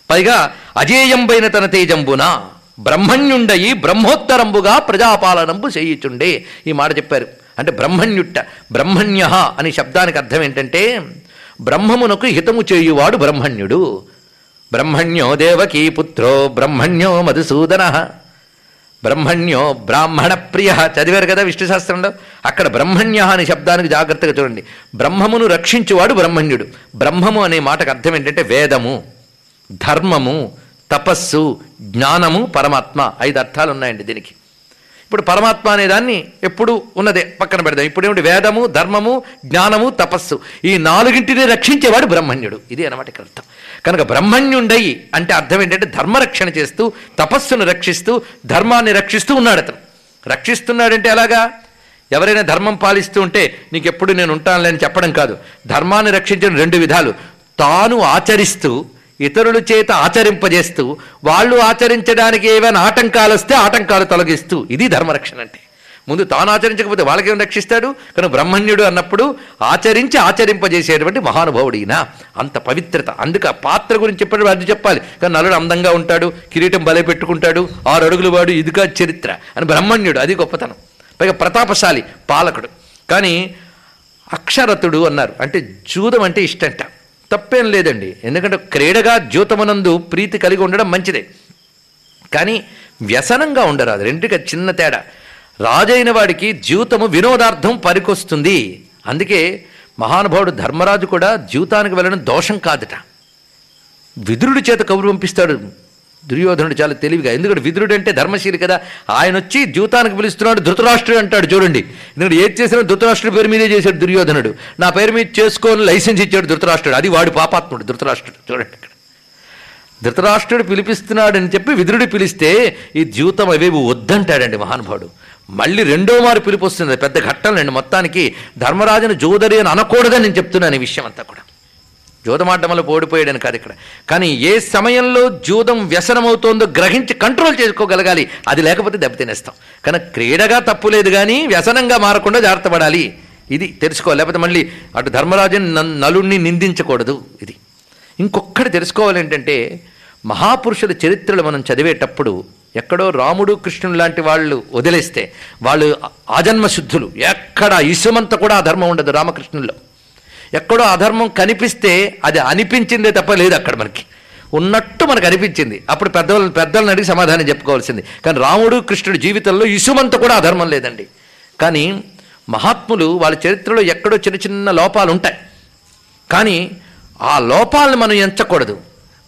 పైగా అజేయంబైన తన తేజంబున బ్రహ్మణ్యుండయి బ్రహ్మోత్తరంబుగా ప్రజాపాలనంబు చేయుచుండే. ఈ మాట చెప్పారు. అంటే బ్రహ్మణ్యుట్ట బ్రహ్మణ్య అనే శబ్దానికి అర్థం ఏంటంటే బ్రహ్మమునకు హితము చేయువాడు బ్రహ్మణ్యుడు. బ్రహ్మణ్యో దేవకీ పుత్రో బ్రహ్మణ్యో మధుసూదన. బ్రహ్మణ్యో బ్రాహ్మణ ప్రియ. చదివారు కదా విష్ణు శాస్త్రంలో అక్కడ బ్రహ్మణ్య అనే శబ్దానికి జాగ్రత్తగా చూడండి. బ్రహ్మమును రక్షించువాడు బ్రహ్మణ్యుడు. బ్రహ్మము అనే మాటకు అర్థం ఏంటంటే వేదము ధర్మము తపస్సు జ్ఞానము పరమాత్మ ఐదు అర్థాలు ఉన్నాయండి దీనికి. ఇప్పుడు పరమాత్మ అనే దాన్ని ఎప్పుడు ఉన్నదే పక్కన పెడదాం. ఇప్పుడు ఏమిటి వేదము ధర్మము జ్ఞానము తపస్సు ఈ నాలుగింటిని రక్షించేవాడు బ్రహ్మణ్యుడు. ఇది అనమాట ఇక్కడ అర్థం. కనుక బ్రహ్మణ్యుండై అంటే అర్థం ఏంటంటే ధర్మరక్షణ చేస్తూ తపస్సును రక్షిస్తూ ధర్మాన్ని రక్షిస్తూ ఉన్నాడు అతను. రక్షిస్తున్నాడంటే ఎలాగా? ఎవరైనా ధర్మం పాలిస్తూ ఉంటే నీకు ఎప్పుడు నేను ఉంటానులే అని చెప్పడం కాదు. ధర్మాన్ని రక్షించడం రెండు విధాలు. తాను ఆచరిస్తూ ఇతరుల చేత ఆచరింపజేస్తూ వాళ్ళు ఆచరించడానికి ఏవైనా ఆటంకాలు వస్తే ఆటంకాలు తొలగిస్తూ ఇది ధర్మరక్షణ అంటే. ముందు తాను ఆచరించకపోతే వాళ్ళకేం రక్షిస్తాడు? కానీ బ్రహ్మణ్యుడు అన్నప్పుడు ఆచరించి ఆచరింపజేసేటువంటి మహానుభావుడు ఈయన. అంత పవిత్రత. అందుకే ఆ పాత్ర గురించి చెప్పడం అది చెప్పాలి. కానీ నలుడు అందంగా ఉంటాడు కిరీటం బలే పెట్టుకుంటాడు ఆరు అడుగులు వాడు ఇదిగా చరిత్ర అని బ్రహ్మణ్యుడు అది గొప్పతనం. పైగా ప్రతాపశాలి పాలకుడు. కానీ అక్షరతుడు అన్నారు. అంటే జూదం అంటే ఇష్టంట. తప్పేం లేదండి. ఎందుకంటే క్రీడగా ద్యూతమనందు ప్రీతి కలిగి ఉండడం మంచిదే. కానీ వ్యసనంగా ఉండరాదు. రెండుగా చిన్న తేడా. రాజైన వాడికి జీవితము వినోదార్థం పనికొస్తుంది. అందుకే మహానుభావుడు ధర్మరాజు కూడా జీవితానికి వెళ్ళడం దోషం కాదట. విదురుడి చేత కబురు పంపిస్తాడు. దుర్యోధనుడు చాలా తెలివిగా. ఎందుకంటే విదురుడు అంటే ధర్మశీలి కదా. ఆయన వచ్చి జీవితానికి పిలుస్తున్నాడు ధృతరాష్ట్రుడు అంటాడు చూడండి. ఎందుకంటే ఏది చేసినా ధృతరాష్ట్రుడి పేరు మీదే చేశాడు దుర్యోధనుడు. నా పేరు మీద చేసుకొని లైసెన్స్ ఇచ్చాడు ధృతరాష్ట్రుడు. అది వాడు పాపాత్ముడు ధృతరాష్ట్రుడు. చూడండి ఇక్కడ. ధృతరాష్ట్రుడు పిలిపిస్తున్నాడని చెప్పి విదురుడు పిలిస్తే ఈ జ్యూతం అవేవి వద్దంటాడండి మహానుభావుడు. మళ్ళీ రెండో మారు పిలుపు వస్తుంది. అది పెద్ద ఘట్టంలండి మొత్తానికి ధర్మరాజును జోదరి అని అనకూడదని నేను చెప్తున్నాను ఈ విషయం అంతా కూడా. జూదమాటంలో ఓడిపోయాడని కాదు ఇక్కడ. కానీ ఏ సమయంలో జూదం వ్యసనమవుతోందో గ్రహించి కంట్రోల్ చేసుకోగలగాలి అది లేకపోతే దెబ్బతినేస్తాం. కానీ క్రీడగా తప్పు లేదు కానీ వ్యసనంగా మారకుండా జాగ్రత్త పడాలి. ఇది తెలుసుకోవాలి. లేకపోతే మళ్ళీ అటు ధర్మరాజుని నలుణ్ణి నిందించకూడదు ఇది. ఇంకొక్కటి తెలుసుకోవాలి ఏంటంటే మహాపురుషుల చరిత్రలు మనం చదివేటప్పుడు ఎక్కడో రాముడు కృష్ణుడు లాంటి వాళ్ళు వదిలేస్తే వాళ్ళు ఆజన్మశుద్ధులు ఎక్కడ ఇసుమంత కూడా ఆ ధర్మం ఉండదు రామకృష్ణుల్లో. ఎక్కడో అధర్మం కనిపిస్తే అది అనిపించిందే తప్ప లేదు అక్కడ మనకి. ఉన్నట్టు మనకు అనిపించింది. అప్పుడు పెద్దవాళ్ళు పెద్దలను అడిగి సమాధానం చెప్పుకోవాల్సింది. కానీ రాముడు కృష్ణుడి జీవితంలో ఇసుమంత కూడా అధర్మం లేదండి. కానీ మహాత్ములు వాళ్ళ చరిత్రలో ఎక్కడో చిన్న చిన్న లోపాలు ఉంటాయి. కానీ ఆ లోపాలను మనం ఎంచకూడదు.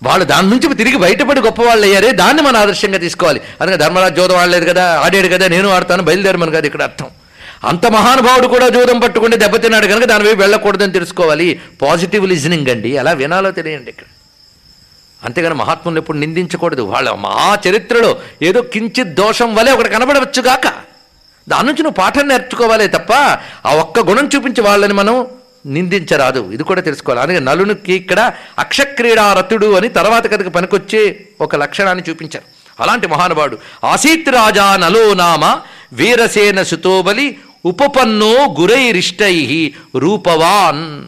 వాళ్ళు దాని నుంచి తిరిగి బయటపడి గొప్పవాళ్ళు అయ్యారే దాన్ని మనం ఆదర్శంగా తీసుకోవాలి. అందుకే ధర్మరాజు జోదం ఆడలేదు కదా ఆడాడు కదా నేను ఆడతాను బయలుదేరమని కదా ఇక్కడ అర్థం. అంత మహానుభావుడు కూడా జూదం పట్టుకుంటే దెబ్బతిన్నాడు కనుక దాని వైపు వెళ్ళకూడదని తెలుసుకోవాలి. పాజిటివ్ లిజనింగ్ అండి. ఎలా వినాలో తెలియండి ఇక్కడ. అంతేగాని మహాత్ములు ఎప్పుడు నిందించకూడదు. వాళ్ళ మా చరిత్రలో ఏదో కించిత్ దోషం వలె ఒకటి కనబడవచ్చుగాక దాని నుంచి నువ్వు పాఠం నేర్చుకోవాలే తప్ప ఆ ఒక్క గుణం చూపించి వాళ్ళని మనం నిందించరాదు. ఇది కూడా తెలుసుకోవాలి. అందుకే నలునికి ఇక్కడ అక్షక్రీడారతుడు అని తర్వాత కథకు పనికొచ్చే ఒక లక్షణాన్ని చూపించారు. అలాంటి మహానుభావుడు. ఆసీత్ రాజా నలో నామ వీరసేన సుతోబలి ఉపపన్నో గురైరిష్టై రూపవాన్.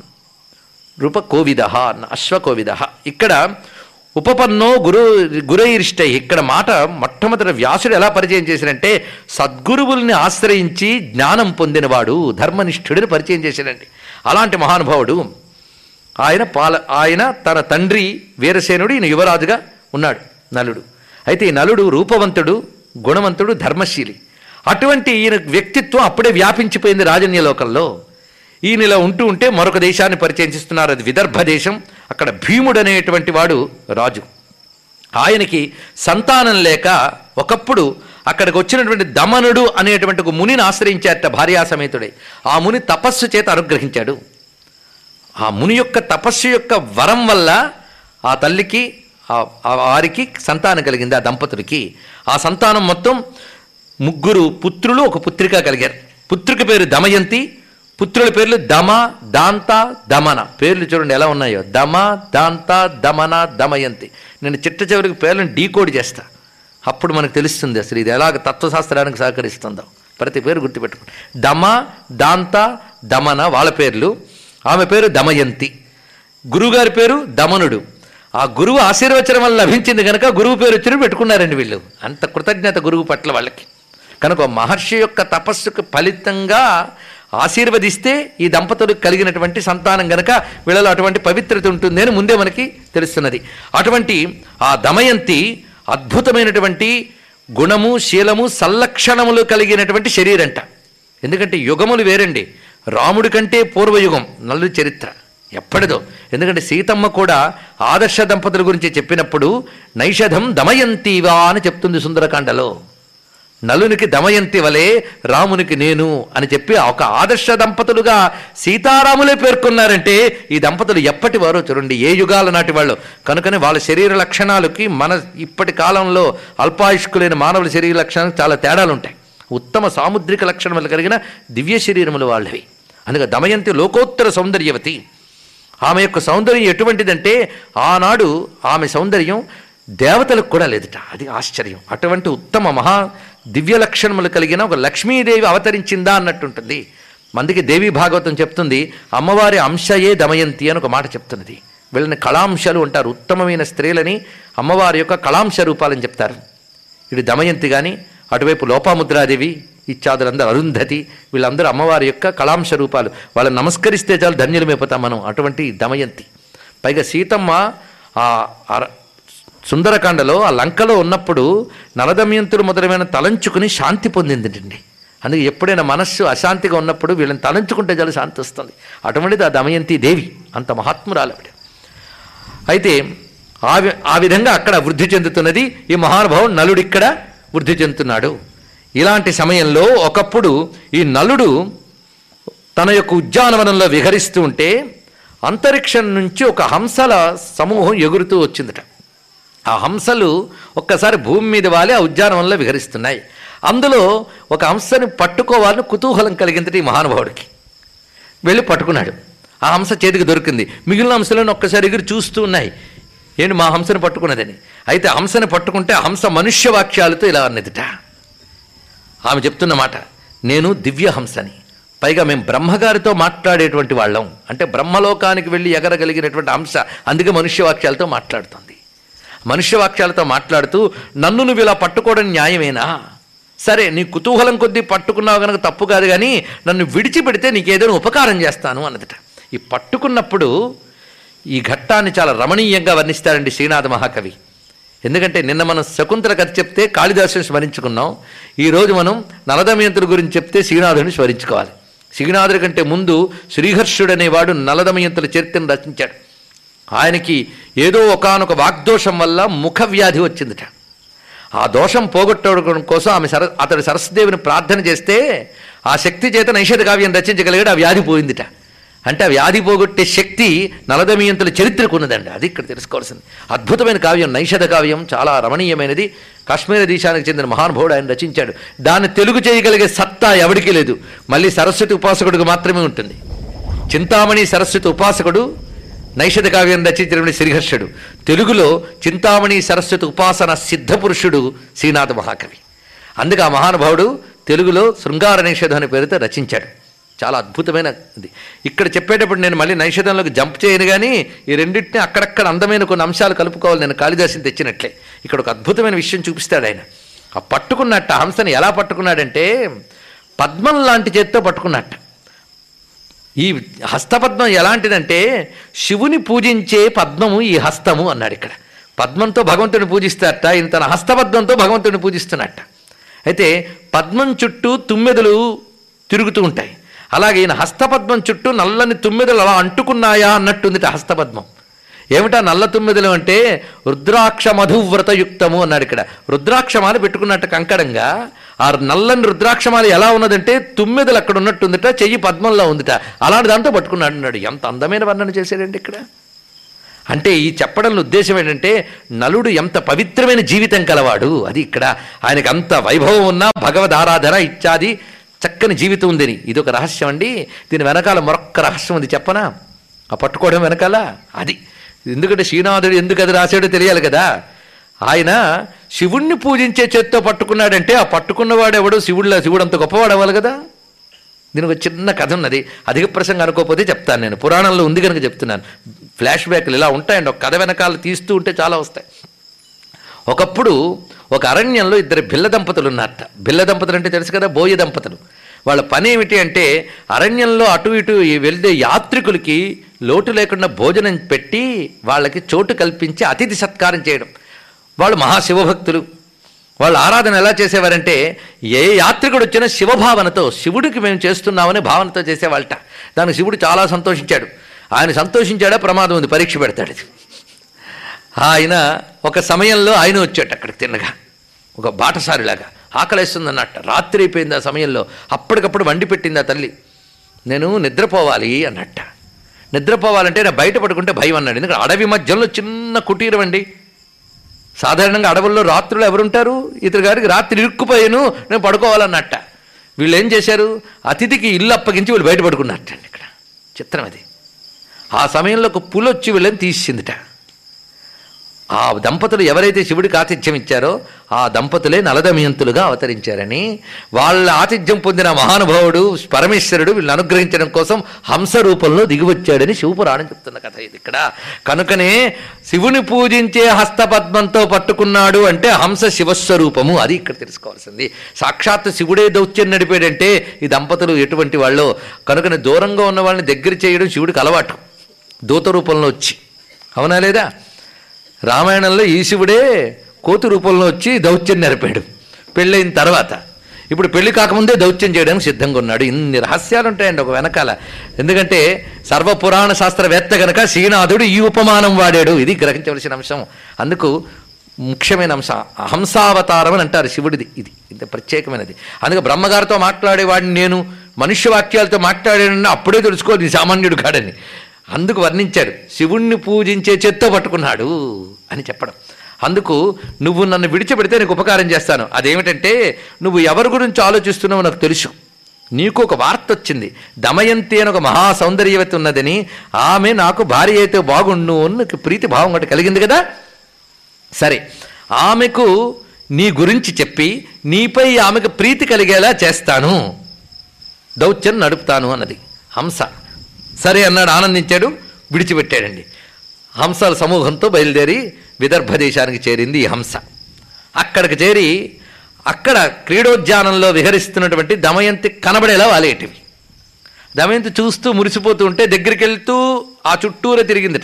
రూప కోవిద అశ్వకోవిద. ఇక్కడ ఉపపన్నో గురు గురైరిష్టై. ఇక్కడ మాట మొట్టమొదటి వ్యాసుడు ఎలా పరిచయం చేశాడంటే సద్గురువుల్ని ఆశ్రయించి జ్ఞానం పొందినవాడు ధర్మనిష్ఠుడిని పరిచయం చేశాడండి. అలాంటి మహానుభావుడు. ఆయన పాల ఆయన తన తండ్రి వీరసేనుడు ఈయన యువరాజుగా ఉన్నాడు నలుడు. అయితే ఈ నలుడు రూపవంతుడు గుణవంతుడు ధర్మశీలి. అటువంటి ఈయన వ్యక్తిత్వం అప్పుడే వ్యాపించిపోయింది రాజన్యలోకంలో ఈయన ఇలా ఉంటూ ఉంటే మరొక దేశాన్ని పరిచయం చేస్తున్నారు. అది విదర్భ దేశం. అక్కడ భీముడు అనేటువంటి వాడు రాజు. ఆయనకి సంతానం లేక ఒకప్పుడు అక్కడికి వచ్చినటువంటి దమనుడు అనేటువంటి ఒక మునిని ఆశ్రయించారట భార్యాసమేతుడై ఆ ముని తపస్సు చేత అనుగ్రహించాడు. ఆ ముని యొక్క తపస్సు యొక్క వరం వల్ల ఆ తల్లికి వారికి సంతానం కలిగింది ఆ దంపతుడికి. ఆ సంతానం మొత్తం ముగ్గురు పుత్రులు ఒక పుత్రిక కలిగారు. పుత్రిక పేరు దమయంతి పుత్రుల పేర్లు దమ దాంత దమన. పేర్లు చూడండి ఎలా ఉన్నాయో. దమ దాంత దమన దమయంతి. నేను చిట్ట చివరికి పేర్లను డీకోడ్ చేస్తా. అప్పుడు మనకు తెలుస్తుంది అసలు ఇది ఎలాగ తత్వశాస్త్రానికి సహకరిస్తుందో. ప్రతి పేరు గుర్తుపెట్టుకోండి. దమ దాంత దమన వాళ్ళ పేర్లు. ఆమె పేరు దమయంతి. గురువుగారి పేరు దమనుడు. ఆ గురువు ఆశీర్వచనం వల్ల లభించింది కనుక గురువు పేరు వచ్చిన పెట్టుకున్నారండి వీళ్ళు. అంత కృతజ్ఞత గురువు పట్ల వాళ్ళకి. కనుక మహర్షి యొక్క తపస్సుకు ఫలితంగా ఆశీర్వదిస్తే ఈ దంపతులకు కలిగినటువంటి సంతానం గనక వీళ్ళలో అటువంటి పవిత్రత ఉంటుంది అని ముందే మనకి తెలుస్తున్నది. అటువంటి ఆ దమయంతి అద్భుతమైనటువంటి గుణము శీలము సంలక్షణములు కలిగినటువంటి శరీరంట. ఎందుకంటే యుగములు వేరండి. రాముడి కంటే పూర్వయుగం నల్లు చరిత్ర. ఎప్పటిదో. ఎందుకంటే సీతమ్మ కూడా ఆదర్శ దంపతుల గురించి చెప్పినప్పుడు నైషధం దమయంతివా అని చెప్తుంది సుందరకాండలో. నలునికి దమయంతి వలె రామునికి నేను అని చెప్పి ఒక ఆదర్శ దంపతులుగా సీతారాములే పేర్కొన్నారంటే ఈ దంపతులు ఎప్పటి వారో చూడండి ఏ యుగాల నాటి వాళ్ళు. కనుకనే వాళ్ళ శరీర లక్షణాలకి మన ఇప్పటి కాలంలో అల్పాయుష్కులైన మానవుల శరీర లక్షణాలకు చాలా తేడాలు ఉంటాయి ఉత్తమ సాముద్రిక లక్షణములు కలిగిన దివ్య శరీరములు వాళ్ళవి. అందుకే దమయంతి లోకోత్తర సౌందర్యవతి. ఆమె యొక్క సౌందర్యం ఎటువంటిదంటే ఆనాడు ఆమె సౌందర్యం దేవతలకు కూడా లేదట. అది ఆశ్చర్యం. అటువంటి ఉత్తమ మహా దివ్య లక్షణములు కలిగిన ఒక లక్ష్మీదేవి అవతరించిందా అన్నట్టుంటుంది. మందుకి దేవి భాగవతం చెప్తుంది అమ్మవారి అంశయే దమయంతి అని ఒక మాట చెప్తున్నది. వీళ్ళని కళాంశాలు అంటారు ఉత్తమమైన స్త్రీలని అమ్మవారి యొక్క కళాంశ రూపాలని చెప్తారు. ఇటు దమయంతి కానీ అటువైపు లోపాముద్రాదేవి ఇత్యాదులందరూ అరుంధతి వీళ్ళందరూ అమ్మవారి యొక్క కళాంశ రూపాలు. వాళ్ళని నమస్కరిస్తే చాలు ధన్యులమైపోతాం మనం అటువంటి దమయంతి. పైగా సీతమ్మ ఆ సుందరకాండలో ఆ లంకలో ఉన్నప్పుడు నలదమయంతులు మొదలైన తలంచుకుని శాంతి పొందిందండి అందుకే ఎప్పుడైనా మనస్సు అశాంతిగా ఉన్నప్పుడు వీళ్ళని తలంచుకుంటే చాలా శాంతి వస్తుంది. అటువంటిది ఆ దమయంతి దేవి అంత మహాత్మురాలు ఆవిడ. అయితే ఆ ఆ విధంగా అక్కడ వృద్ధి చెందుతున్నది ఈ మహానుభావుడు నలుడు ఇక్కడ వృద్ధి చెందుతున్నాడు. ఇలాంటి సమయంలో ఒకప్పుడు ఈ నలుడు తన యొక్క ఉద్యానవనంలో విహరిస్తూ ఉంటే అంతరిక్షం నుంచి ఒక హంసల సమూహం ఎగురుతూ వచ్చిందట. ఆ హంసలు ఒక్కసారి భూమి మీద వాలి ఆ ఉద్యానవనంలో విహరిస్తున్నాయి. అందులో ఒక హంసని పట్టుకోవాలని కుతూహలం కలిగిందట ఈ మహానుభావుడికి. వెళ్ళి పట్టుకున్నాడు. ఆ హంస చేతికి దొరికింది. మిగిలిన హంసలను ఒక్కసారి ఎగిరి చూస్తూ ఉన్నాయి. ఏంటి మా హంసను పట్టుకున్నదని? అయితే హంసను పట్టుకుంటే హంస మనుష్య వాక్యాలతో ఇలా అన్నదిట. ఆమె చెప్తున్నమాట నేను దివ్య హంసని. పైగా మేము బ్రహ్మగారితో మాట్లాడేటువంటి వాళ్ళం. అంటే బ్రహ్మలోకానికి వెళ్ళి ఎగరగలిగినటువంటి హంస. అందుకే మనుష్య వాక్యాలతో మాట్లాడుతుంది. మనుష్య వాక్యాలతో మాట్లాడుతూ నన్ను నువ్వు ఇలా పట్టుకోవడం న్యాయమేనా? సరే నీ కుతూహలం కొద్దీ పట్టుకున్నావు కనుక తప్పు కాదు కానీ నన్ను విడిచిపెడితే నీకు ఏదైనా ఉపకారం చేస్తాను అన్నదట. ఈ పట్టుకున్నప్పుడు ఈ ఘట్టాన్ని చాలా రమణీయంగా వర్ణిస్తారండి శ్రీనాథ మహాకవి. ఎందుకంటే నిన్న మనం శకుంతల కథ చెప్తే కాళిదాసుని స్మరించుకున్నాం. ఈరోజు మనం నలదమయంతుడి గురించి చెప్తే శ్రీనాథుని స్మరించుకోవాలి. శ్రీనాథుడి కంటే ముందు శ్రీహర్షుడు అనేవాడు నలదమయంతుల చరిత్రను రచించాడు. ఆయనకి ఏదో ఒకానొక వాగ్దోషం వల్ల ముఖ వ్యాధి వచ్చిందిట. ఆ దోషం పోగొట్టడం కోసం ఆమె సర అతడు సరస్వదేవిని ప్రార్థన చేస్తే ఆ శక్తి చేత నైషధ కావ్యం రచించగలిగాడు ఆ వ్యాధి పోయిందిట. అంటే ఆ వ్యాధి పోగొట్టే శక్తి నలదమీయంతుల చరిత్రకు ఉన్నదండి అది ఇక్కడ తెలుసుకోవాల్సింది. అద్భుతమైన కావ్యం నైషధ కావ్యం చాలా రమణీయమైనది. కాశ్మీర దేశానికి చెందిన మహానుభావుడు ఆయన రచించాడు. దాన్ని తెలుగు చేయగలిగే సత్తా ఎవడికి లేదు. మళ్ళీ సరస్వతి ఉపాసకుడికి మాత్రమే ఉంటుంది. చింతామణి సరస్వతి ఉపాసకుడు నైషధ కావ్యం రచించినటువంటి శ్రీహర్షుడు. తెలుగులో చింతామణి సరస్వతి ఉపాసన సిద్ధపురుషుడు శ్రీనాథ మహాకవి. అందుకే ఆ మహానుభావుడు తెలుగులో శృంగార నిషేధం అనే పేరుతో రచించాడు. చాలా అద్భుతమైన ఇది. ఇక్కడ చెప్పేటప్పుడు నేను మళ్ళీ నైషధంలోకి జంప్ చేయను కానీ ఈ రెండింటిని అక్కడక్కడ అందమైన కొన్ని అంశాలు కలుపుకోవాలి. నేను కాళిదాసిని తెచ్చినట్లే. ఇక్కడ ఒక అద్భుతమైన విషయం చూపిస్తాడు ఆయన. ఆ పట్టుకున్నట్ట హంసని ఎలా పట్టుకున్నాడంటే పద్మం లాంటి చేత్తో పట్టుకున్నట్ట. ఈ హస్తపద్మం ఎలాంటిదంటే శివుని పూజించే పద్మము ఈ హస్తము అన్నాడు ఇక్కడ. పద్మంతో భగవంతుని పూజిస్తారట ఈయన తన హస్తపద్మంతో భగవంతుని పూజిస్తున్నట్ట అయితే పద్మం చుట్టూ తుమ్మెదలు తిరుగుతూ ఉంటాయి. అలాగే ఈయన హస్తపద్మం చుట్టూ నల్లని తుమ్మెదలు అలా అంటుకున్నాయా అన్నట్టుందిట హస్తపద్మం. ఏమిటా నల్ల తుమ్మిదలు అంటే రుద్రాక్ష మధువ్రతయుక్తము అన్నాడు ఇక్కడ. రుద్రాక్షమాల పెట్టుకున్నట్టు కంకడంగా ఆ నల్లని రుద్రాక్షమాల ఎలా ఉన్నదంటే తుమ్మిదలు అక్కడ ఉన్నట్టుందిట చెయ్యి పద్మంలో ఉందిట. అలాంటి దాంతో పట్టుకున్నాడు అన్నాడు. ఎంత అందమైన వర్ణన చేశాడండి ఇక్కడ. అంటే ఈ చెప్పడంలో ఉద్దేశం ఏంటంటే నలుడు ఎంత పవిత్రమైన జీవితం కలవాడు. అది ఇక్కడ ఆయనకు అంత వైభవం ఉన్నా భగవద్ ఆరాధన ఇత్యాది చక్కని జీవితం ఉందని. ఇది ఒక రహస్యం అండి. దీని వెనకాల మరొక్క రహస్యం ఉంది చెప్పనా? ఆ పట్టుకోవడం వెనకాల? అది. ఎందుకంటే శ్రీనాథుడు ఎందుకు అది రాశాడో తెలియాలి కదా. ఆయన శివుణ్ణి పూజించే చేత్తో పట్టుకున్నాడంటే ఆ పట్టుకున్నవాడు ఎవడు శివుడిలో శివుడు అంత గొప్పవాడు అవ్వాలి కదా. దీనికి ఒక చిన్న కథ ఉన్నది. అధిక ప్రసంగం అనుకోకపోతే చెప్తాను నేను. పురాణంలో ఉంది కనుక చెప్తున్నాను. ఫ్లాష్ బ్యాక్లు ఇలా ఉంటాయండి. ఒక కథ వెనకాల తీస్తూ ఉంటే చాలా వస్తాయి. ఒకప్పుడు ఒక అరణ్యంలో ఇద్దరు బిల్ల దంపతులు ఉన్నారట. బిల్ల దంపతులు అంటే తెలుసు కదా? బోయ దంపతులు. వాళ్ళ పని ఏమిటి అంటే అరణ్యంలో అటు ఇటు వెళ్తే యాత్రికులకి లోటు లేకుండా భోజనం పెట్టి వాళ్ళకి చోటు కల్పించి అతిథి సత్కారం చేయడం. వాళ్ళు మహాశివభక్తులు. వాళ్ళు ఆరాధన ఎలా చేసేవారంటే ఏ యాత్రికుడు వచ్చినా శివభావనతో శివుడికి మేము చేస్తున్నామని భావనతో చేసేవాళ్ళట. దానికి శివుడు చాలా సంతోషించాడు. ఆయన సంతోషించాడా? ప్రమాదం ఉంది పరీక్ష పెడతాడు ఆయన ఒక సమయంలో ఆయన వచ్చాడు అక్కడికి తిన్నగా ఒక బాటసారిలాగా ఆకలేస్తుంది అన్నట్ట రాత్రి అయిపోయింది ఆ సమయంలో. అప్పటికప్పుడు వండి పెట్టింది ఆ తల్లి. నేను నిద్రపోవాలి అన్నట్ట. నిద్రపోవాలంటే నేను బయట పడుకుంటే భయం అన్నాడు. ఎందుకంటే అడవి మధ్యలో చిన్న కుటీరం అండి. సాధారణంగా అడవుల్లో రాత్రులు ఎవరుంటారు? ఇతరు గారికి రాత్రి ఇరుక్కుపోయాను నేను పడుకోవాలన్నట్ట. వీళ్ళు ఏం చేశారు? అతిథికి ఇల్లు అప్పగించి వీళ్ళు బయట పడుకున్నట్టండి ఇక్కడ. చిత్రం అది. ఆ సమయంలో ఒక పులొచ్చి వీళ్ళని తీసిందిట. ఆ దంపతులు ఎవరైతే శివుడికి ఆతిథ్యం ఇచ్చారో ఆ దంపతులే నలదమయంతులుగా అవతరించారని వాళ్ళ ఆతిథ్యం పొందిన మహానుభావుడు పరమేశ్వరుడు వీళ్ళని అనుగ్రహించడం కోసం హంస రూపంలో దిగివచ్చాడని శివపురాణం చెప్తున్న కథ ఇది ఇక్కడ. కనుకనే శివుని పూజించే హస్తపద్మంతో పట్టుకున్నాడు అంటే హంస శివస్వరూపము అది ఇక్కడ తెలుసుకోవాల్సింది. సాక్షాత్తు శివుడే దౌత్యం నడిపాడంటే ఈ దంపతులు ఎటువంటి వాళ్ళు. కనుకనే దూరంగా ఉన్న వాళ్ళని దగ్గర చేయడం శివుడికి అలవాటు. దూత రూపంలో వచ్చి. అవునా లేదా? రామాయణంలో ఈ శివుడే కోతి రూపంలో వచ్చి దౌత్యం నెరపాడు. పెళ్ళైన తర్వాత. ఇప్పుడు పెళ్ళి కాకముందే దౌత్యం చేయడానికి సిద్ధంగా ఉన్నాడు. ఇన్ని రహస్యాలు ఉంటాయండి ఒక వెనకాల. ఎందుకంటే సర్వపురాణ శాస్త్రవేత్త గనక శ్రీనాథుడు ఈ ఉపమానం వాడాడు. ఇది గ్రహించవలసిన అంశం. అందుకు ముఖ్యమైన అంశం హంసావతారం అని అంటారు శివుడిది ఇది. ఇంత ప్రత్యేకమైనది. అందుకే బ్రహ్మగారితో మాట్లాడేవాడిని నేను మనుష్య వాక్యాలతో మాట్లాడానని అప్పుడే తెలుసుకోవాలి. సామాన్యుడు కాడని. అందుకు వర్ణించాడు శివుణ్ణి పూజించే చేత్తో పట్టుకున్నాడు అని చెప్పడం. అందుకు నువ్వు నన్ను విడిచిపెడితే నీకు ఉపకారం చేస్తాను. అదేమిటంటే నువ్వు ఎవరి గురించి ఆలోచిస్తున్నావో నాకు తెలుసు. నీకు ఒక వార్త వచ్చింది. దమయంతి అని ఒక మహా సౌందర్యవతి ఉన్నదని. ఆమె నాకు భార్య అయితే బాగుండు అని ప్రీతి భావం ఒకటి కలిగింది కదా? సరే ఆమెకు నీ గురించి చెప్పి నీపై ఆమెకు ప్రీతి కలిగేలా చేస్తాను. దౌత్యం నడుపుతాను అన్నది. హంస. సరే అన్నాడు ఆనందించాడు విడిచిపెట్టాడండి. హంసల సమూహంతో బయలుదేరి విదర్భ దేశానికి చేరింది ఈ హంస. అక్కడికి చేరి అక్కడ క్రీడోద్యానంలో విహరిస్తున్నటువంటి దమయంతి కనబడేలా వాలేటివి. దమయంతి చూస్తూ మురిసిపోతూ ఉంటే దగ్గరికి వెళ్తూ ఆ చుట్టూరే తిరిగిందిట.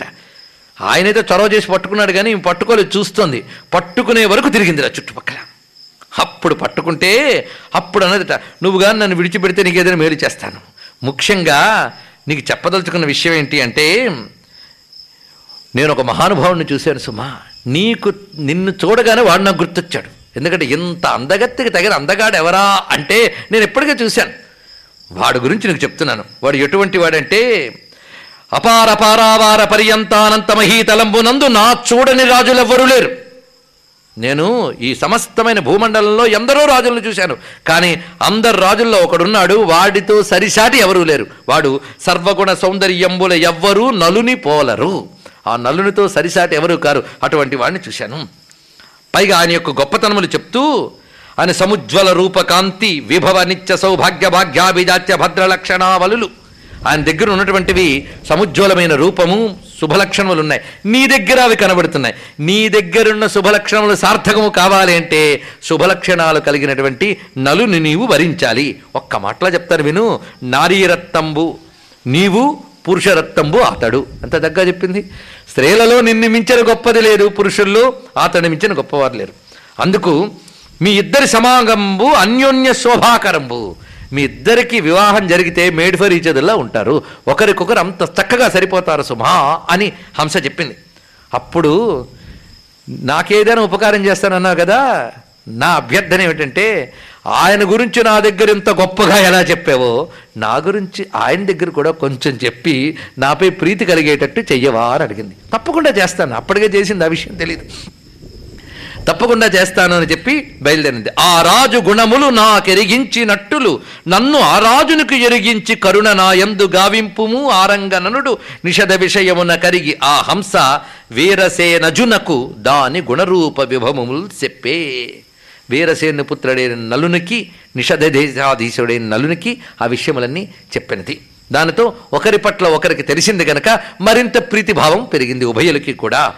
ఆయనైతే చొరవ చేసి పట్టుకున్నాడు కానీ పట్టుకోలేదు చూస్తోంది. పట్టుకునే వరకు తిరిగిందిట చుట్టుపక్కల. అప్పుడు పట్టుకుంటే అప్పుడు అన్నదిట నువ్వు కానీ నన్ను విడిచిపెడితే నీకు ఏదైనా మేలు చేస్తాను. ముఖ్యంగా నీకు చెప్పదలుచుకున్న విషయం ఏంటి అంటే నేను ఒక మహానుభావుని చూశాను సుమా. నీకు నిన్ను చూడగానే వాడు నాకు గుర్తొచ్చాడు. ఎందుకంటే ఇంత అందగత్తికి తగిన అందగాడు ఎవరా అంటే నేను ఎప్పటికే చూశాను. వాడి గురించి నీకు చెప్తున్నాను. వాడు ఎటువంటి వాడంటే అపార పారావార పర్యంతానంత మహీతలంబునందు నా చూడని రాజులెవ్వరూ లేరు. నేను ఈ సమస్తమైన భూమండలంలో ఎందరో రాజులను చూశాను. కానీ అందరు రాజుల్లో ఒకడున్నాడు వాడితో సరిసాటి ఎవరూ లేరు. వాడు సర్వగుణ సౌందర్యంబుల ఎవ్వరూ నలుని పోలరు. ఆ నలునితో సరిసాటి ఎవరు కారు. అటువంటి వాడిని చూశాను. పైగా ఆయన యొక్క గొప్పతనములు చెప్తూ ఆయన సముజ్వల రూపకాంతి విభవ నిత్య సౌభాగ్య భాగ్యాభిజాత్య భద్ర లక్షణావలులు ఆయన దగ్గర ఉన్నటువంటివి సముజ్వలమైన రూపము శుభలక్షణములు ఉన్నాయి. నీ దగ్గర అవి కనబడుతున్నాయి. నీ దగ్గరున్న శుభలక్షణములు సార్థకము కావాలి అంటే శుభలక్షణాలు కలిగినటువంటి నలుని నీవు వరించాలి. ఒక్క మాటలో చెప్తాను విను. నారీరత్తంబు నీవు పురుషరత్తంబు అతడు అంత దగ్గర చెప్పింది. స్త్రీలలో నిన్ను మించిన గొప్పది లేదు. పురుషుల్లో అతడిని మించిన గొప్పవారు లేరు. అందుకు మీ ఇద్దరి సమాగంబు అన్యోన్య శోభాకరంబు. మీ ఇద్దరికి వివాహం జరిగితే మేడ్ ఫర్ ఈచ్ అదర్లా ఉంటారు. ఒకరికొకరు అంత చక్కగా సరిపోతారు సుమా అని హంస చెప్పింది. అప్పుడు నాకేదైనా ఉపకారం చేస్తానన్నావు కదా? నా అభ్యర్థన ఏమిటంటే ఆయన గురించి నా దగ్గర ఇంత గొప్పగా ఎలా చెప్పావో నా గురించి ఆయన దగ్గర కూడా కొంచెం చెప్పి నాపై ప్రీతి కలిగేటట్టు చెయ్యవా అని అడిగింది. తప్పకుండా చేస్తాను. అప్పటికే చేసింది ఆ విషయం తెలియదు తప్పకుండా చేస్తాను అని చెప్పి బయలుదేరింది. ఆ రాజు గుణములు నాకెరిగించినట్టులు నన్ను ఆ రాజునికి ఎరిగించి కరుణ నా యందు గావింపుము ఆరంగననుడు నిషద విషయమున కరిగి ఆ హంస వీరసేనజునకు దాని గుణరూప విభవములు చెప్పే. వీరసేన పుత్రుడైన నలునికి నిషధ దేశాధీశుడైన నలునికి ఆ విషయములన్నీ చెప్పినది. దానితో ఒకరి పట్ల ఒకరికి తెలిసింది గనక మరింత ప్రీతిభావం పెరిగింది ఉభయులకి కూడా.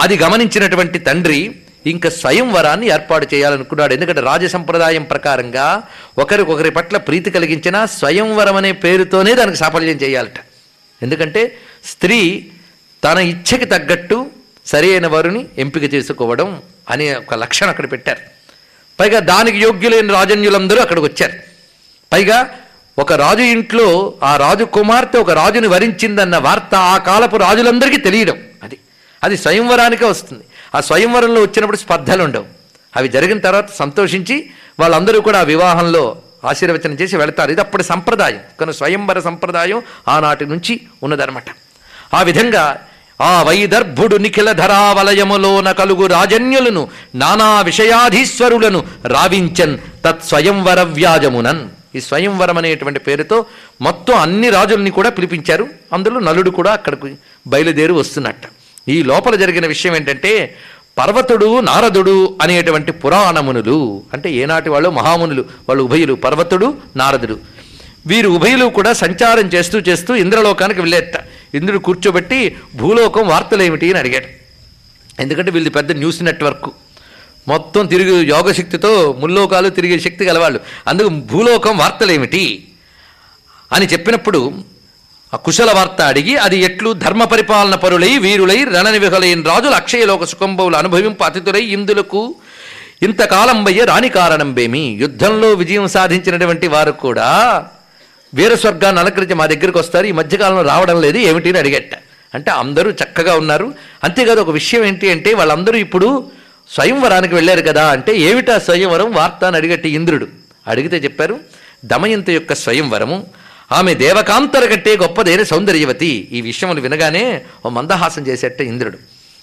అది గమనించినటువంటి తండ్రి ఇంకా స్వయంవరాన్ని ఏర్పాటు చేయాలనుకున్నాడు. ఎందుకంటే రాజ సంప్రదాయం ప్రకారంగా ఒకరికొకరి పట్ల ప్రీతి కలిగించిన స్వయంవరం అనే పేరుతోనే దానికి సాఫల్యం చేయాలట. ఎందుకంటే స్త్రీ తన ఇచ్ఛకి తగ్గట్టు సరైన వారిని ఎంపిక చేసుకోవడం అనే ఒక లక్షణం అక్కడ పెట్టారు. పైగా దానికి యోగ్యులైన రాజన్యులందరూ అక్కడికి వచ్చారు. పైగా ఒక రాజు ఇంట్లో ఆ రాజు కుమార్తె ఒక రాజుని వరించిందన్న వార్త ఆ కాలపు రాజులందరికీ తెలియడం. అది అది స్వయంవరానికే వస్తుంది. ఆ స్వయంవరంలో వచ్చినప్పుడు స్పర్ధలు ఉండవు. అవి జరిగిన తర్వాత సంతోషించి వాళ్ళందరూ కూడా ఆ వివాహంలో ఆశీర్వచనం చేసి వెళతారు. ఇది అప్పటి సంప్రదాయం. కానీ స్వయంవర సంప్రదాయం ఆనాటి నుంచి ఉన్నదనమాట ఆ విధంగా ఆ వైదర్భుడు నిఖిల ధరావలయములోన కలుగు రాజన్యులను నానా విషయాధీశ్వరులను రావించన్ తత్స్వయంవర వ్యాజమునన్. ఈ స్వయంవరం అనేటువంటి పేరుతో మొత్తం అన్ని రాజుల్ని కూడా పిలిపించారు. అందులో నలుడు కూడా అక్కడికి బయలుదేరి వస్తున్నట్ట. ఈ లోపల జరిగిన విషయం ఏంటంటే పర్వతుడు నారదుడు అనేటువంటి పురాణమునులు అంటే ఏనాటి వాళ్ళు మహామునులు వాళ్ళు ఉభయులు పర్వతుడు నారదుడు వీరు ఉభయులు కూడా సంచారం చేస్తూ చేస్తూ ఇంద్రలోకానికి వెళ్ళేట. ఇంద్రుడు కూర్చోబెట్టి భూలోకం వార్తలు ఏమిటి అని అడిగాడు. ఎందుకంటే వీళ్ళది పెద్ద న్యూస్ నెట్వర్క్. మొత్తం తిరిగి యోగశక్తితో ముల్లోకాలు తిరిగే శక్తి గలవాళ్ళు. అందుకు భూలోకం వార్తలేమిటి అని చెప్పినప్పుడు ఆ కుశల వార్త అడిగి అది ఎట్లు ధర్మ పరిపాలన పరులై వీరులై రణనివిహలైన రాజులు అక్షయలోక సుఖంబవులు అనుభవింపు అతిథులై ఇందులకు ఇంతకాలం బయ్య రాని కారణంబేమి? యుద్ధంలో విజయం సాధించినటువంటి వారు కూడా వీరస్వర్గాన్ని అలంకరించి మా దగ్గరికి వస్తారు. ఈ మధ్యకాలంలో రావడం లేదు ఏమిటి అని అడిగట్ట అంటే అందరూ చక్కగా ఉన్నారు. అంతేకాదు ఒక విషయం ఏంటి అంటే వాళ్ళందరూ ఇప్పుడు స్వయంవరానికి వెళ్ళారు కదా అంటే ఏమిటా స్వయంవరం? వార్త అని అడిగట్టి ఇంద్రుడు. అడిగితే చెప్పారు దమయంత యొక్క స్వయంవరము ఆమె దేవకాంతర కట్టే గొప్పదైన సౌందర్యవతి. ఈ విషయములు వినగానే ఓ మందహాసం చేసేట ఇంద్రుడు.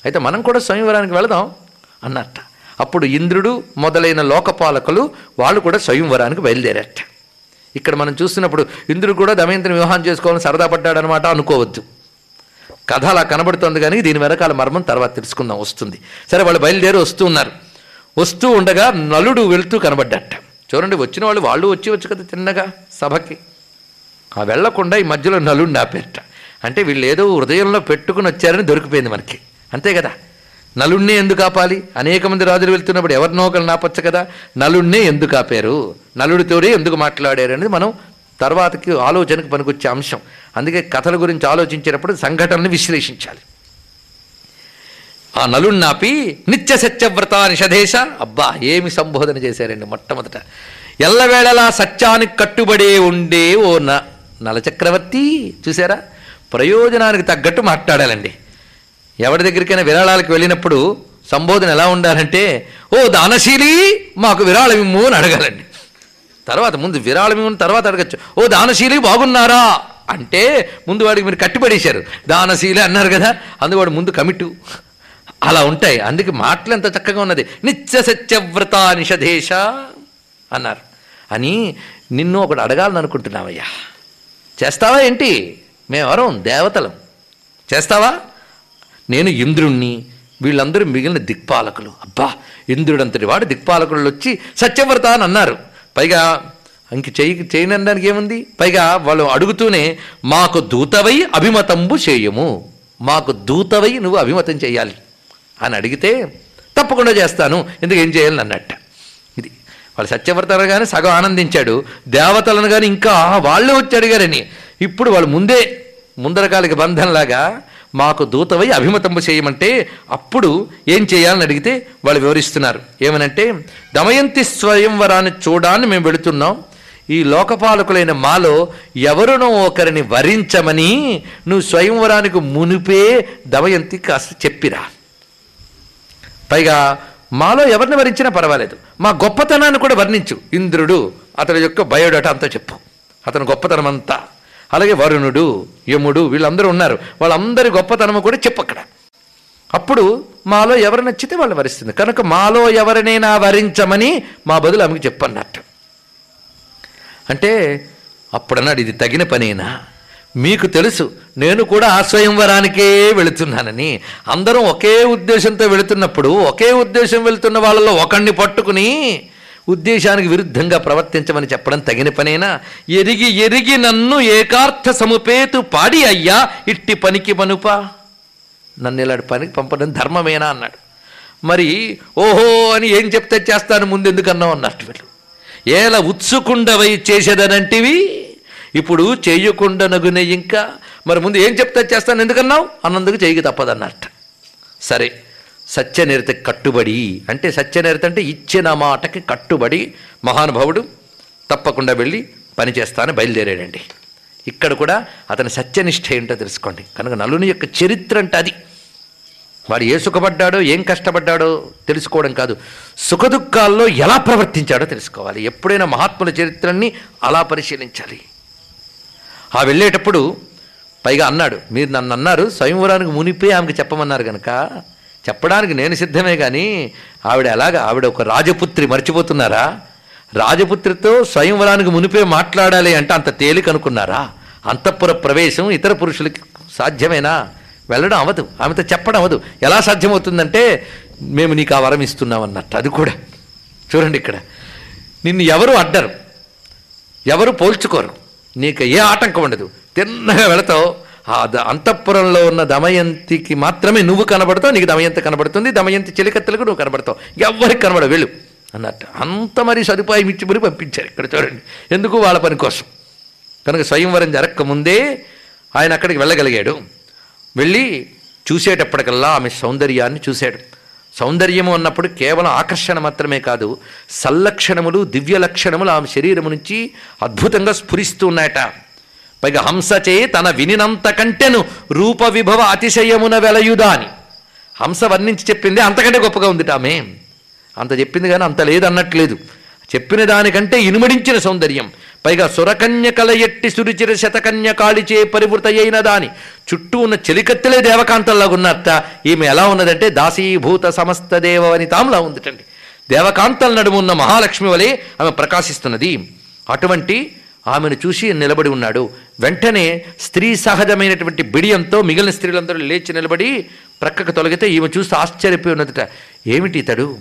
అయితే మనం కూడా స్వయంవరానికి వెళదాం అన్నట్ట. అప్పుడు ఇంద్రుడు మొదలైన లోకపాలకులు వాళ్ళు కూడా స్వయంవరానికి బయలుదేరట. ఇక్కడ మనం చూస్తున్నప్పుడు ఇంద్రుడు కూడా దమయంతిని వివాహం చేసుకోవాలని సరదా పడ్డాడనమాట అనుకోవద్దు. కథ అలా కనబడుతోంది కానీ దీని వెనకాల మర్మం తర్వాత తెలుసుకుందాం వస్తుంది. సరే వాళ్ళు బయలుదేరి వస్తూ ఉన్నారు. వస్తూ ఉండగా నలుడు వెళుతూ కనబడ్డట. చూడండి వచ్చిన వాళ్ళు వాళ్ళు వచ్చి వచ్చు కదా తిన్నగా సభకి. ఆ వెళ్ళకుండా ఈ మధ్యలో నలుడు ఆపేట అంటే వీళ్ళు ఏదో హృదయంలో పెట్టుకుని వచ్చారని దొరికిపోయింది మనకి. అంతే కదా? నలుణ్ణే ఎందుకు ఆపాలి? అనేక మంది రాజులు వెళ్తున్నప్పుడు ఎవరినో ఒకరు నాపొచ్చు కదా? నలుణ్ణే ఎందుకు ఆపారు? నలుడితోనే ఎందుకు మాట్లాడారు అనేది మనం తర్వాతకి ఆలోచనకు పనికొచ్చే అంశం. అందుకే కథల గురించి ఆలోచించేటప్పుడు సంఘటనలు విశ్లేషించాలి. ఆ నలుణ్ణి ఆపి నిత్య సత్యవ్రత నిషధేశ అబ్బా ఏమి సంబోధన చేశారండి మొట్టమొదట. ఎల్లవేళలా సత్యానికి కట్టుబడే ఉండే ఓ న నలచక్రవర్తి చూసారా ప్రయోజనానికి తగ్గట్టు మాట్లాడాలండి. ఎవరి దగ్గరికైనా విరాళాలకు వెళ్ళినప్పుడు సంబోధన ఎలా ఉండాలంటే ఓ దానశీలి మాకు విరాళమిమ్ము అని అడగాలండి. తర్వాత ముందు విరాళమిమ్మని తర్వాత అడగచ్చు. ఓ దానశీలి బాగున్నారా? అంటే ముందు వాడికి మీరు కట్టిపడేశారు. దానశీలి అన్నారు కదా అందువాడు ముందు కమిటు. అలా ఉంటాయి. అందుకే మాటలు ఎంత చక్కగా ఉన్నది. నిత్య సత్యవ్రత నిషధేశ అన్నారు. అని నిన్ను ఒకడు అడగాలని అనుకుంటున్నావయ్యా చేస్తావా ఏంటి? మేమెవరం? దేవతలం. చేస్తావా? నేను ఇంద్రుణ్ణి వీళ్ళందరూ మిగిలిన దిక్పాలకులు. అబ్బా ఇంద్రుడంతటి వాడు దిక్పాలకులు వచ్చి సత్యవ్రత అని అన్నారు. పైగా ఇంక చేయి చేయనడానికి ఏముంది? పైగా వాళ్ళు అడుగుతూనే మాకు దూతవై అభిమతంబు చేయము. మాకు దూతవై నువ్వు అభిమతం చేయాలి. అని అడిగితే తప్పకుండా చేస్తాను. ఎందుకు ఏం చేయాలని అన్నట్టు. వాళ్ళు సత్యవ్రతను కానీ సగం ఆనందించాడు. దేవతలను కానీ ఇంకా వాళ్ళే వచ్చి అడిగారని. ఇప్పుడు వాళ్ళు ముందే ముందరకాలిక బంధంలాగా మాకు దూతవై అభిమతంబు చేయమంటే అప్పుడు ఏం చేయాలని అడిగితే వాళ్ళు వివరిస్తున్నారు. ఏమనంటే దమయంతి స్వయంవరాన్ని చూడాన్ని మేము వెళుతున్నాం. ఈ లోకపాలకులైన మాలో ఎవరునో ఒకరిని వరించమని నువ్వు స్వయంవరానికి మునిపే దమయంతి కాస్త చెప్పిరా. పైగా మాలో ఎవరిని వరించినా పర్వాలేదు. మా గొప్పతనాన్ని కూడా వర్ణించు. ఇంద్రుడు అతని యొక్క బయోడేటా అంతా చెప్పు. అతని గొప్పతనం అంతా. అలాగే వరుణుడు యముడు వీళ్ళందరూ ఉన్నారు. వాళ్ళందరి గొప్పతనము కూడా చెప్పు అక్కడ. అప్పుడు మాలో ఎవరు నచ్చితే వాళ్ళు వరిస్తుంది. కనుక మాలో ఎవరినైనా వరించమని మా బదులు ఆమెకు చెప్పన్నట్టు. అంటే అప్పుడన్నాడు ఇది తగిన పనేనా? మీకు తెలుసు నేను కూడా ఆ స్వయంవరానికే వెళుతున్నానని. అందరం ఒకే ఉద్దేశంతో వెళుతున్నప్పుడు ఒకే ఉద్దేశం వెళుతున్న వాళ్ళలో ఒకణ్ణి పట్టుకుని ఉద్దేశానికి విరుద్ధంగా ప్రవర్తించమని చెప్పడం తగిన పనేనా? ఎరిగి ఎరిగి నన్ను ఏకార్థ సముపేతు పాడి అయ్యా ఇట్టి పనికి మనుప. నన్ను ఇలాంటి పనికి పంపడం ధర్మమేనా అన్నాడు. మరి ఓహో అని ఏం చెప్తే చేస్తాను ముందు ఎందుకన్నావు అన్నట్టు వీళ్ళు. ఎలా ఉత్సుకుండవై చేసేదనంటివి? ఇప్పుడు చేయకుండనగునే ఇంకా మరి ముందు ఏం చెప్తే చేస్తాను ఎందుకన్నావు? అన్నందుకు చేయక తప్పదన్నట్ట. సరే సత్యనిరత కట్టుబడి అంటే సత్యనిరత అంటే ఇచ్చిన మాటకి కట్టుబడి మహానుభావుడు తప్పకుండా వెళ్ళి పనిచేస్తానని బయలుదేరాడండి. ఇక్కడ కూడా అతని సత్యనిష్ట ఏంటో తెలుసుకోండి. కనుక నలుని యొక్క చరిత్ర అంటే అది. వాడు ఏ సుఖపడ్డాడో ఏం కష్టపడ్డాడో తెలుసుకోవడం కాదు. సుఖదుఖాల్లో ఎలా ప్రవర్తించాడో తెలుసుకోవాలి. ఎప్పుడైనా మహాత్ముల చరిత్రని అలా పరిశీలించాలి. ఆ వెళ్ళేటప్పుడు పైగా అన్నాడు మీరు నన్ను అన్నారు స్వయంవరానికి మునిపే ఆమెకు చెప్పమన్నారు కనుక చెప్పడానికి నేను సిద్ధమే కానీ ఆవిడ ఎలాగా ఆవిడ ఒక రాజపుత్రి మర్చిపోతున్నారా? రాజపుత్రితో స్వయంవరానికి మునిపే మాట్లాడాలి అంటే అంత తేలిక అనుకున్నారా? అంతఃపుర ప్రవేశం ఇతర పురుషులకి సాధ్యమేనా? వెళ్ళడం అవదు ఆమెతో చెప్పడం అవదు ఎలా సాధ్యమవుతుందంటే మేము నీకు ఆ వరం ఇస్తున్నాం అన్నట్టు అది కూడా. చూడండి ఇక్కడ. నిన్ను ఎవరు అడ్డరు ఎవరు పోల్చుకోరు. నీకు ఏ ఆటంకం ఉండదు. తిన్నగా వెళతావు. ఆ ద- అంతఃపురంలో ఉన్న దమయంతికి మాత్రమే నువ్వు కనబడతావు నీకు దమయంతి కనబడుతుంది దమయంతి చెలికత్తలకు నువ్వు కనబడతావు. ఎవ్వరికి కనబడవు వెళ్ళు అన్నట్టు. అంత మరి సదుపాయం ఇచ్చి మరి పంపించారు ఇక్కడ చూడండి. ఎందుకు వాళ్ళ పని కోసం? కనుక స్వయంవరం జరక్క ముందే ఆయన అక్కడికి వెళ్ళగలిగాడు. వెళ్ళి చూసేటప్పటికల్లా ఆమె సౌందర్యాన్ని చూశాడు. సౌందర్యము అన్నప్పుడు కేవలం ఆకర్షణ మాత్రమే కాదు సల్లక్షణములు దివ్య లక్షణములు ఆమె శరీరము నుంచి అద్భుతంగా స్ఫురిస్తూ ఉన్నాయట. పైగా హంసచే తన వినినంత కంటెను రూప విభవ అతిశయమున వెలయుదాని. హంస వర్ణించి చెప్పింది అంతకంటే గొప్పగా ఉంది ఆమె. అంత చెప్పింది కానీ అంత లేదన్నట్లేదు. చెప్పిన దానికంటే ఇనుమడించిన సౌందర్యం. పైగా సురకన్య కల ఎట్టి సురిచిర శతకన్య కాళిచే పరివృత అయిన దాని. చుట్టూ ఉన్న చెలికత్తెలే దేవకాంతంలాగా ఉన్నట్ట ఈమె ఎలా ఉన్నదంటే దాసీభూత సమస్త దేవవనితాంలా ఉందిటండి. దేవకాంతల నడుము ఉన్న మహాలక్ష్మి వలె ఆమె ప్రకాశిస్తున్నది. అటువంటి ఆమెను చూసి నిలబడి ఉన్నాడు. వెంటనే స్త్రీ సహజమైనటువంటి బిడియంతో మిగిలిన స్త్రీలందరూ లేచి నిలబడి ప్రక్కకు తొలగితే ఈమె చూసి ఆశ్చర్యపోయి ఉన్నదట. ఏమిటి ఇతడు?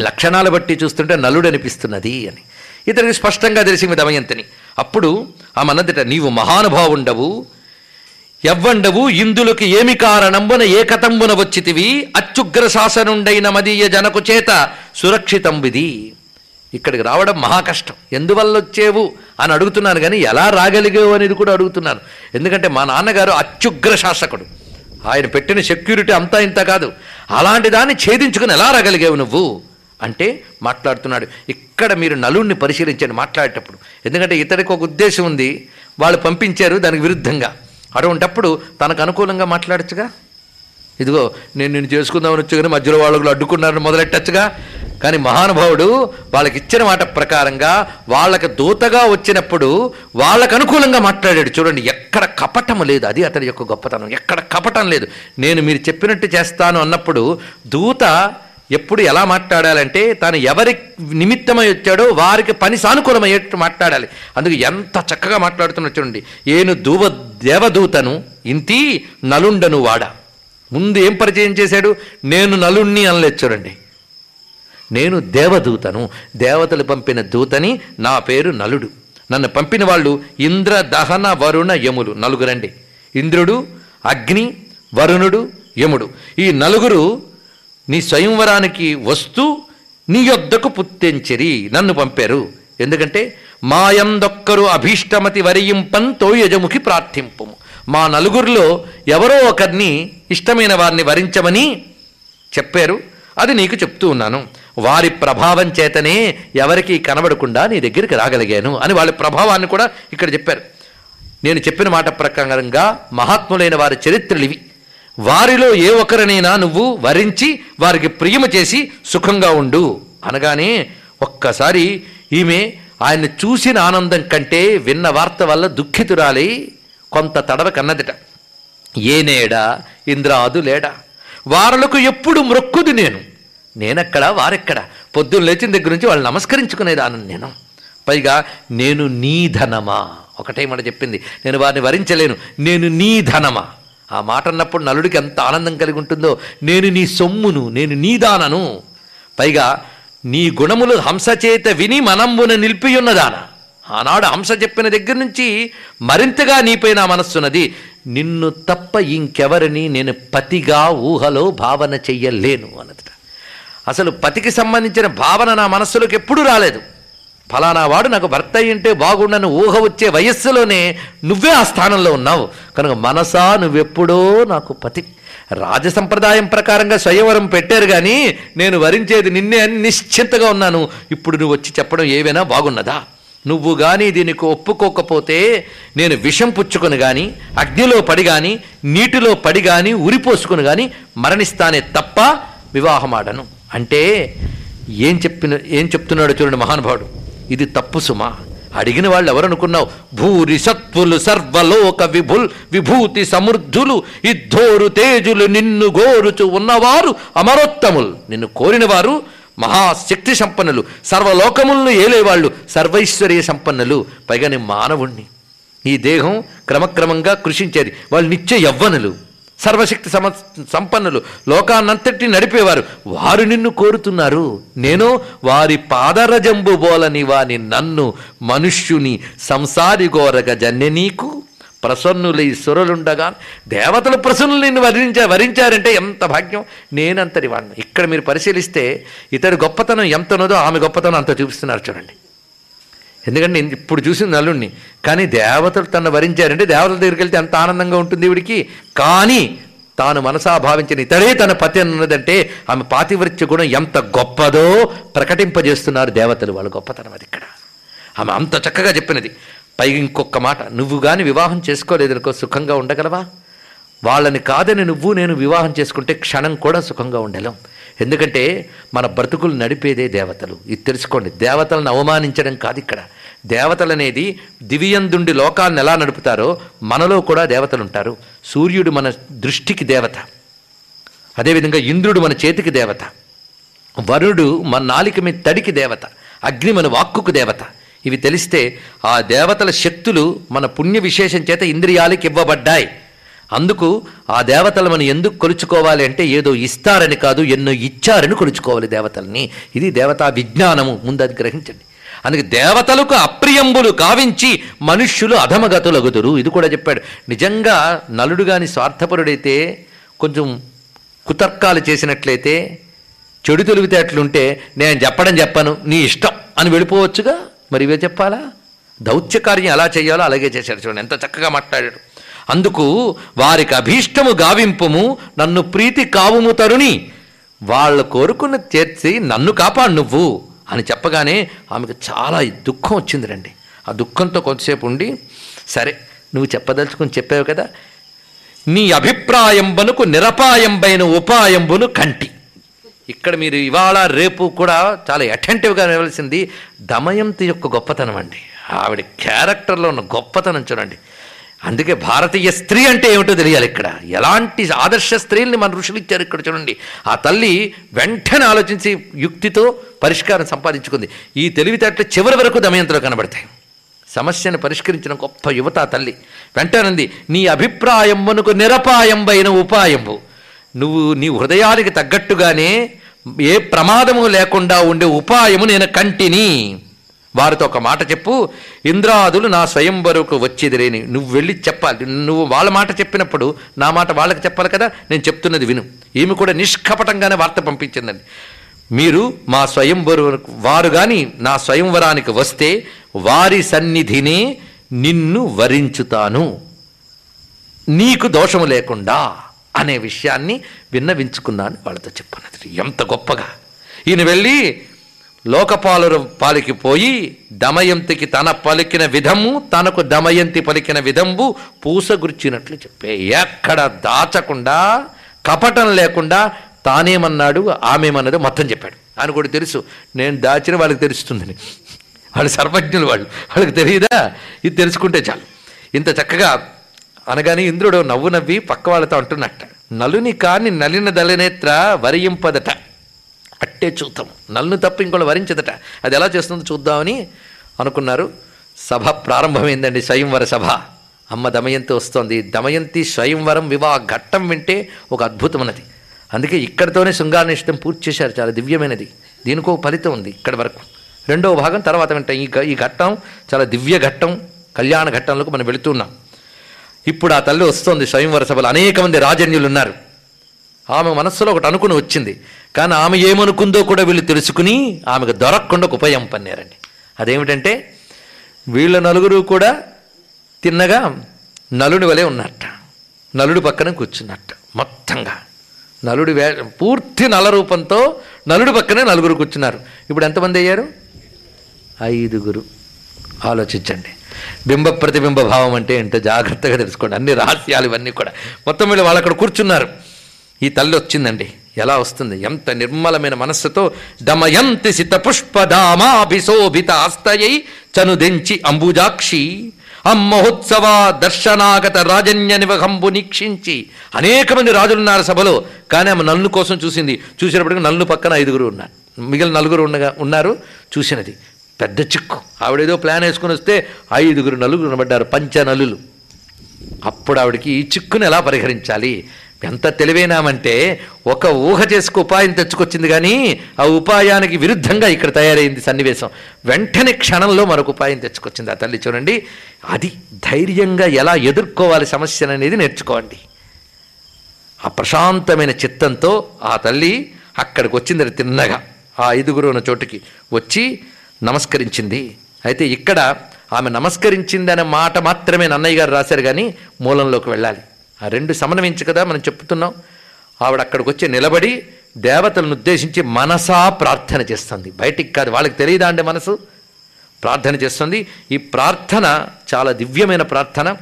లక్షణాలు బట్టి చూస్తుంటే నలుడు అనిపిస్తున్నది అని. ఇతనికి స్పష్టంగా తెలిసింది దమయంతిని. అప్పుడు ఆమె అన్నదిట నీవు మహానుభావుండవు. ఎవ్వండవు ఇందులకు ఏమి కారణంబున ఏకతంబున వచ్చితివి? అత్యుగ్ర శాసనుండైన మదీయ జనకు చేత సురక్షితం విధి. ఇక్కడికి రావడం మహా కష్టం. ఎందువల్ల వచ్చేవు అని అడుగుతున్నాను కానీ ఎలా రాగలిగావు అనేది కూడా అడుగుతున్నాను. ఎందుకంటే మా నాన్నగారు అత్యుగ్ర శాసకుడు ఆయన పెట్టిన సెక్యూరిటీ అంతా ఇంత కాదు. అలాంటి దాన్ని ఛేదించుకుని ఎలా రాగలిగావు నువ్వు? అంటే మాట్లాడుతున్నాడు. ఇక్కడ మీరు నలుణ్ణి పరిశీలించండి మాట్లాడేటప్పుడు. ఎందుకంటే ఇతడికి ఒక ఉద్దేశం ఉంది. వాళ్ళు పంపించారు దానికి విరుద్ధంగా. అటువంటప్పుడు తనకు అనుకూలంగా మాట్లాడచ్చుగా? ఇదిగో నేను నిన్ను చేసుకుందామని వచ్చి కానీ మధ్యలో వాళ్ళు అడ్డుకున్నారని మొదలెట్టచ్చుగా? కానీ మహానుభావుడు వాళ్ళకి ఇచ్చిన మాట ప్రకారంగా వాళ్ళకి దూతగా వచ్చినప్పుడు వాళ్ళకు అనుకూలంగా మాట్లాడాడు. చూడండి ఎక్కడ కపటం లేదు. అది అతని యొక్క గొప్పతనం. ఎక్కడ కపటం లేదు. నేను మీరు చెప్పినట్టు చేస్తాను అన్నప్పుడు దూత ఎప్పుడు ఎలా మాట్లాడాలంటే తాను ఎవరి నిమిత్తమై వచ్చాడో వారికి పని సానుకూలమయ్యేట్టు మాట్లాడాలి. అందుకు ఎంత చక్కగా మాట్లాడుతున్నా చూడండి. ఏను దూవ దేవదూతను ఇంతి నలుండను వాడ. ముందు ఏం పరిచయం చేశాడు? నేను నలుణ్ణి అనలేదు చూడండి. నేను దేవదూతను దేవతలు పంపిన దూతని నా పేరు నలుడు. నన్ను పంపిన వాళ్ళు ఇంద్ర దహన వరుణ యములు. నలుగురండి. ఇంద్రుడు అగ్ని వరుణుడు యముడు. ఈ నలుగురు నీ స్వయంవరానికి వస్తూ నీ యొద్దకు పుత్తెంచిరి నన్ను పంపారు. ఎందుకంటే మాయందొక్కరు అభీష్టమతి వరియింపన్ యజముఖి ప్రార్థింపు మా నలుగురిలో ఎవరో ఒకరిని ఇష్టమైన వారిని వరించమని చెప్పారు. అది నీకు చెప్తూ ఉన్నాను. వారి ప్రభావం చేతనే ఎవరికీ కనబడకుండా నీ దగ్గరికి రాగలిగాను అని వాళ్ళ ప్రభావాన్ని కూడా ఇక్కడ చెప్పారు. నేను చెప్పిన మాట ప్రకారంగా మహాత్ములైన వారి చరిత్రలు ఇవి వారిలో ఏ ఒక్కరినైనా నువ్వు వరించి వారికి ప్రియము చేసి సుఖంగా ఉండు. అనగానే ఒక్కసారి ఈమె ఆయన్ని చూసిన ఆనందం కంటే విన్న వార్త వల్ల దుఃఖితురాలి కొంత తడవ కన్నదిట. ఏనేడా ఇంద్రాదు లేడా? వారలకు ఎప్పుడు మ్రొక్కుది నేను. నేనెక్కడ? వారెక్కడ? పొద్దున్న లేచిన దగ్గర నుంచి వాళ్ళు నమస్కరించుకునేదాను నేను? పైగా నేను నీ ధనమా? ఒకటే మాట చెప్పింది. నేను వారిని వరించలేను. నేను నీ ధనమా? ఆ మాట అన్నప్పుడు నలుడికి ఎంత ఆనందం కలిగి ఉంటుందో నేను నీ సొమ్మును నేను నీ దానను. పైగా నీ గుణములు హంసచేత విని మనంబున నిలిపియున్నదాన. ఆనాడు హంస చెప్పిన దగ్గర నుంచి మరింతగా నీపై నా మనస్సున్నది. నిన్ను తప్ప ఇంకెవరిని నేను పతిగా ఊహలో భావన చెయ్యలేను అన్నదట. అసలు పతికి సంబంధించిన భావన నా మనస్సులోకి ఎప్పుడూ రాలేదు. ఫలానా వాడు నాకు భర్త అయ్యింటే బాగుండని ఊహ వచ్చే వయస్సులోనే నువ్వే ఆ స్థానంలో ఉన్నావు. కనుక మనసా నువ్వెప్పుడో నాకు పతి రాజ సంప్రదాయం ప్రకారంగా స్వయంవరం పెట్టారు కానీ నేను వరించేది నిన్నే అని నిశ్చింతగా ఉన్నాను. ఇప్పుడు నువ్వు వచ్చి చెప్పడం ఏవైనా బాగున్నదా? నువ్వు కానీ దీనికి ఒప్పుకోకపోతే నేను విషం పుచ్చుకొని కానీ అగ్నిలో పడి కానీ నీటిలో పడి కానీ ఉరిపోసుకొని కానీ మరణిస్తానే తప్ప వివాహమాడను. అంటే ఏం చెప్పిన ఏం చెప్తున్నాడో చూడండి మహానుభావుడు. ఇది తప్పు సుమా. అడిగిన వాళ్ళు ఎవరనుకున్నావు భూరి సత్వులు సర్వలోక విభుల్ విభూతి సమృద్ధులు ఇద్దోరు తేజులు నిన్ను గోరుచు ఉన్నవారు అమరోత్తములు. నిన్ను కోరినవారు మహాశక్తి సంపన్నులు సర్వలోకములను ఏలేవాళ్ళు సర్వైశ్వర్య సంపన్నులు పైగా నేను మానవుణ్ణి. ఈ దేహం క్రమక్రమంగా కృషించేది వాళ్ళు నిత్య యవ్వనులు. సర్వశక్తి సమ సంపన్నులు లోకాన్నంతటి నడిపేవారు. వారు నిన్ను కోరుతున్నారు. నేను వారి పాదరజంబు బోలని వాని నన్ను మనుష్యుని సంసారి గోరగ జన్య నీకు ప్రసన్నులై సురలుండగా. దేవతలు ప్రసన్నులు నిన్ను వరించా వరించారంటే ఎంత భాగ్యం? నేనంతటి వాడిని ఇక్కడ మీరు పరిశీలిస్తే ఇతడి గొప్పతనం ఎంత ఉన్నదో ఆమె గొప్పతనం అంత చూపిస్తున్నారు చూడండి. ఎందుకంటే నేను ఇప్పుడు చూసిన నలుణ్ణి. కానీ దేవతలు తను వరించారంటే దేవతల దగ్గరికి వెళ్తే ఎంత ఆనందంగా ఉంటుంది ఈవిడికి కానీ తాను మనసా భావించిన ఇతడే తన పతి అన్నదంటే ఆమె పాతివృత్య గుణం ఎంత గొప్పదో ప్రకటింపజేస్తున్నారు దేవతలు. వాళ్ళ గొప్పతనం అది ఇక్కడ. ఆమె అంత చక్కగా చెప్పినది. పైగా ఇంకొక మాట నువ్వు కానీ వివాహం చేసుకోలేదనుకో సుఖంగా ఉండగలవా? వాళ్ళని కాదని నువ్వు నేను వివాహం చేసుకుంటే క్షణం కూడా సుఖంగా ఉండలేం. ఎందుకంటే మన బ్రతుకులు నడిపేదే దేవతలు. ఇది తెలుసుకోండి. దేవతలను అవమానించడం కాదు ఇక్కడ. దేవతలు అనేది దివ్యందుండి లోకాన్ని ఎలా నడుపుతారో మనలో కూడా దేవతలు ఉంటారు సూర్యుడు మన దృష్టికి దేవత. అదేవిధంగా ఇంద్రుడు మన చేతికి దేవత. వరుడు మన నాలిక మీద తడికి దేవత. అగ్ని మన వాక్కుకు దేవత. ఇవి తెలిస్తే ఆ దేవతల శక్తులు మన పుణ్య విశేషం చేత ఇంద్రియాలకి ఇవ్వబడ్డాయి. అందుకు ఆ దేవతలు మనం ఎందుకు కొలుచుకోవాలి అంటే ఏదో ఇస్తారని కాదు ఎన్నో ఇచ్చారని కొలుచుకోవాలి దేవతల్ని. ఇది దేవతా విజ్ఞానము ముందు అది గ్రహించండి. అందుకే దేవతలకు అప్రియంబులు కావించి మనుష్యులు అధమగతులగుదురు. ఇది కూడా చెప్పాడు. నిజంగా నలుడు గాని స్వార్థపరుడైతే కొంచెం కుతర్కాలు చేసినట్లయితే చెడు తెలివితేటలుంటే నేను చెప్పడం చెప్పను నీ ఇష్టం అని వెళ్ళిపోవచ్చుగా? మరి ఇవే చెప్పాలా? దౌత్యకార్యం ఎలా చేయాలో అలాగే చేశాడు చూడండి. ఎంత చక్కగా మాట్లాడాడు. అందుకు వారికి అభీష్టము గావింపుము నన్ను ప్రీతి కావుము తరుణి వాళ్ళు కోరుకున్న చేర్చి నన్ను కాపాడు నువ్వు అని చెప్పగానే ఆమెకు చాలా దుఃఖం వచ్చింది రండి. ఆ దుఃఖంతో కొంతసేపు ఉండి సరే నువ్వు చెప్పదలుచుకుని చెప్పావు కదా నీ అభిప్రాయంబనుకు నిరపాయంబైన ఉపాయంబును కంటి. ఇక్కడ మీరు ఇవాళ రేపు కూడా చాలా అటెంటివ్గా నిలవలసింది దమయంతి యొక్క గొప్పతనం అండి. ఆవిడ క్యారెక్టర్లో ఉన్న గొప్పతనం చూడండి. అందుకే భారతీయ స్త్రీ అంటే ఏమిటో తెలియాలి ఇక్కడ. ఎలాంటి ఆదర్శ స్త్రీల్ని మన ఋషులు ఇచ్చారు ఇక్కడ చూడండి. ఆ తల్లి వెంటనే ఆలోచించి యుక్తితో పరిష్కారం సంపాదించుకుంది. ఈ తెలివితేటలు చివరి వరకు దమయంతలో కనబడతాయి. సమస్యను పరిష్కరించిన గొప్ప యువత తల్లి. వెంటనంది నీ అభిప్రాయంబనుకు నిరపాయంబైన ఉపాయంబు నువ్వు నీ హృదయానికి తగ్గట్టుగానే ఏ ప్రమాదము లేకుండా ఉండే ఉపాయము నేను కంటిని. వారితో ఒక మాట చెప్పు ఇంద్రాదులు నా స్వయంవరకు వచ్చేదిరేని. నువ్వు వెళ్ళి చెప్పాలి. నువ్వు వాళ్ళ మాట చెప్పినప్పుడు నా మాట వాళ్ళకి చెప్పాలి కదా? నేను చెప్తున్నది విను. ఈమె కూడా నిష్కపటంగానే వార్త పంపించిందండి. మీరు మా స్వయంవరు వారు కానీ నా స్వయంవరానికి వస్తే వారి సన్నిధినే నిన్ను వరించుతాను. నీకు దోషము లేకుండా అనే విషయాన్ని విన్నవించుకున్నాను వాళ్ళతో చెప్పన్నది ఎంత గొప్పగా. ఈయన వెళ్ళి లోకపాలు పాలికి పోయి దమయంతికి తన పలికిన విధము తనకు దమయంతి పలికిన విధంబు పూసగుర్చినట్లు చెప్పే. ఎక్కడ దాచకుండా కపటం లేకుండా తానేమన్నాడు ఆమెమన్నది మొత్తం చెప్పాడు. ఆయన కూడా తెలుసు. నేను దాచిన వాళ్ళకి తెలుస్తుందని వాళ్ళు సర్వజ్ఞులు వాళ్ళు. వాళ్ళకి తెలియదా? ఇది తెలుసుకుంటే చాలు. ఇంత చక్కగా అనగానే ఇంద్రుడు నవ్వు నవ్వి పక్క వాళ్ళతో అంటున్నట్ట. నలుని కాని నలిన దళనేత్ర వరియింపదట. అట్టే చూద్దాం. నల్ను తప్ప ఇంకోళ్ళు వరించదట. అది ఎలా చేస్తుందో చూద్దామని అనుకున్నారు. సభ ప్రారంభమైందండి స్వయంవర సభ. అమ్మ దమయంతి వస్తోంది. దమయంతి స్వయంవరం వివాహ ఘట్టం వింటే ఒక అద్భుతమైనది అందుకే ఇక్కడితోనే శృంగారనిష్టం పూర్తి చేశారు. చాలా దివ్యమైనది. దీనికి ఒక ఫలితం ఉంది ఇక్కడి వరకు. రెండవ భాగం తర్వాత వింటాం ఈ ఈ ఘట్టం చాలా దివ్య ఘట్టం కళ్యాణ ఘట్టంలోకి మనం వెళుతున్నాం ఇప్పుడు ఆ తల్లి వస్తోంది స్వయంవర సభలో. అనేక మంది రాజన్యులు ఉన్నారు. ఆమె మనస్సులో ఒకటి అనుకుని వచ్చింది. కానీ ఆమె ఏమనుకుందో కూడా వీళ్ళు తెలుసుకుని ఆమెకు దొరకకుండా ఒక ఉపాయం పన్నారండి. అదేమిటంటే వీళ్ళ నలుగురు కూడా తిన్నగా నలుడి వలె ఉన్నట్ట. నలుడు పక్కన కూర్చున్నట్ట మొత్తంగా. నలుడి వే పూర్తి నల రూపంతో నలుడు పక్కనే నలుగురు కూర్చున్నారు. ఇప్పుడు ఎంతమంది అయ్యారు? ఐదుగురు. ఆలోచించండి. బింబ ప్రతిబింబ భావం అంటే ఏంటో జాగ్రత్తగా తెలుసుకోండి. అన్ని రహస్యాలు ఇవన్నీ కూడా. మొత్తం వీళ్ళు వాళ్ళు అక్కడ కూర్చున్నారు. ఈ తల్లి వచ్చిందండి. ఎలా వస్తుంది? ఎంత నిర్మలమైన మనస్సుతో దమయంతి సిత పుష్పధామాభిశోభిత హస్తయై చనుదెంచి అంబుజాక్షి అమ్మహోత్సవ దర్శనాగత రాజన్య నివహంబు నీక్షించి. అనేక మంది రాజులున్నారు సభలో కానీ ఆమె నల్లు కోసం చూసింది. చూసినప్పటికీ నల్లు పక్కన ఐదుగురు ఉన్నారు. మిగిలిన నలుగురు ఉండగా ఉన్నారు చూసినది. పెద్ద చిక్కు. ఆవిడేదో ప్లాన్ వేసుకుని వస్తే ఐదుగురు నలుగురు నిలబడ్డారు పంచ నలులు అప్పుడు ఆవిడకి ఈ చిక్కును ఎలా పరిహరించాలి? ఎంత తెలివైనామంటే ఒక ఊహ చేసుకు ఉపాయం తెచ్చుకొచ్చింది కానీ ఆ ఉపాయానికి విరుద్ధంగా ఇక్కడ తయారైంది సన్నివేశం. వెంటనే క్షణంలో మరొక ఉపాయం తెచ్చుకొచ్చింది ఆ తల్లి చూడండి. అది ధైర్యంగా ఎలా ఎదుర్కోవాలి సమస్యను అనేది నేర్చుకోండి. ఆ ప్రశాంతమైన చిత్తంతో ఆ తల్లి అక్కడికి వచ్చింది తిన్నగా. ఆ ఐదుగురు ఉన్న చోటుకి వచ్చి నమస్కరించింది. అయితే ఇక్కడ ఆమె నమస్కరించింది అనే మాట మాత్రమే నన్నయ్య గారు రాశారు కానీ మూలంలోకి వెళ్ళాలి. ఆ రెండు సమన్వయించు కదా మనం చెప్తున్నాం. ఆవిడ అక్కడికి వచ్చి నిలబడి దేవతలను ఉద్దేశించి మనసా ప్రార్థన చేస్తుంది. బయటికి కాదు వాళ్ళకి తెలియదా అండి మనసు? ప్రార్థన చేస్తుంది. ఈ ప్రార్థన చాలా దివ్యమైన ప్రార్థన.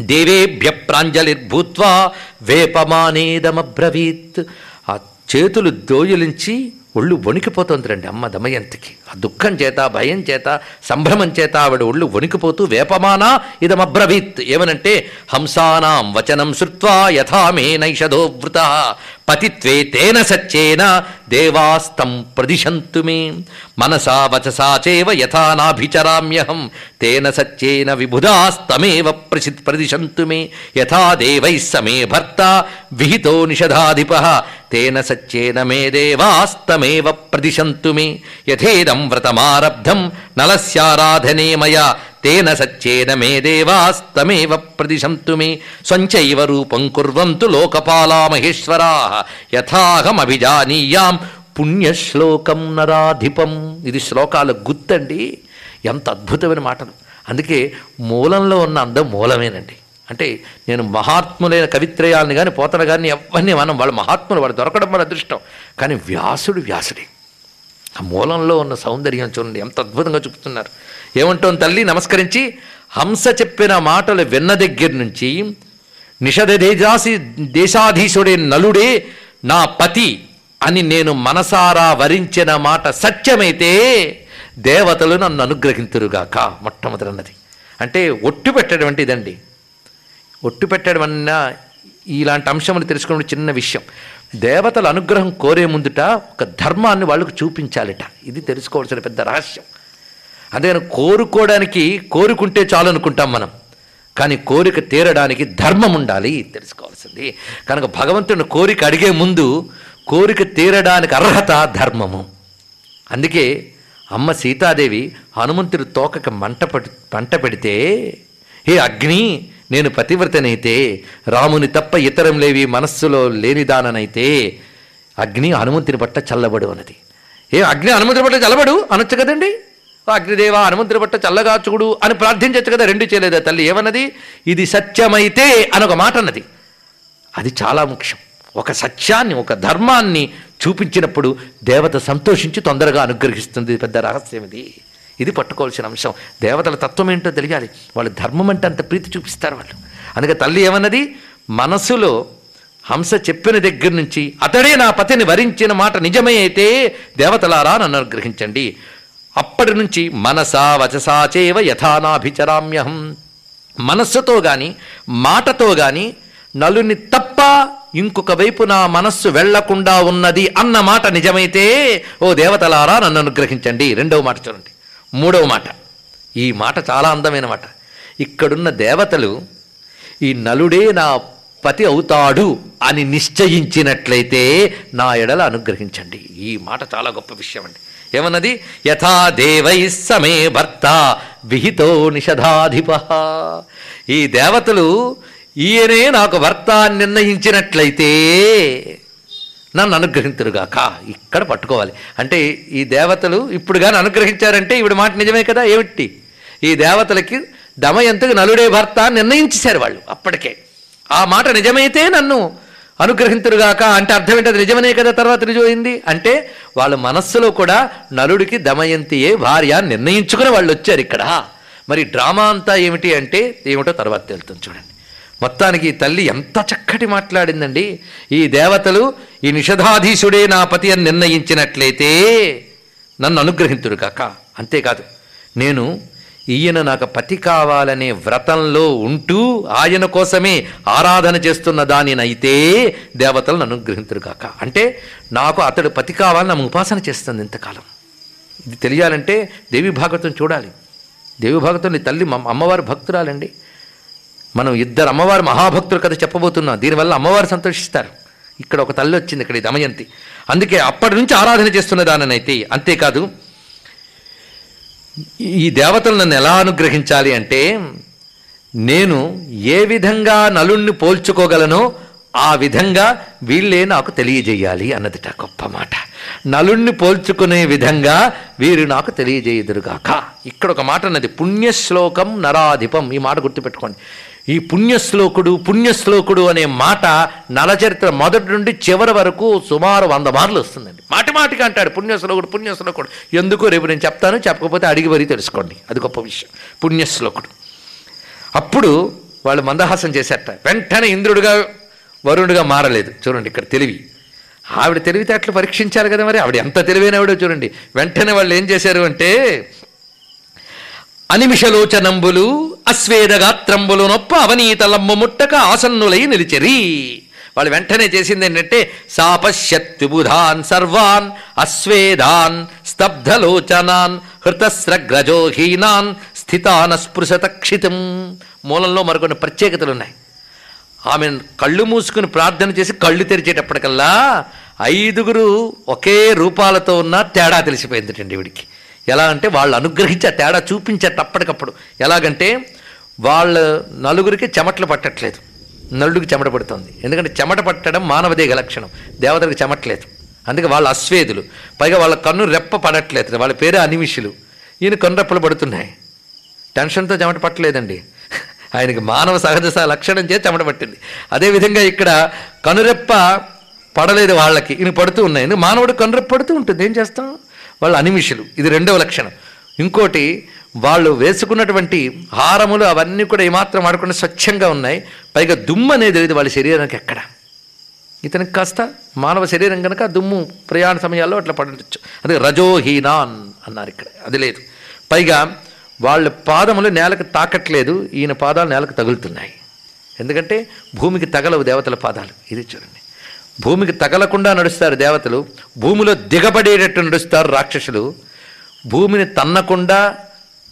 దేవేభ్య ప్రాంజలిర్భూత్వా వేపమానేదమబ్రవీత్. ఆ చేతులు దోయలించి ఒళ్ళు వణికిపోతుంది రండి అమ్మ దమయంతికి. ఆ దుఃఖం చేత భయం చేత సంభ్రమం చేత ఆవిడ ఒళ్ళు వణికిపోతూ వేపమానా ఇదమబ్రవీత్ ఏమనంటే హంసానాం వచనం శృత్వా యథామే నైషధోవృత పతిత్వే తేన సచ్చేన దేవాస్తం ప్రదిశంతు మే. మనసా వచసా చేవ యథా నాభిచరామ్యహం తేన సచ్చేన విబుధాస్తమేవ ప్రసి ప్రదిశంతు మే. యథా దేవై సమే భర్త విహితో నిషధాధిప. తేన సచ్చేన మే దేవాస్తమేవ ప్రదిశంతు మే. యథేదం వ్రతమారబ్ధం నలస్యారాధనే మయా తేన సచ్చేన మే దేవాస్తమేవ ప్రదిశంతు మే. స్వంచైవ రూపం కుర్వంతు లోకపాలా మహేశ్వరా. యథాహమభిజానీయాం పుణ్యశ్లోకం నరాధిపం. ఇది శ్లోకాల గుర్తండి ఎంత అద్భుతమైన మాటలు. అందుకే మూలంలో ఉన్న అందం మూలమేనండి. అంటే నేను మహాత్ములైన కవిత్రయాలని కానీ పోతన కానీ ఎవరిని మనం వాళ్ళ మహాత్ములు వాళ్ళు దొరకడం మన అదృష్టం. కానీ వ్యాసుడు వ్యాసుడే. ఆ మూలంలో ఉన్న సౌందర్యం చూడండి ఎంత అద్భుతంగా చూపుతున్నారు. ఏమంటోం తల్లి? నమస్కరించి హంస చెప్పిన మాటలు విన్న దగ్గర నుంచి నిషదేజాసి దేశాధీశుడే నలుడే నా పతి అని నేను మనసారా వరించిన మాట సత్యమైతే దేవతలు నన్ను అనుగ్రహింతురుగాక మొట్టమొదటన్నది అంటే ఒట్టు పెట్టడం అంటే ఇదండి. ఒట్టు పెట్టడం అన్న ఇలాంటి అంశములు తెలుసుకున్న చిన్న విషయం. దేవతల అనుగ్రహం కోరే ముందుట ఒక ధర్మాన్ని వాళ్ళకు చూపించాలిట. ఇది తెలుసుకోవాల్సిన పెద్ద రహస్యం. అందుకని కోరుకోవడానికి కోరుకుంటే చాలు అనుకుంటాం మనం. కానీ కోరిక తీరడానికి ధర్మం ఉండాలి తెలుసుకోవాల్సింది. కనుక భగవంతుని కోరిక అడిగే ముందు కోరిక తీరడానికి అర్హత ధర్మము. అందుకే అమ్మ సీతాదేవి హనుమంతుడి తోకకి మంట మంట పెడితే హే అగ్ని నేను పతివ్రతనైతే రాముని తప్ప ఇతరం లేవి మనస్సులో లేనిదాననైతే అగ్ని హనుమంతుని పట్ల చల్లబడు అన్నది. ఏ అగ్ని హనుమంతుని పట్ల చల్లబడు అనొచ్చు కదండి? అగ్నిదేవ హనుమంతుని పట్ట చల్లగా చూడు అని ప్రార్థించచ్చు కదా రెండు చేయలేదా తల్లి? ఏమన్నది? ఇది సత్యమైతే అని ఒక మాట అన్నది. అది చాలా ముఖ్యం. ఒక సత్యాన్ని ఒక ధర్మాన్ని చూపించినప్పుడు దేవత సంతోషించి తొందరగా అనుగ్రహిస్తుంది. పెద్ద రహస్యం ఇది. ఇది పట్టుకోవాల్సిన అంశం. దేవతల తత్వం ఏంటో తెలియాలి. వాళ్ళు ధర్మం అంటే అంత ప్రీతి చూపిస్తారు వాళ్ళు. అందుకే తల్లి ఏమన్నది? మనసులో హంస చెప్పిన దగ్గర నుంచి అతడే నా పతిని వరించిన మాట నిజమే అయితే దేవతలారా నన్ను అనుగ్రహించండి. అప్పటి నుంచి మనసా వచసాచేవ యథానాభిచరామ్యహం. మనస్సుతో గాని మాటతో గాని నలుని తప్ప ఇంకొక వైపు నా మనస్సు వెళ్ళకుండా ఉన్నది అన్న మాట నిజమైతే ఓ దేవతలారా నన్ను అనుగ్రహించండి. రెండవ మాట చూడండి. మూడవ మాట. ఈ మాట చాలా అందమైన మాట. ఇక్కడున్న దేవతలు ఈ నలుడే నా పతి అవుతాడు అని నిశ్చయించినట్లయితే నా ఎడల అనుగ్రహించండి. ఈ మాట చాలా గొప్ప విషయం అండి. ఏమన్నది? యథా దేవై సమే భర్త విహితో నిషధాధిప. ఈ దేవతలు ఈయనే నాకు భర్త నిర్ణయించినట్లయితే నన్ను అనుగ్రహించరుగాక ఇక్కడ పట్టుకోవాలి. అంటే ఈ దేవతలు ఇప్పుడు కానీ అనుగ్రహించారంటే ఇవిడ మాట నిజమే కదా? ఏమిటి? ఈ దేవతలకి దమయంతకు నలుడే భర్త నిర్ణయించేశారు వాళ్ళు అప్పటికే. ఆ మాట నిజమైతే నన్ను అనుగ్రహింతురుగాక అంటే అర్థం ఏంటది నిజమనే కదా తర్వాత రుజువైంది? అంటే వాళ్ళ మనస్సులో కూడా నలుడికి దమయంతియే భార్య నిర్ణయించుకుని వాళ్ళు వచ్చారు ఇక్కడ. మరి డ్రామా అంతా ఏమిటి అంటే ఏమిటో తర్వాత తెలుతుంది చూడండి. మొత్తానికి ఈ తల్లి ఎంత చక్కటి మాట్లాడిందండి. ఈ దేవతలు ఈ నిషధాధీశుడే నా పతి అని నిర్ణయించినట్లయితే నన్ను అనుగ్రహింతుడు కాక అంతేకాదు నేను ఈయన నాకు పతి కావాలనే వ్రతంలో ఉంటూ ఆయన కోసమే ఆరాధన చేస్తున్న దానినైతే దేవతలు నన్ను కాక అంటే నాకు అతడు పతి కావాలని ఆమె ఉపాసన చేస్తుంది ఇంతకాలం. ఇది తెలియాలంటే దేవి భాగవతం చూడాలి. దేవి భాగవతం నీ తల్లి అమ్మవారి భక్తురాలండి. మనం ఇద్దరు అమ్మవారు మహాభక్తులు కథ చెప్పబోతున్నాం. దీనివల్ల అమ్మవారు సంతోషిస్తారు. ఇక్కడ ఒక తల్లి వచ్చింది ఇక్కడ ఈ దమయంతి అందుకే అప్పటి నుంచి ఆరాధన చేస్తున్న దాననైతే అంతేకాదు ఈ దేవతలు నన్ను ఎలా అనుగ్రహించాలి అంటే నేను ఏ విధంగా నలుణ్ణి పోల్చుకోగలనో ఆ విధంగా వీళ్ళే నాకు తెలియజేయాలి అన్నదిట గొప్ప మాట. నలుణ్ణి పోల్చుకునే విధంగా వీరు నాకు తెలియజేయుదురుగాక. ఇక్కడ ఒక మాట అన్నది పుణ్యశ్లోకం నరాధిపం. ఈ మాట గుర్తుపెట్టుకోండి. ఈ పుణ్యశ్లోకుడు పుణ్యశ్లోకుడు అనే మాట నలచరిత్ర మొదటి నుండి చివరి వరకు సుమారు వంద మార్లు వస్తుందండి. మాటి మాటికి అంటాడు పుణ్యశ్లోకుడు పుణ్యశ్లోకుడు. ఎందుకు? రేపు నేను చెప్తాను చెప్పకపోతే అడిగి మరీ తెలుసుకోండి. అది గొప్ప విషయం. పుణ్యశ్లోకుడు. అప్పుడు వాళ్ళు మందహాసం చేశారట వెంటనే ఇంద్రుడిగా వరుణుడిగా మారలేదు. చూడండి ఇక్కడ తెలివి. ఆవిడ తెలివితేటలు పరీక్షించాలి కదా మరి. ఆవిడ ఎంత తెలివైనవిడో చూడండి. వెంటనే వాళ్ళు ఏం చేశారు అంటే అనిమిషలోచనంబులు అస్వేదగాత్రంబులు నొప్ప అవనీతలమ్మ ముట్టక ఆసన్నులై నిలిచెరి. వాళ్ళు వెంటనే చేసింది ఏంటంటే సాపశ్యత్యుబుధాన్ సర్వాన్ అశ్వేదాన్ స్తబ్ధలోచనాన్ హృతస్రగ్రజోహీనాన్ స్థితాన స్పృశతక్షితం మూలంలో మరికొన్ని ప్రత్యేకతలు ఉన్నాయి ఆమె కళ్ళు మూసుకుని ప్రార్థన చేసి కళ్ళు తెరిచేటప్పటికల్లా ఐదుగురు ఒకే రూపాలతో ఉన్న తేడా తెలిసిపోయిందిటండి వీడికి. ఎలా అంటే వాళ్ళు అనుగ్రహించి ఆ తేడా చూపించేటప్పటికప్పుడు ఎలాగంటే వాళ్ళ నలుగురికి చెమటలు పట్టట్లేదు. నలుడికి చెమట పడుతుంది. ఎందుకంటే చెమట పట్టడం మానవదేగ లక్షణం. దేవతలకు చెమట్లేదు. అందుకే వాళ్ళ అశ్వేదులు. పైగా వాళ్ళ కన్ను రెప్ప పడట్లేదు. వాళ్ళ పేరు అనిమిషులు. ఈయన కన్నురెప్పలు పడుతున్నాయి. టెన్షన్తో చెమట పట్టలేదండి. ఆయనకి మానవ సహజ లక్షణం చేసి చెమట పట్టింది. అదేవిధంగా ఇక్కడ కనురెప్ప పడలేదు వాళ్ళకి. ఈయన పడుతూ ఉన్నాయి. మానవుడు కనురెప్ప పడుతూ ఉంటుంది. ఏం చేస్తాం? వాళ్ళు అనిమిషులు. ఇది రెండవ లక్షణం. ఇంకోటి వాళ్ళు వేసుకున్నటువంటి హారములు అవన్నీ కూడా ఏమాత్రం ఆడకుండా స్వచ్ఛంగా ఉన్నాయి. పైగా దుమ్ము అనేది లేదు వాళ్ళ శరీరానికి ఎక్కడ. ఇతనికి కాస్త మానవ శరీరం కనుక దుమ్ము ప్రయాణ సమయాల్లో అట్లా పడవచ్చు అదే రజోహీనాన్ అన్నారు ఇక్కడ. అది లేదు. పైగా వాళ్ళ పాదములు నేలకు తాకట్లేదు. ఈయన పాదాలు నేలకు తగులుతున్నాయి. ఎందుకంటే భూమికి తగలవు దేవతల పాదాలు. ఇది చూడండి. భూమికి తగలకుండా నడుస్తారు దేవతలు భూమిలో దిగబడేటట్టు నడుస్తారు రాక్షసులు భూమిని తన్నకుండా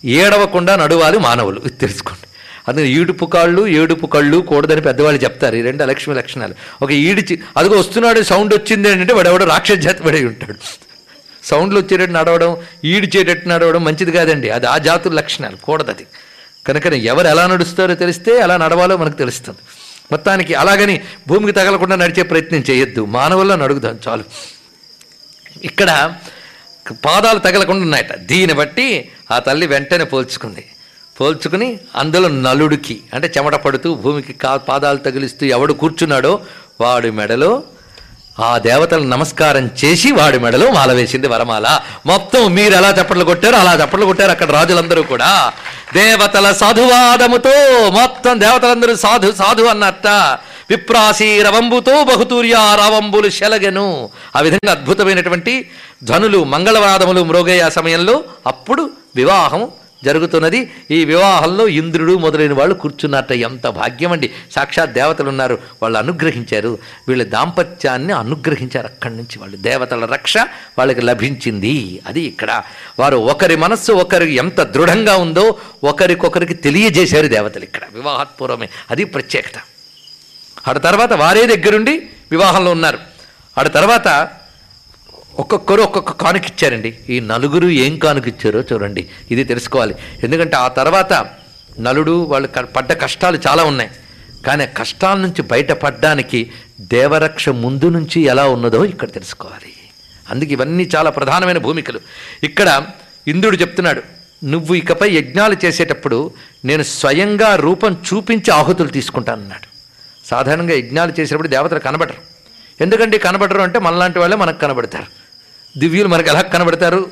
ఏడవకుండా నడవాలి మానవులు. ఇది తెలుసుకోండి. అందుకే ఈడుపు కాళ్ళు ఏడుపు కళ్ళు కూడదని పెద్దవాళ్ళు చెప్తారు. ఈ రెండు లక్ష్మి లక్షణాలు. ఒక ఈడిచి అదిగో వస్తున్నాడు సౌండ్ వచ్చింది అంటే వాడెవడో రాక్షస జాతి పడి ఉంటాడు. సౌండ్లు వచ్చేటట్టు నడవడం ఈడిచేటట్టు నడవడం మంచిది కాదండి. అది ఆ జాతుల లక్షణాలు. కూడదది. కనుక ఎవరు ఎలా నడుస్తారో తెలిస్తే ఎలా నడవాలో మనకు తెలుస్తుంది. మొత్తానికి అలాగని భూమికి తగలకుండా నడిచే ప్రయత్నం చేయొద్దు. మానవుల్లో నడుగుదాం చాలు. ఇక్కడ పాదాలు తగలకుండా ఉన్నాయట. దీన్ని బట్టి ఆ తల్లి వెంటనే పోల్చుకుంది. పోల్చుకుని అందులో నలుడికి అంటే చెమట పడుతూ భూమికి కా పాదాలు తగిలిస్తూ ఎవడు కూర్చున్నాడో వాడి మెడలో ఆ దేవతలు నమస్కారం చేసి వాడి మెడలో మాల వేసింది వరమాల. మొత్తం మీరు ఎలా చప్పట్లు కొట్టారో అలా చప్పట్లు కొట్టారు అక్కడ రాజులందరూ కూడా. దేవతల సాధువాదముతో మొత్తం దేవతలందరూ సాధు సాధు అన్నట్ట. విప్రాసి రవంబుతో బహుతూర్య రావంబులు శలగెను. ఆ విధంగా అద్భుతమైనటువంటి ధ్వనులు మంగళవాదములు మృగయ్య సమయంలో అప్పుడు వివాహం జరుగుతున్నది. ఈ వివాహంలో ఇంద్రుడు మొదలైన వాళ్ళు కూర్చున్నట్ట ఎంత భాగ్యం అండి సాక్షాత్ దేవతలు ఉన్నారు వాళ్ళు అనుగ్రహించారు. వీళ్ళ దాంపత్యాన్ని అనుగ్రహించారు. అక్కడి నుంచి వాళ్ళు దేవతల రక్ష వాళ్ళకి లభించింది. అది ఇక్కడ. వారు ఒకరి మనస్సు ఒకరి ఎంత దృఢంగా ఉందో ఒకరికొకరికి తెలియజేశారు దేవతలు ఇక్కడ. వివాహత్పూర్వమే. అది ప్రత్యేకత. ఆడ తర్వాత వారే దగ్గరుండి వివాహంలో ఉన్నారు. ఆడ తర్వాత ఒక్కొక్కరు ఒక్కొక్క కానుకిచ్చారండి. ఈ నలుగురు ఏం కానుకిచ్చారో చూడండి. ఇది తెలుసుకోవాలి. ఎందుకంటే ఆ తర్వాత నలుడు వాళ్ళు పడ్డ కష్టాలు చాలా ఉన్నాయి. కానీ కష్టాల నుంచి బయటపడడానికి దేవరక్ష ముందు నుంచి ఎలా ఉన్నదో ఇక్కడ తెలుసుకోవాలి. అందుకే ఇవన్నీ చాలా ప్రధానమైన భూమికలు. ఇక్కడ ఇంద్రుడు చెప్తున్నాడు నువ్వు ఇకపై యజ్ఞాలు చేసేటప్పుడు నేను స్వయంగా రూపం చూపించి ఆహుతులు తీసుకుంటానన్నాడు సాధారణంగా యజ్ఞాలు చేసేటప్పుడు దేవతలు కనబడరు. ఎందుకంటే కనబడరు అంటే మనలాంటి వాళ్ళే మనకు కనబడతారు. దివ్యులు మనకు ఎలా కనబడతారు?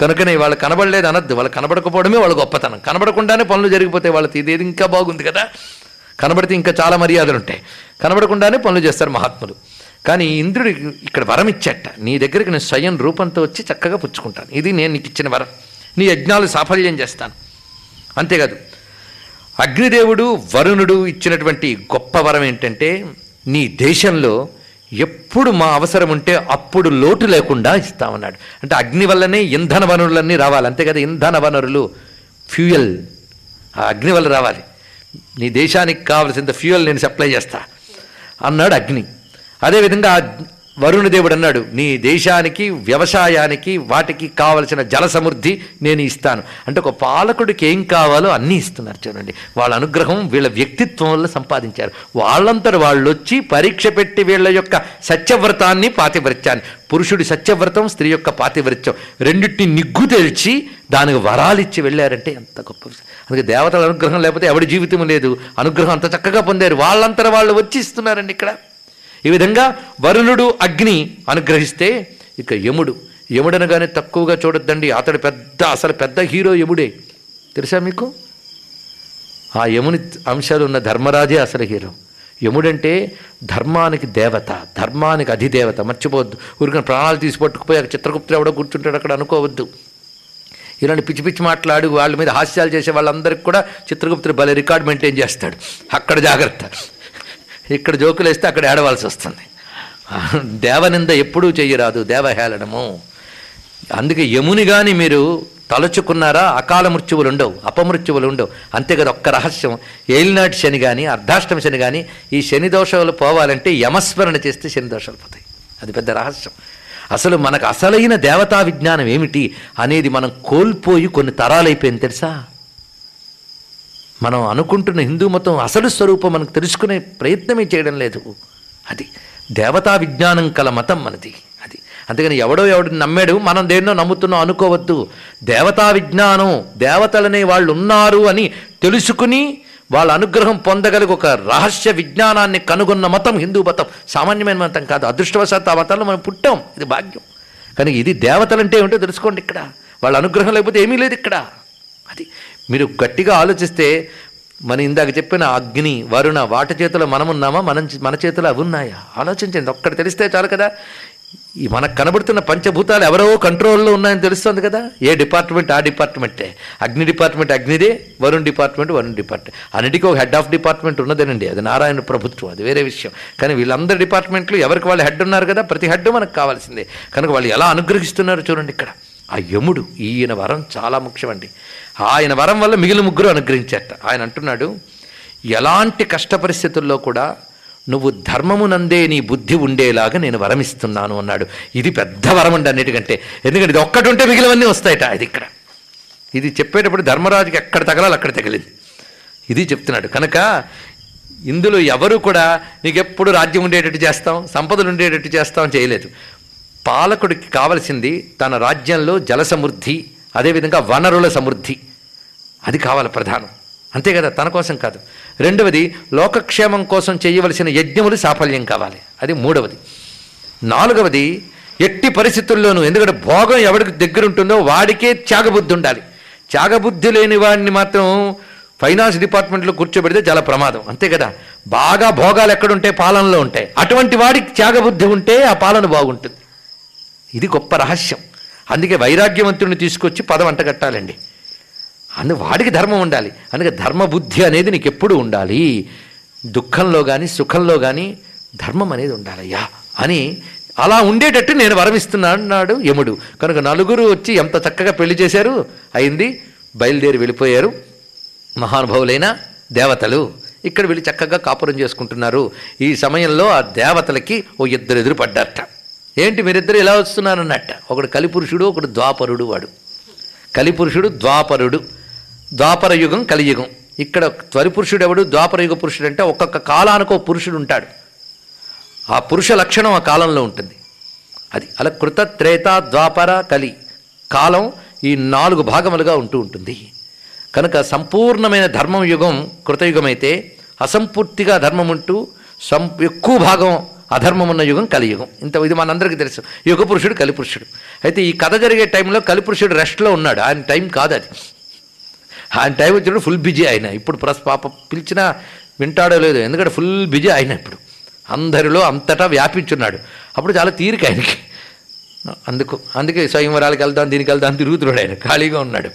కనుకనే వాళ్ళు కనబడలేదు అనద్దు. వాళ్ళు కనబడకపోవడమే వాళ్ళ గొప్పతనం. కనబడకుండానే పనులు జరిగిపోతాయి వాళ్ళకి ఇదేది ఇంకా బాగుంది కదా? కనబడితే ఇంకా చాలా మర్యాదలు ఉంటాయి. కనబడకుండానే పనులు చేస్తారు మహాత్ములు. కానీ ఇంద్రుడి ఇక్కడ వరం ఇచ్చట. నీ దగ్గరికి నేను స్వయం రూపంతో వచ్చి చక్కగా పుచ్చుకుంటాను. ఇది నేను నీకు ఇచ్చిన వరం. నీ యజ్ఞాలు సాఫల్యం చేస్తాను. అంతేకాదు అగ్నిదేవుడు వరుణుడు ఇచ్చినటువంటి గొప్ప వరం ఏంటంటే నీ దేశంలో ఎప్పుడు మా అవసరం ఉంటే అప్పుడు లోటు లేకుండా ఇస్తామన్నాడు. అంటే అగ్ని వల్లనే ఇంధన వనరులన్నీ రావాలి. అంతే కదా ఇంధన వనరులు ఫ్యూయల్. ఆ అగ్ని వల్ల రావాలి. నీ దేశానికి కావలసినంత ఫ్యూయల్ నేను సప్లై చేస్తా అన్నాడు అగ్ని. అదేవిధంగా వరుణదేవుడు అన్నాడు నీ దేశానికి వ్యవసాయానికి వాటికి కావలసిన జల సమృద్ధి నేను ఇస్తాను. అంటే ఒక పాలకుడికి ఏం కావాలో అన్నీ ఇస్తున్నారు చూడండి. వాళ్ళ అనుగ్రహం వీళ్ళ వ్యక్తిత్వం వల్ల సంపాదించారు. వాళ్ళంతట వాళ్ళు వచ్చి పరీక్ష పెట్టి వీళ్ళ యొక్క సత్యవ్రతాన్ని పాతివ్రత్యాన్ని. పురుషుడి సత్యవ్రతం స్త్రీ యొక్క పాతివ్రత్యం. రెండింటిని నిగ్గు తెల్చి దానికి వరాలు ఇచ్చి వెళ్ళారంటే ఎంత గొప్ప అందుకే దేవతల అనుగ్రహం లేకపోతే ఎవడి జీవితం లేదు. అనుగ్రహం అంత చక్కగా పొందారు. వాళ్ళంతట వాళ్ళు వచ్చి ఇస్తున్నారండి ఇక్కడ. ఈ విధంగా వరుణుడు అగ్ని అనుగ్రహిస్తే ఇక యముడు. యముడనగానే తక్కువగా చూడొద్దండి. అతడు పెద్ద అసలు పెద్ద హీరో యముడే. తెలుసా మీకు? ఆ యముని అంశాలు ఉన్న ధర్మరాజే అసలు హీరో. యముడంటే ధర్మానికి దేవత ధర్మానికి అధిదేవత. మర్చిపోవద్దు. ఊరికని ప్రాణాలు తీసి పట్టుకుపోయి అక్కడ చిత్రగుప్తుడు ఎవడో కూర్చుంటాడు అక్కడ అనుకోవద్దు. ఇలాంటి పిచ్చి పిచ్చి మాట్లాడు వాళ్ళ మీద హాస్యాలు చేసే వాళ్ళందరికీ కూడా చిత్రగుప్తుడు భలే రికార్డ్ మెయింటైన్ చేస్తాడు. అక్కడ జాగ్రత్త. ఇక్కడ జోకులు వేస్తే అక్కడ ఏడవలసి వస్తుంది. దేవనింద ఎప్పుడూ చెయ్యరాదు దేవహేళనము. అందుకే యముని కానీ మీరు తలుచుకున్నారా అకాల మృత్యువులు ఉండవు అపమృత్యువులు ఉండవు. అంతే కదా ఒక్క రహస్యం. ఏలినాటి శని కానీ అర్ధాష్టమ శని కానీ ఈ శని దోషాలు పోవాలంటే యమస్మరణ చేస్తే శని దోషాలు పోతాయి. అది పెద్ద రహస్యం. అసలు మనకు అసలైన దేవతా విజ్ఞానం ఏమిటి అనేది మనం కోల్పోయి కొన్ని తరాలైపోయింది తెలుసా? మనం అనుకుంటున్న హిందూ మతం అసలు స్వరూపం మనకు తెలుసుకునే ప్రయత్నమే చేయడం లేదు. అది దేవతా విజ్ఞానం కల మతం మనది. అది అందుకని ఎవడో ఎవడిని నమ్మాడు మనం దేన్నో నమ్ముతున్నాం అనుకోవద్దు. దేవతా విజ్ఞానం దేవతలనే వాళ్ళు ఉన్నారు అని తెలుసుకుని వాళ్ళ అనుగ్రహం పొందగలిగి ఒక రహస్య విజ్ఞానాన్ని కనుగొన్న మతం హిందూ మతం. సామాన్యమైన మతం కాదు అదృష్టవశాత్ ఆ మతంలో మనం పుట్టాం. ఇది భాగ్యం. కానీ ఇది దేవతలంటే ఏమిటో తెలుసుకోండి ఇక్కడ. వాళ్ళ అనుగ్రహం లేకపోతే ఏమీ లేదు ఇక్కడ. మీరు గట్టిగా ఆలోచిస్తే మన ఇందాక చెప్పిన అగ్ని వరుణ వాటి చేతిలో మనమున్నామా? మనం మన చేతిలో అవి ఉన్నాయా? ఆలోచించండి. ఒక్కటి తెలిస్తే చాలు కదా. ఈ మనకు కనబడుతున్న పంచభూతాలు ఎవరో కంట్రోల్లో ఉన్నాయని తెలుస్తుంది కదా. ఏ డిపార్ట్మెంట్? ఆ డిపార్ట్మెంటే. అగ్ని డిపార్ట్మెంట్ అగ్నిదే వరుణ్ డిపార్ట్మెంట్ వరుణ్ డిపార్ట్మెంట్. అన్నిటికీ ఒక హెడ్ ఆఫ్ డిపార్ట్మెంట్ ఉన్నదేనండి. అది నారాయణ ప్రభుత్వం అది వేరే విషయం. కానీ వీళ్ళందరి డిపార్ట్మెంట్లు ఎవరికి వాళ్ళు హెడ్ ఉన్నారు కదా? ప్రతి హెడ్ మనకు కావాల్సిందే. కనుక వాళ్ళు ఎలా అనుగ్రహిస్తున్నారో చూడండి ఇక్కడ. ఆ యముడు ఈయన వరం చాలా ముఖ్యమండి. ఆయన వరం వల్ల మిగిలిన ముగ్గురు అనుగ్రహించేట. ఆయన అంటున్నాడు ఎలాంటి కష్ట పరిస్థితుల్లో కూడా నువ్వు ధర్మమునందే నీ బుద్ధి ఉండేలాగా నేను వరమిస్తున్నాను అన్నాడు. ఇది పెద్ద వరం అండి అన్నిటికంటే. ఎందుకంటే ఇది ఒక్కటి ఉంటే మిగిలినవన్నీ వస్తాయట ఇది ఇక్కడ. ఇది చెప్పేటప్పుడు ధర్మరాజుకి ఎక్కడ తగలాలి అక్కడ తగిలింది. ఇది చెప్తున్నాడు. కనుక ఇందులో ఎవరు కూడా నీకెప్పుడు రాజ్యం ఉండేటట్టు చేస్తాం సంపదలు ఉండేటట్టు చేస్తాం చేయలేదు. పాలకుడికి కావలసింది తన రాజ్యంలో జల సమృద్ధి అదేవిధంగా వనరుల సమృద్ధి. అది కావాలి ప్రధానం. అంతే కదా తన కోసం కాదు. రెండవది లోకక్షేమం కోసం చేయవలసిన యజ్ఞములు సాఫల్యం కావాలి. అది మూడవది. నాలుగవది ఎట్టి పరిస్థితుల్లోనూ ఎందుకంటే భోగం ఎవరికి దగ్గర ఉంటుందో వాడికే త్యాగబుద్ధి ఉండాలి. త్యాగబుద్ధి లేని వాడిని మాత్రం ఫైనాన్స్ డిపార్ట్మెంట్లో కూర్చోబెడితే చాలా ప్రమాదం. అంతే కదా బాగా భోగాలు ఎక్కడుంటే పాలనలో ఉంటాయి. అటువంటి వాడికి త్యాగబుద్ధి ఉంటే ఆ పాలన బాగుంటుంది. ఇది గొప్ప రహస్యం. అందుకే వైరాగ్యవంతుడిని తీసుకొచ్చి పదం అంటగట్టాలండి. అందు వాడికి ధర్మం ఉండాలి. అందుకే ధర్మబుద్ధి అనేది నీకు ఎప్పుడు ఉండాలి. దుఃఖంలో కానీ సుఖంలో కానీ ధర్మం అనేది ఉండాలయ్యా అని అలా ఉండేటట్టు నేను వరమిస్తున్నాను అన్నాడు యముడు. కనుక నలుగురు వచ్చి ఎంత చక్కగా పెళ్ళి చేశారు? అయింది. బయలుదేరి వెళ్ళిపోయారు. మహానుభావులైన దేవతలు ఇక్కడ వీళ్ళు చక్కగా కాపురం చేసుకుంటున్నారు. ఈ సమయంలో ఆ దేవతలకి ఓ ఇద్దరు ఎదురు పడ్డారట. ఏంటి మీరిద్దరు ఇలా వస్తున్నారన్నట్ట? ఒకడు కలిపురుషుడు ఒకడు ద్వాపరుడు వాడు. కలిపురుషుడు ద్వాపరుడు. ద్వాపర యుగం కలియుగం. ఇక్కడ త్వరిపురుషుడు ఎవడు ద్వాపర యుగ పురుషుడు అంటే ఒక్కొక్క కాలానికి ఒక పురుషుడు ఉంటాడు. ఆ పురుష లక్షణం ఆ కాలంలో ఉంటుంది. అది అలా కృత త్రేత ద్వాపర కలి కాలం ఈ నాలుగు భాగములుగా ఉంటూ ఉంటుంది. కనుక సంపూర్ణమైన ధర్మం యుగం కృతయుగమైతే అసంపూర్తిగా ధర్మం ఉంటూ సం ఎక్కువ భాగం అధర్మం ఉన్న యుగం కలియుగం. ఇంత ఇది మనందరికీ తెలుసు. యుగ పురుషుడు కలిపురుషుడు. అయితే ఈ కథ జరిగే టైంలో కలిపురుషుడు రెస్ట్లో ఉన్నాడు. ఆయన టైం కాదు అది ఆయన టైం వచ్చినప్పుడు ఫుల్ బిజీ ఆయన ఇప్పుడు ప్రస్ పాప పిలిచినా వింటాడో లేదో ఎందుకంటే ఫుల్ బిజీ ఆయన ఇప్పుడు. అందరిలో అంతటా వ్యాపించున్నాడు. అప్పుడు చాలా తీరిక ఆయనకి. అందుకు అందుకే స్వయంవరాలకు వెళ్దాం దీనికి వెళ్దాం తిరుగుతున్నాడు ఆయన. ఖాళీగా ఉన్నాడు.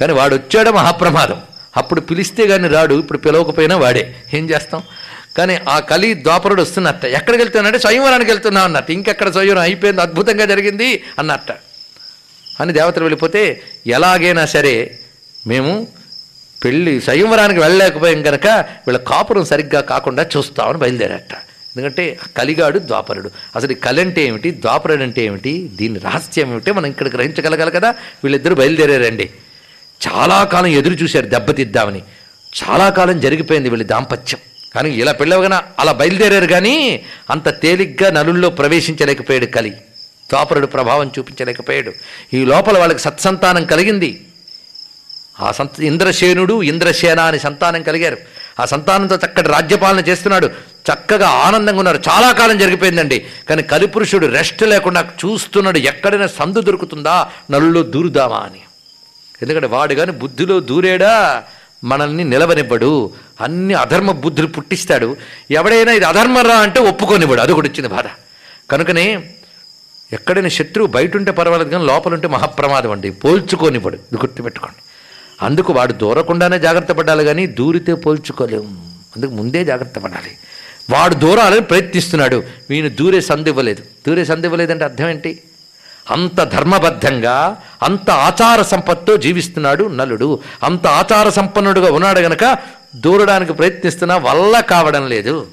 కానీ వాడు వచ్చాడు మహాప్రమాదం. అప్పుడు పిలిస్తే కానీ రాడు ఇప్పుడు పిలవకపోయినా వాడే. ఏం చేస్తాం? కానీ ఆ కలి ద్వాపరుడు వస్తున్నట్ట. ఎక్కడికి వెళ్తున్నాడంటే స్వయంవరానికి వెళ్తున్నా అన్నట్ట. ఇంకెక్కడ స్వయంవరం అయిపోయింది అద్భుతంగా జరిగింది అన్నట్ట. అని దేవతలు వెళ్ళిపోతే ఎలాగైనా సరే మేము పెళ్ళి స్వయంవరానికి వెళ్ళలేకపోయాం కనుక వీళ్ళ కాపురం సరిగ్గా కాకుండా చూస్తామని బయలుదేరట ఎందుకంటే కలిగాడు ద్వాపరుడు. అసలు కలి అంటే ఏమిటి? ద్వాపరుడు అంటే ఏమిటి? దీని రహస్యం ఏమిటి? మనం ఇక్కడ గ్రహించగలగాలి కదా? వీళ్ళిద్దరూ బయలుదేరారండి. చాలా కాలం ఎదురు చూశారు దెబ్బతిద్దామని. చాలా కాలం జరిగిపోయింది వీళ్ళ దాంపత్యం. కానీ ఇలా పెళ్ళవగానే అలా బయలుదేరారు కానీ అంత తేలిగ్గా నలుల్లో ప్రవేశించలేకపోయాడు కలి. ద్వాపరుడు ప్రభావం చూపించలేకపోయాడు. ఈ లోపల వాళ్ళకి సత్సంతానం కలిగింది. ఆ సంత ఇంద్రసేనుడు ఇంద్రసేన అని సంతానం కలిగారు. ఆ సంతానంతో చక్కటి రాజ్యపాలన చేస్తున్నాడు. చక్కగా ఆనందంగా ఉన్నారు. చాలా కాలం జరిగిపోయిందండి. కానీ కలిపురుషుడు రెస్ట్ లేకుండా చూస్తున్నాడు. ఎక్కడైనా సందు దొరుకుతుందా? నలులో దూరుదామా అని. ఎందుకంటే వాడు కానీ బుద్ధిలో దూరేడా? మనల్ని నిలవనివ్వడు. అన్ని అధర్మ బుద్ధులు పుట్టిస్తాడు. ఎవడైనా ఇది అధర్మరా అంటే ఒప్పుకోనివ్వడు. అది కూడా వచ్చింది బాధ. కనుకనే ఎక్కడైనా శత్రువు బయట ఉంటే పర్వాలేదు కానీ లోపల ఉంటే మహాప్రమాదం అండి. పోల్చుకోనివ్వడు. ఇది గుర్తుపెట్టుకోండి. అందుకు వాడు దూరకుండానే జాగ్రత్త పడాలి కానీ దూరితే పోల్చుకోలేము అందుకు ముందే జాగ్రత్త పడాలి. వాడు దూరాలని ప్రయత్నిస్తున్నాడు. వీని దూరే సందివ్వలేదు. దూరే సందివ్వలేదంటే అర్థం ఏంటి? అంత ధర్మబద్ధంగా అంత ఆచార సంపత్తో జీవిస్తున్నాడు నలుడు. అంత ఆచార సంపన్నుడుగా ఉన్నాడు గనక దూరడానికి ప్రయత్నిస్తున్నా వల్ల కావడం లేదు.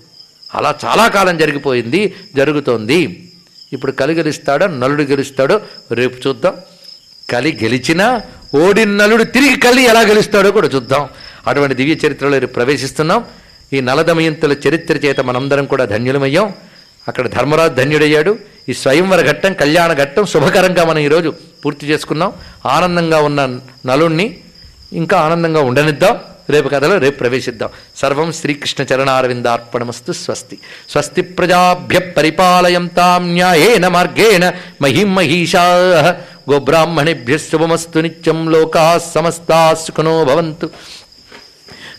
అలా చాలా కాలం జరిగిపోయింది జరుగుతోంది. ఇప్పుడు కలి గెలుస్తాడో నలుడు గెలుస్తాడో రేపు చూద్దాం. కలి గెలిచినా ఓడిన నలుడు తిరిగి కలి ఎలా గెలుస్తాడో కూడా చూద్దాం. అటువంటి దివ్య చరిత్రలో రేపు ప్రవేశిస్తున్నాం. ఈ నలదమయంతుల చరిత్ర చేత మనందరం కూడా ధన్యులమయ్యాం. అక్కడ ధర్మరాజు ధన్యుడయ్యాడు. ఈ స్వయంవర ఘట్టం కళ్యాణ ఘట్టం శుభకరంగా మనం ఈరోజు పూర్తి చేసుకున్నాం. ఆనందంగా ఉన్న నలుణ్ణి ఇంకా ఆనందంగా ఉండనిద్దాం. రేపు కథలో రేపు ప్రవేశిద్దాం. సర్వం శ్రీకృష్ణ చరణారవిందార్పణమస్తు స్వస్తి. స్వస్తి ప్రజాభ్య పరిపాలయంతాం న్యాయేన మార్గేణ మహిం మహిషా. गोब्राह्मणेभ्य शुभमस्तु नित्यं लोका समस्ता सुखनो भवन्तु।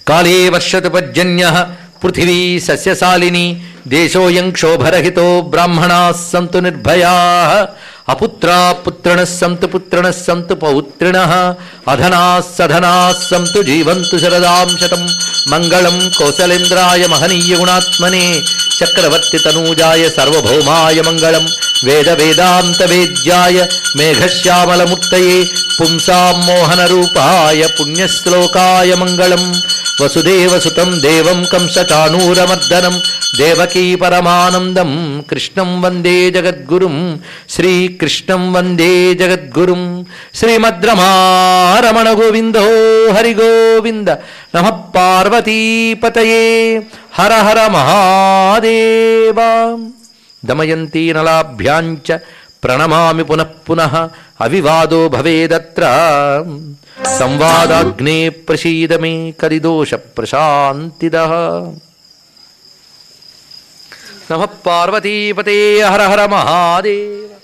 काले वर्षत पर्जन्यः पृथिवी सस्यशालिनी, देशोऽयं क्षोभरहितो ब्राह्मणा सन्तु निर्भया। అపుత్రా పుత్రణ సంతు పుత్రణ సంతు పౌత్రిణ అధనా సధనా సంతు జీవంతు శరదాం శతం మంగళం కౌసలేంద్రాయ మహనీయ గుణాత్మనే చక్రవర్తి తనూజాయ సర్వభౌమాయ మంగళం వేద వేదాంత వేద్యాయ మేఘశ్యామలమూర్తయే పుంసాం మోహన రూపాయ పుణ్యశ్లోకాయ మంగళం వసుదేవసుతం దేవం కంసచానూరమర్దనం దేవకీ పరమానందం కృష్ణం వందే జగద్గురుం శ్రీ श्रीकृष्णं वन्दे जगद्गुरुं श्रीमद्रमा रमण गोविन्दो नमः पार्वतीपतये हर हर महादेव। दमयन्ती नलाभ्याञ्च प्रणमामि पुनः पुनः अविवादो भवेदत्र। संवादाग्ने प्रसीद मे करिदोषप्रशान्तिदः। नमः पार्वतीपते हर हर महादेव।